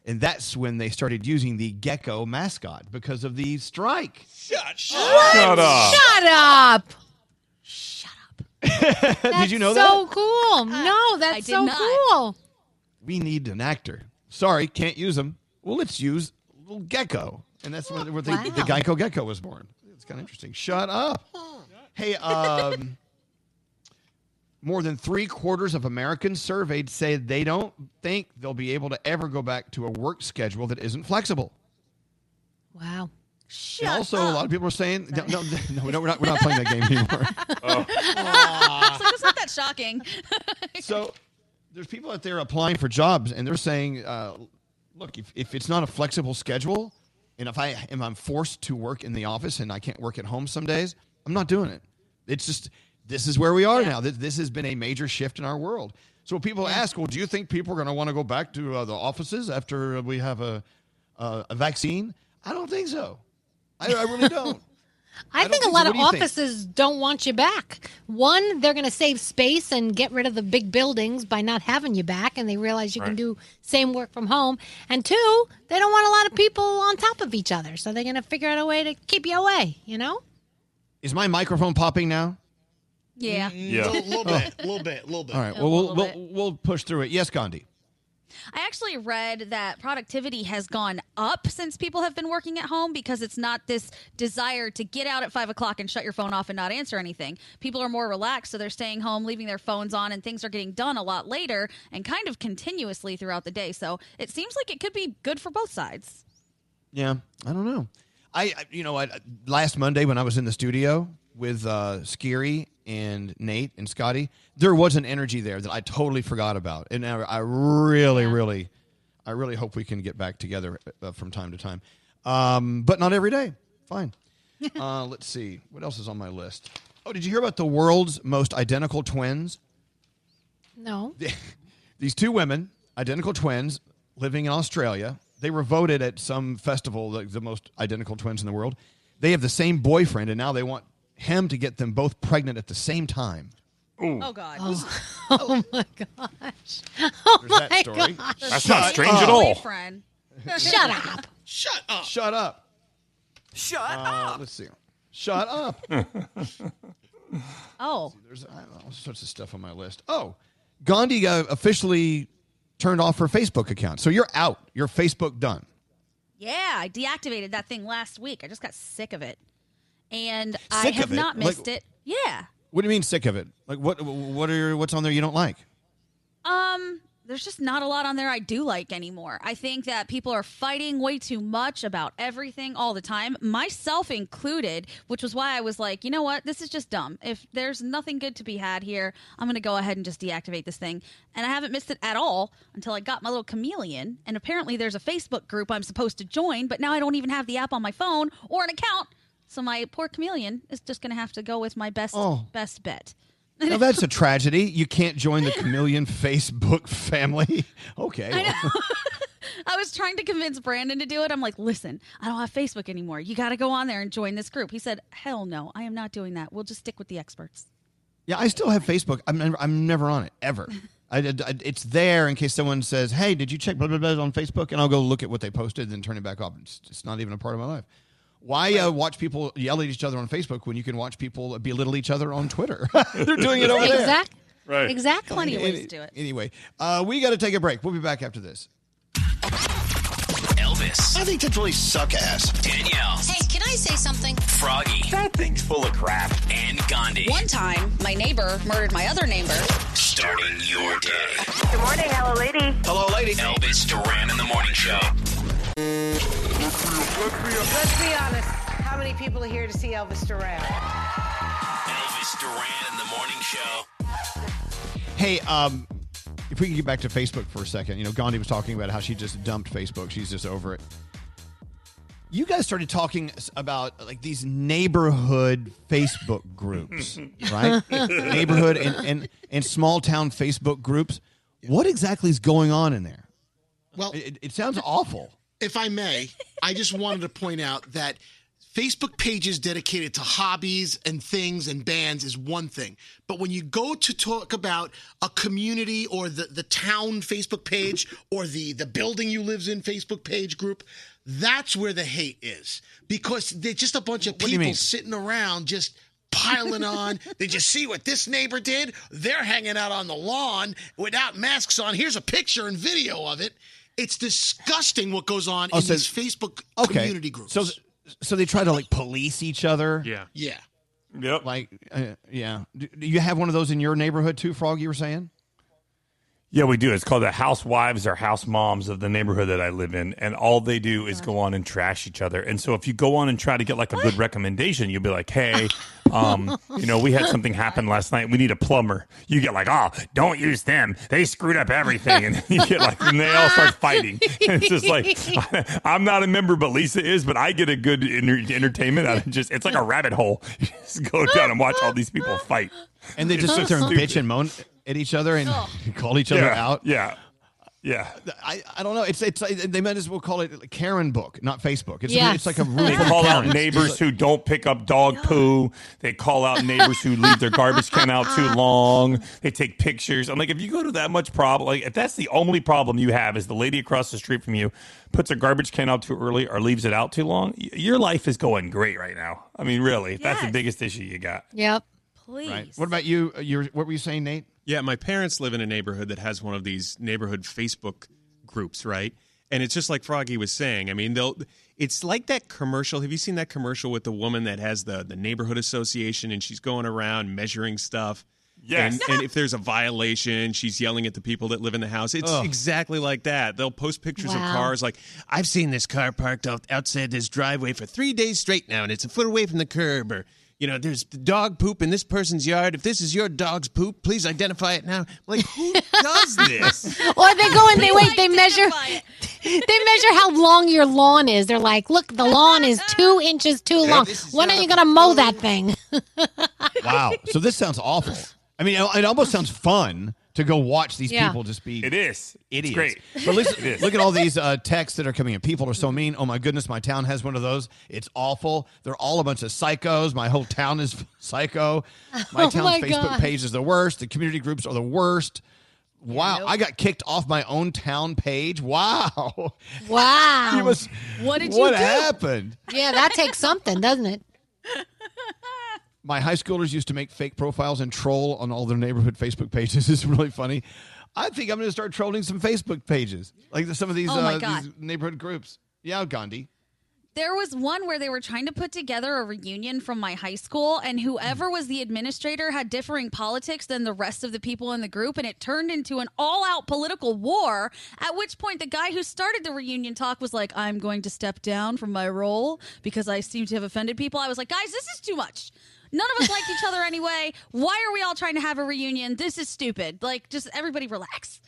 And that's when they started using the gecko mascot because of the strike. Shut, up. Shut up. Shut up. <laughs> Did you know that? so cool. No, that's did so not. cool. We need an actor. Sorry, can't use them. Well, let's use little gecko. And that's where, where the, the Geico gecko was born. It's kind of interesting. Shut up. Hey, um, more than three quarters of Americans surveyed say they don't think they'll be able to ever go back to a work schedule that isn't flexible. Wow. and also, a lot of people are saying, no, no, no, no, we're, not, we're not playing that game <laughs> anymore. It's like, that's not that shocking. <laughs> so there's people out there applying for jobs, and they're saying, uh, look, if, if it's not a flexible schedule, and if I am I'm forced to work in the office and I can't work at home some days, I'm not doing it. It's just this is where we are now. This, this has been a major shift in our world. So people ask, well, do you think people are going to want to go back to uh, the offices after we have a uh, a vaccine? I don't think so. I, I really don't. <laughs> I, don't think a lot so. of do you think? offices don't want you back. One, they're going to save space and get rid of the big buildings by not having you back, and they realize you can do same work from home. And two, they don't want a lot of people on top of each other, so they're going to figure out a way to keep you away. You know? Is my microphone popping now? Yeah. Yeah. A little bit, a little bit, a little bit. All right. Well, we'll, we'll, we'll push through it. Yes, Gandhi. I actually read that productivity has gone up since people have been working at home because it's not this desire to get out at five o'clock and shut your phone off and not answer anything. People are more relaxed, so they're staying home, leaving their phones on, and things are getting done a lot later and kind of continuously throughout the day. So it seems like it could be good for both sides. Yeah, I don't know. I, I- you know, I, last Monday when I was in the studio with uh, Skeery and Nate and Scotty, there was an energy there that I totally forgot about, and I, I really, really, I really hope we can get back together uh, from time to time, um, but not every day. Fine. <laughs> uh, let's see what else is on my list. Oh, did you hear about the world's most identical twins? No. <laughs> these two women, identical twins, living in Australia. They were voted at some festival like the most identical twins in the world. They have the same boyfriend, and now they want him to get them both pregnant at the same time. Oh God. Oh, <laughs> my gosh. <laughs> Oh There's that my story. gosh. That's not strange at all. Boyfriend. Shut up. Shut up. Shut up. Shut Uh, let's see. Shut up. <laughs> Oh. There's know, all sorts of stuff on my list. Oh, Gandhi uh, officially turned off her Facebook account. So you're out. Your Facebook done. Yeah, I deactivated that thing last week. I just got sick of it. And I have not Like- missed it. Yeah. What do you mean sick of it? Like what? What are your, what's on there you don't like? Um, there's just not a lot on there I do like anymore. I think that people are fighting way too much about everything all the time, myself included, which was why I was like, you know what? This is just dumb. If there's nothing good to be had here, I'm going to go ahead and just deactivate this thing. And I haven't missed it at all until I got my little chameleon. And apparently there's a Facebook group I'm supposed to join, but now I don't even have the app on my phone or an account. So my poor chameleon is just going to have to go with my best Oh. best bet. Now <laughs> that's a tragedy. You can't join the chameleon Facebook family. <laughs> Okay. well, <laughs> I was trying to convince Brandon to do it. I'm like, listen, I don't have Facebook anymore. You got to go on there and join this group. He said, hell no, I am not doing that. We'll just stick with the experts. yeah, I still have Facebook. I'm never, I'm never on it ever. I, I- it's there in case someone says, "Hey, did you check blah blah blah on Facebook?" And I'll go look at what they posted, and then turn it back off. It's, it's not even a part of my life. Why uh, watch people yell at each other on Facebook when you can watch people belittle each other on Twitter? <laughs> They're doing it over there. Exact- Right. Exactly. Plenty of ways to do it. Anyway, uh, we got to take a break. We'll be back after this. Elvis. I think that's really suck ass. Danielle. Hey, can I say something? Froggy. That thing's full of crap. And Gandhi. One time, my neighbor murdered my other neighbor. Starting your day. Good morning, hello, lady. Hello, lady. Elvis Duran in the morning show. Let's be honest. How many people are here to see Elvis Duran? Elvis Duran in the morning show. Hey, um, if we can get back to Facebook for a second, you know, Gandhi was talking about how she just dumped Facebook. She's just over it. You guys started talking about like these neighborhood Facebook groups, <laughs> right? neighborhood and, and, and small town Facebook groups. What exactly is going on in there? Well, it, it sounds awful. If I may, I just <laughs> wanted to point out that Facebook pages dedicated to hobbies and things and bands is one thing. But when you go to talk about a community or the, the town Facebook page <laughs> or the, the building you lives in Facebook page group, that's where the hate is. Because they're just a bunch of people sitting around just <laughs> piling on. Did you see what this neighbor did? They're hanging out on the lawn without masks on. Here's a picture and video of it. It's disgusting what goes on Oh, in so- these Facebook Okay. community groups. So, so they try to like police each other. Yeah. Yeah. Yep. Like, uh, yeah. Do, do you have one of those in your neighborhood too, Frog? You were saying? Yeah, we do. It's called the housewives or house moms of the neighborhood that I live in, and all they do is go on and trash each other. And so, if you go on and try to get like a good recommendation, you'll be like, "Hey, um, you know, we had <laughs> something happen last night. We need a plumber." You get like, "Oh, don't use them. They screwed up everything," and <laughs> you get like, and they all start fighting. <laughs> And it's just like, I'm not a member, but Lisa is. But I get a good enter- entertainment out of just. It's like a rabbit hole. You just go down and watch all these people fight, And they just It's sit there and bitch and moan at each other and <laughs> call each other Yeah, out. Yeah. Yeah. I, I don't know. It's it's they might as well call it a Karen book, not Facebook. It's Yes. it's like a <laughs> room They full of call out neighbors It's who don't pick up dog poo. They call out neighbors who leave their garbage can out too <laughs> long. They take pictures. I'm like, if you go to that much problem, like if that's the only problem you have is the lady across the street from you puts her garbage can out too early or leaves it out too long, your life is going great right now. I mean, really, that's the biggest issue you got. Yep. Please. Right. What about you? Uh, You're, what were you saying, Nate? Yeah, my parents live in a neighborhood that has one of these neighborhood Facebook groups, right? And it's just like Froggy was saying. I mean, they'll. It's like that commercial. Have you seen that commercial with the woman that has the the neighborhood association and she's going around measuring stuff? Yes. And, and if there's a violation, she's yelling at the people that live in the house. It's Ugh. exactly like that. They'll post pictures of cars like, I've seen this car parked out, outside this driveway for three days straight now, and it's a foot away from the curb. Or, you know, there's dog poop in this person's yard. If this is your dog's poop, please identify it now. Like, who <laughs> does this? Or they go and they wait. They measure. <laughs> They measure how long your lawn is. They're like, "Look, the lawn is two <laughs> inches too Yeah, long. When are you going to mow that thing?" Wow. so this sounds awful. I mean, it it almost sounds fun to go watch these Yeah. people just be. It is. Idiots. great. But listen, It is. look at all these uh, texts that are coming in. People are so mean. Oh my goodness, my town has one of those. It's awful. They're all a bunch of psychos. My whole town is <laughs> psycho. My Oh town's my Facebook God. page is the worst. The community groups are the worst. Wow, I got kicked off my own town page. Wow. Wow. <laughs> You must- What did you what do? happened? yeah, that takes something, doesn't it? My high schoolers used to make fake profiles and troll on all their neighborhood Facebook pages. <laughs> It's really funny. I think I'm going to start trolling some Facebook pages, like some of these, Oh uh, these neighborhood groups. Yeah, Gandhi. There was one where they were trying to put together a reunion from my high school, and whoever was the administrator had differing politics than the rest of the people in the group, and it turned into an all out political war. At which point, the guy who started the reunion talk was like, I'm going to step down from my role because I seem to have offended people. I was like, guys, this is too much. None of us liked each other anyway. Why are we all trying to have a reunion? This is stupid. Like, just everybody relax.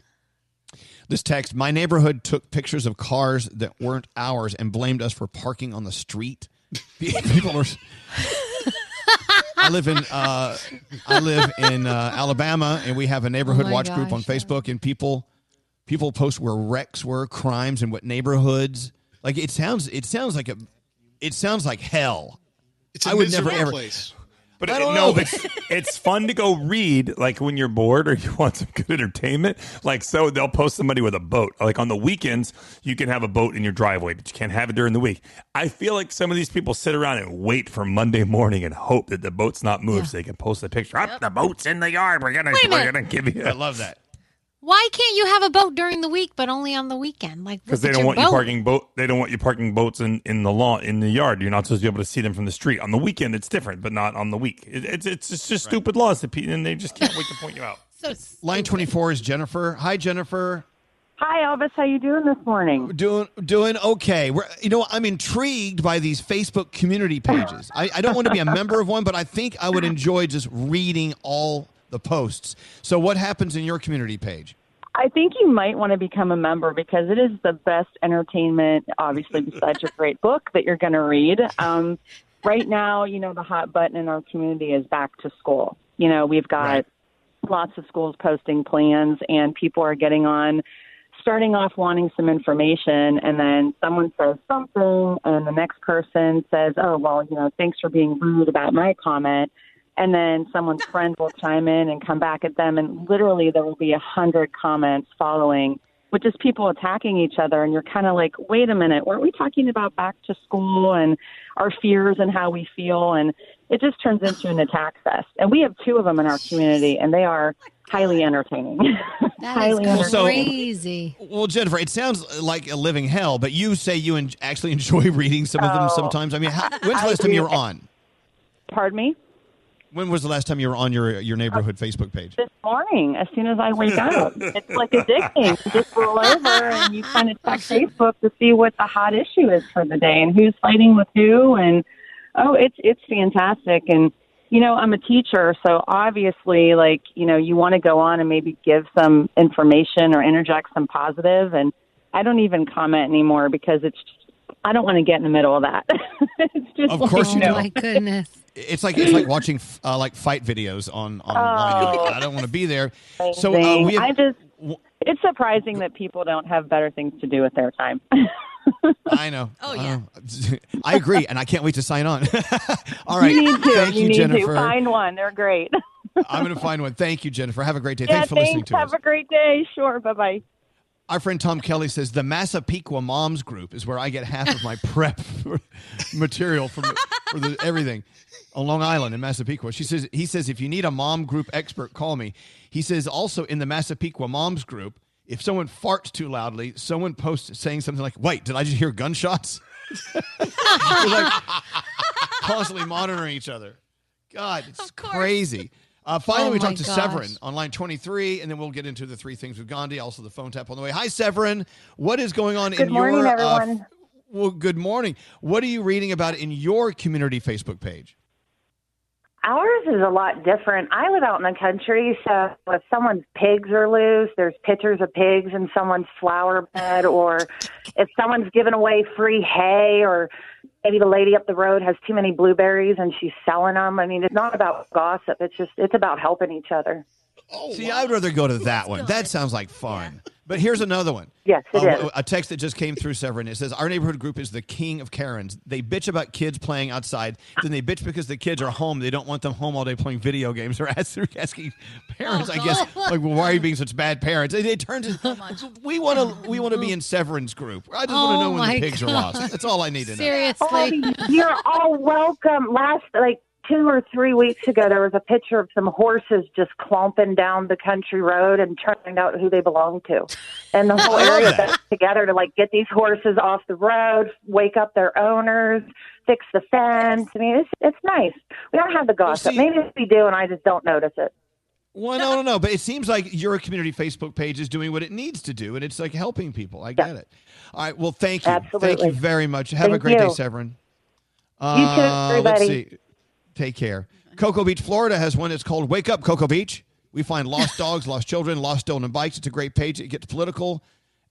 This text: My neighborhood took pictures of cars that weren't ours and blamed us for parking on the street. <laughs> People are. <laughs> I live in uh, I live in uh, Alabama, and we have a neighborhood Oh my watch group on gosh. Facebook, and people people post where wrecks were, crimes, and what neighborhoods. Like it sounds, it sounds like a, it sounds like hell. It's a I would never miserable ever. place. But I it- don't no, know. but it's, <laughs> it's fun to go read, like when you're bored or you <laughs> want some good entertainment. Like, so they'll post somebody with a boat. Like on the weekends, you can have a boat in your driveway, but you can't have it during the week. I feel like some of these people sit around and wait for Monday morning and hope that the boat's not moved so they can post a picture. Up, the boat's in the yard. We're gonna, Wait a we're minute. gonna give you. I love that. Why can't you have a boat during the week, but only on the weekend? Like Because they don't your want you parking boat. They don't want you parking boats in, in the lawn in the yard. You're not supposed to be able to see them from the street. On the weekend, it's different, but not on the week. It, it's it's it's just stupid laws that pe- and they just can't wait to point you out. <laughs> So Line twenty four is Jennifer. Hi, Jennifer. Hi, Elvis. How you doing this morning? Doing doing okay. We're you know I'm intrigued by these Facebook community pages. I, I don't want to be a member of one, but I think I would enjoy just reading all the posts. So what happens in your community page? I think you might want to become a member because it is the best entertainment, obviously, besides your great book that you're going to read. Um, right now, you know, the hot button in our community is back to school. You know, we've got lots of schools posting plans, and people are getting on, starting off wanting some information, and then someone says something, and the next person says, oh, well, you know, thanks for being rude about my comment and then someone's <laughs> friend will chime in and come back at them and literally there will be a hundred comments following with just people attacking each other and you're kind of like wait a minute weren't we talking about back to school and our fears and how we feel? And it just turns into an attack fest. And we have two of them in our community and they are oh highly entertaining. <laughs> That highly is So- crazy. Well, Jennifer, it sounds like a living hell, but you say you en- actually <laughs> enjoy reading some of them Oh, sometimes. I mean, how, when's the last time you were on? pardon me When was the last time you were on your your neighborhood Facebook page? This morning, as soon as I wake <laughs> up, it's like addicting. You just roll over and you kind of check Facebook to see what the hot issue is for the day and who's fighting with who. And oh, it's it's fantastic. And you know, I'm a teacher, so obviously, like you know, you want to go on and maybe give some information or interject some positive. And I don't even comment anymore because it's just, I don't want to get in the middle of that. <laughs> it's just Of course like, you no. don't. My goodness. It's like it's like watching uh, like fight videos on online. Oh. I don't want to be there. So uh, we have, I just it's surprising that people don't have better things to do with their time. I know. <laughs> Oh yeah. I agree, and I can't wait to sign on. <laughs> All right. you need to. Thank you, need Jennifer. to find one. They're great. <laughs> I'm going to find one. Thank you, Jennifer. Have a great day. yeah, thanks for listening thanks. to Have us. a great day. Sure. Bye bye. Our friend Tom Kelly says the Massapequa Moms Group is where I get half of my prep material from for the, everything on Long Island in Massapequa. She says he says if you need a mom group expert, call me. He says also in the Massapequa Moms Group, if someone farts too loudly, someone posts saying something like, "Wait, did I just hear gunshots?" <laughs> Like constantly monitoring each other. God, it's crazy. Uh, finally, Oh we my talked to gosh. Severin on line 23, and then we'll get into the three things with Gandhi, also the phone tap on the way. Hi, Severin. What is going on Good in morning, your... uh, everyone. f- well, good morning. What are you reading about in your community Facebook page? Ours is a lot different. I live out in the country, so if someone's pigs are loose, there's pictures of pigs in someone's flower bed, or <laughs> if someone's giving away free hay, or maybe the lady up the road has too many blueberries and she's selling them. I mean, it's not about gossip. It's just it's about helping each other. Oh, See, I'd rather go to that one. That sounds like fun. But here's another one. Yes, it Uh, is. A text that just came through, Severin. It says, Our neighborhood group is the king of Karens. They bitch about kids playing outside. Then they bitch because the kids are home. They don't want them home all day playing video games. <laughs> Or they're asking parents, I guess, like, well, why are you being such bad parents? It, it turns into, we want to we want to be <laughs> in Severin's group. I just want to Oh, know when the pigs are God. lost. That's all I need to know. Seriously. you're all welcome. Last, like, two or three weeks ago, there was a picture of some horses just clomping down the country road and trying out who they belong to. And the whole area got together to, like, get these horses off the road, wake up their owners, fix the fence. I mean, it's, it's nice. We don't have the gossip. see- Maybe we do, and I just don't notice it. Well, no, no, no. But it seems like your community Facebook page is doing what it needs to do, and it's like helping people. I get it. All right. Well, thank you. Absolutely. Thank you very much. Have a Thank great day, Severin. you. Too, Uh, everybody. Let's see. Take care. Cocoa Beach, Florida has one. It's called Wake Up Cocoa Beach. We find lost <laughs> dogs, lost children, lost stolen bikes. It's a great page. It gets political,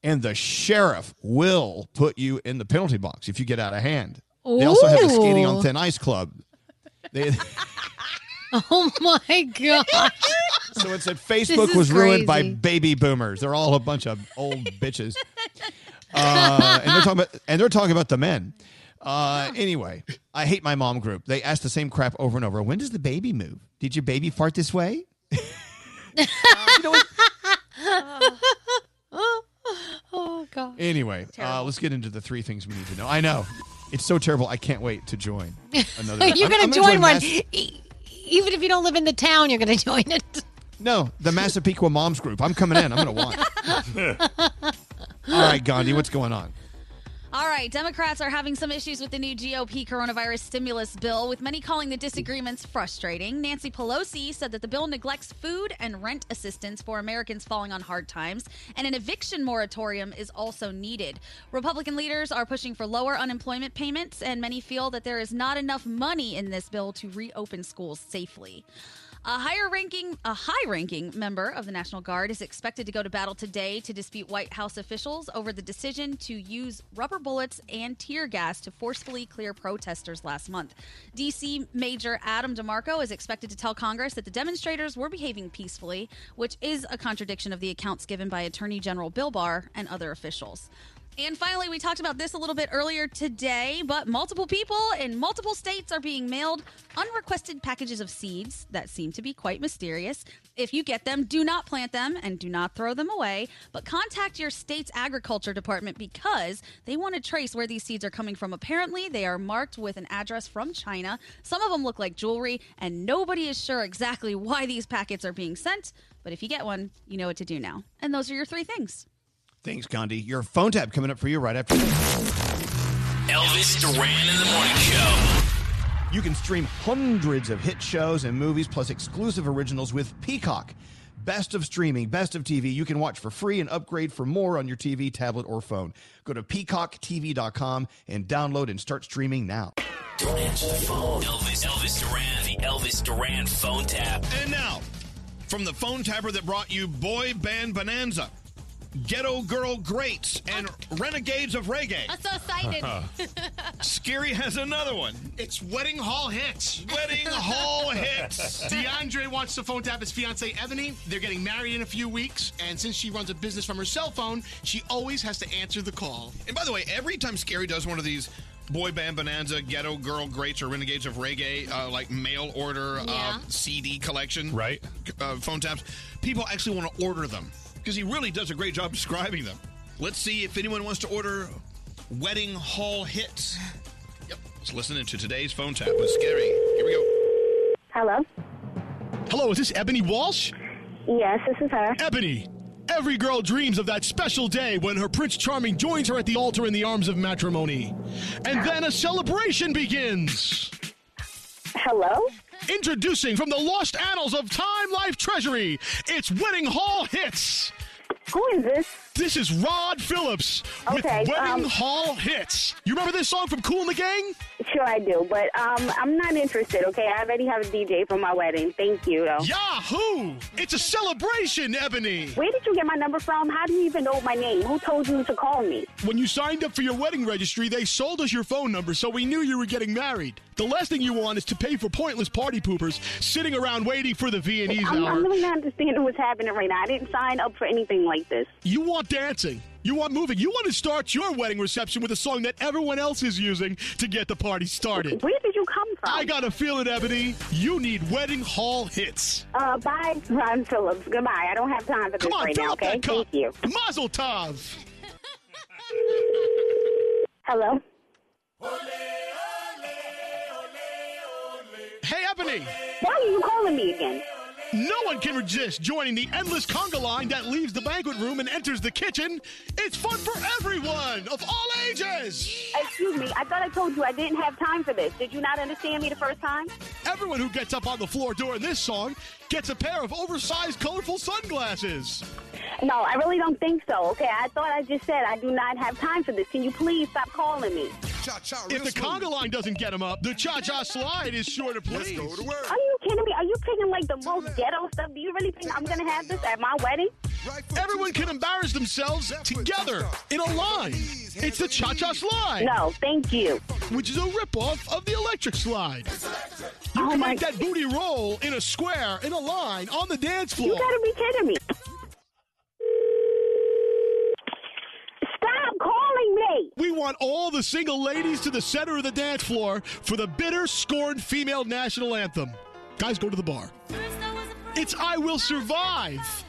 and the sheriff will put you in the penalty box if you get out of hand. They also have the skating on thin ice club. They, <laughs> <laughs> Oh my gosh. So it said Facebook was ruined by baby boomers. They're all a bunch of old bitches. Uh, and they're talking about and they're talking about the men. Uh, anyway, I hate my mom group. They ask the same crap over and over. When does the baby move? Did your baby fart this way? <laughs> <laughs> oh god. Anyway, uh, let's get into the three things we need to know. I know it's so terrible. I can't wait to join <laughs> another. you're gonna I'm join one. Mass- E- Even if you don't live in the town, you're gonna join it. no, the Massapequa Moms group. I'm coming in. I'm going to watch. All right, Gandhi, what's going on? All right, Democrats are having some issues with the new GOP coronavirus stimulus bill, with many calling the disagreements frustrating. Nancy Pelosi said that the bill neglects food and rent assistance for Americans falling on hard times, and an eviction moratorium is also needed. Republican leaders are pushing for lower unemployment payments, and many feel that there is not enough money in this bill to reopen schools safely. A higher ranking, a high ranking member of the National Guard is expected to go to battle today to dispute White House officials over the decision to use rubber bullets and tear gas to forcefully clear protesters last month. DC Major Adam DeMarco is expected to tell Congress that the demonstrators were behaving peacefully, which is a contradiction of the accounts given by Attorney General Bill Barr and other officials. And finally, we talked about this a little bit earlier today, but multiple people in multiple states are being mailed unrequested packages of seeds that seem to be quite mysterious. If you get them, do not plant them and do not throw them away, but contact your state's agriculture department because they want to trace where these seeds are coming from. Apparently, they are marked with an address from China. Some of them look like jewelry, and nobody is sure exactly why these packets are being sent. But if you get one, you know what to do now. And those are your three things. Thanks, Gandhi. Your phone tab coming up for you right after. Elvis Duran in the morning show. You can stream hundreds of hit shows and movies plus exclusive originals with Peacock. Best of streaming, best of TV. You can watch for free and upgrade for more on your TV, tablet, or phone. Go to peacocktv.com and download and start streaming now. Don't answer the phone. Elvis, Elvis Duran, the Elvis Duran phone tap. And now, from the phone tapper that brought you Boy Band Bonanza, Ghetto Girl Greats, and Renegades of Reggae. I'm so excited. <laughs> Skeery has another one. It's Wedding Hall Hits. Wedding <laughs> Hall Hits. DeAndre wants to phone tap his fiancee Ebony. They're getting married in a few weeks, and since she runs a business from her cell phone, she always has to answer the call. And by the way, every time Skeery does one of these boy band bonanza, ghetto girl greats, or renegades of reggae, uh, like mail order uh, CD collection, right? Uh, phone taps. People actually want to order them because he really does a great job describing them. Let's see if anyone wants to order wedding hall hits. Yep. Let's listen into today's phone tap with Skeery. Here we go. Hello. Hello, is this Ebony Walsh? Yes, this is her. Ebony, every girl dreams of that special day when her Prince Charming joins her at the altar in the arms of matrimony. And then a celebration begins. Hello? Introducing from the lost annals of Time Life Treasury, it's Wedding Hall Hits. Who is this? This is Rod Phillips with Okay, Wedding um, Hall Hits. You remember this song from Kool and the Gang? Sure, I do, but um, I'm not interested. Okay, I already have a DJ for my wedding. Thank you, though. Yahoo! It's a celebration, Ebony. Where did you get my number from? How do you even know my name? Who told you to call me? When you signed up for your wedding registry, they sold us your phone number, so we knew you were getting married. The last thing you want is to pay for pointless party poopers sitting around waiting for the Viennese I'm, hour. I'm really not understanding what's happening right now. I didn't sign up for anything like this. You want dancing. You want moving. You want to start your wedding reception with a song that everyone else is using to get the party started. Where did you come from? I got a feeling, Ebony. You need wedding hall hits. Uh, bye, Ron Phillips. Goodbye. I don't have time for this Come on, right now. Okay, thank you. Mazel tov. Hello. Hey, Ebony. Why are you calling me again? No one can resist joining the endless conga line that leaves the banquet room and enters the kitchen. It's fun for everyone of all ages. Excuse me. I thought I told you I didn't have time for this. Did you not understand me the first time? Everyone who gets up on the floor during this song gets a pair of oversized, colorful sunglasses. No, I really don't think so. Okay, I thought I just said I do not have time for this. Can you please stop calling me? Cha-cha, if the conga line doesn't get him up, the cha-cha slide is sure to please. Let's go Are you kidding me? Are you picking like the most ghetto stuff? Do you really think I'm gonna have this at my wedding? Everyone can embarrass themselves together in a line. It's the cha-cha slide. No, thank you. Which is a ripoff of the electric slide. You Oh can my- make that booty roll in a square, in a line, on the dance floor. You gotta be kidding me. Stop calling me. We want all the single ladies to the center of the dance floor for the bitter, scorned female national anthem. Guys, go to the bar. It's I Will Survive.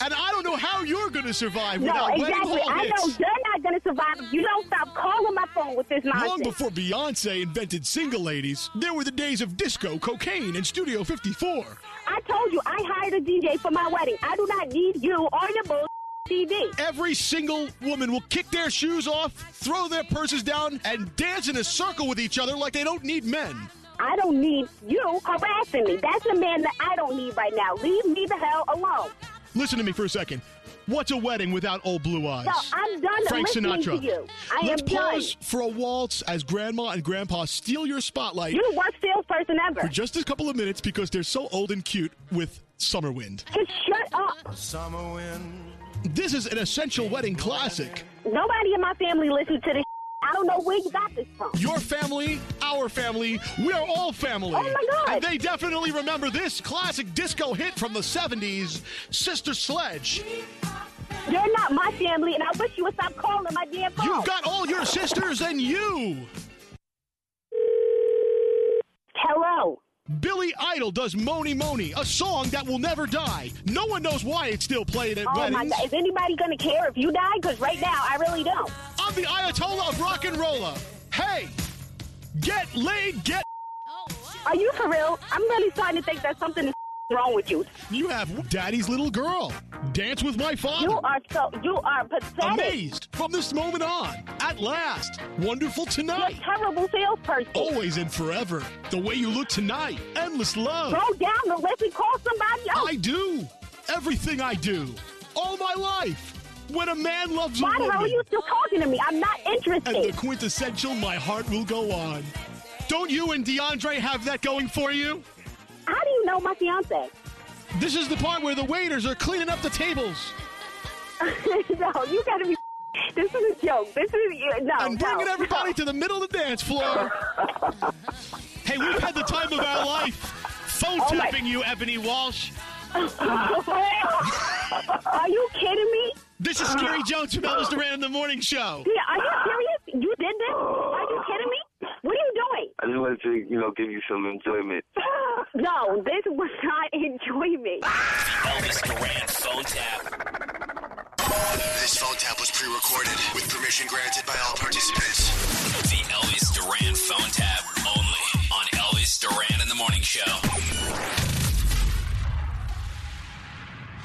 And I don't know how you're going to survive No, without wedding exactly. hall I know you're not gonna survive you don't stop calling my phone with this nonsense. Long before Beyonce invented single ladies, there were the days of disco, cocaine, and Studio 54. I told you I hired a DJ for my wedding. I do not need you or your bull CD. Every single woman will kick their shoes off, throw their purses down, and dance in a circle with each other like they don't need men. I don't need you harassing me. That's a man that I don't need right now. Leave me the hell alone. Listen to me for a second. What's a wedding without old blue eyes? No, I'm done Frank listening Sinatra. to you. I Let's am pause done. for a waltz as Grandma and Grandpa steal your spotlight You're the worst salesperson ever. for just a couple of minutes because they're so old and cute with Summer Wind. Just shut up. Summer Wind. This is an essential wedding classic. Nobody in my family listens to this. I don't know where you got this from. Your family, our family, we are all family. Oh, my God. And they definitely remember this classic disco hit from the 70s, Sister Sledge. You're not my family, and I wish you would stop calling my damn phone. You've got all your sisters and you. Hello. Billy Idol does Mony Mony, a song that will never die. No one knows why it's still played at Oh my. God! Is anybody gonna care if you die? Because right now, I really don't. I'm the Ayatollah of rock and roller. Hey, get laid, get. Oh, Are you for real? I'm really starting to think that's something wrong with you? You have daddy's little girl. Dance with my father. You are so you are pathetic. Amazed from this moment on. At last. Wonderful tonight. You're a terrible salesperson. Always and forever. The way you look tonight. Endless love. Go down the list and call somebody else. I do. Everything I do. All my life. When a man loves Why a woman. hell are you still talking to me? I'm not interested. And the quintessential my heart will go on. Don't you and DeAndre have that going for you? How do you know my fiance? This is the part where the waiters are cleaning up the tables. <laughs> no, you gotta be. <laughs> This is a joke. This is no. and bringing no, everybody to the middle of the dance floor. <laughs> hey, we've had the time of our life. Phone Oh my- tapping you, Ebony Walsh. Are you kidding me? This is Skeery Jones from Elvis Duran in the Morning Show. Yeah, are you serious? You did this? Are you kidding me? What are you doing? I just wanted to, you know, give you some enjoyment. <laughs> No, this was not enjoyment. Oh, the Elvis Duran phone tap. This phone tap was pre-recorded with permission granted by all participants. The Elvis Duran phone tap only on Elvis Duran in the Morning Show.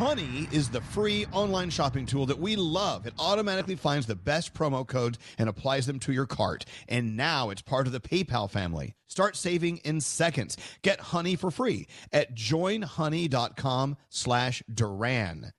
Honey is the free online shopping tool that we love. It automatically finds the best promo codes and applies them to your cart. And now it's part of the PayPal family. Start saving in seconds. Get Honey for free at joinhoney.com slash Duran.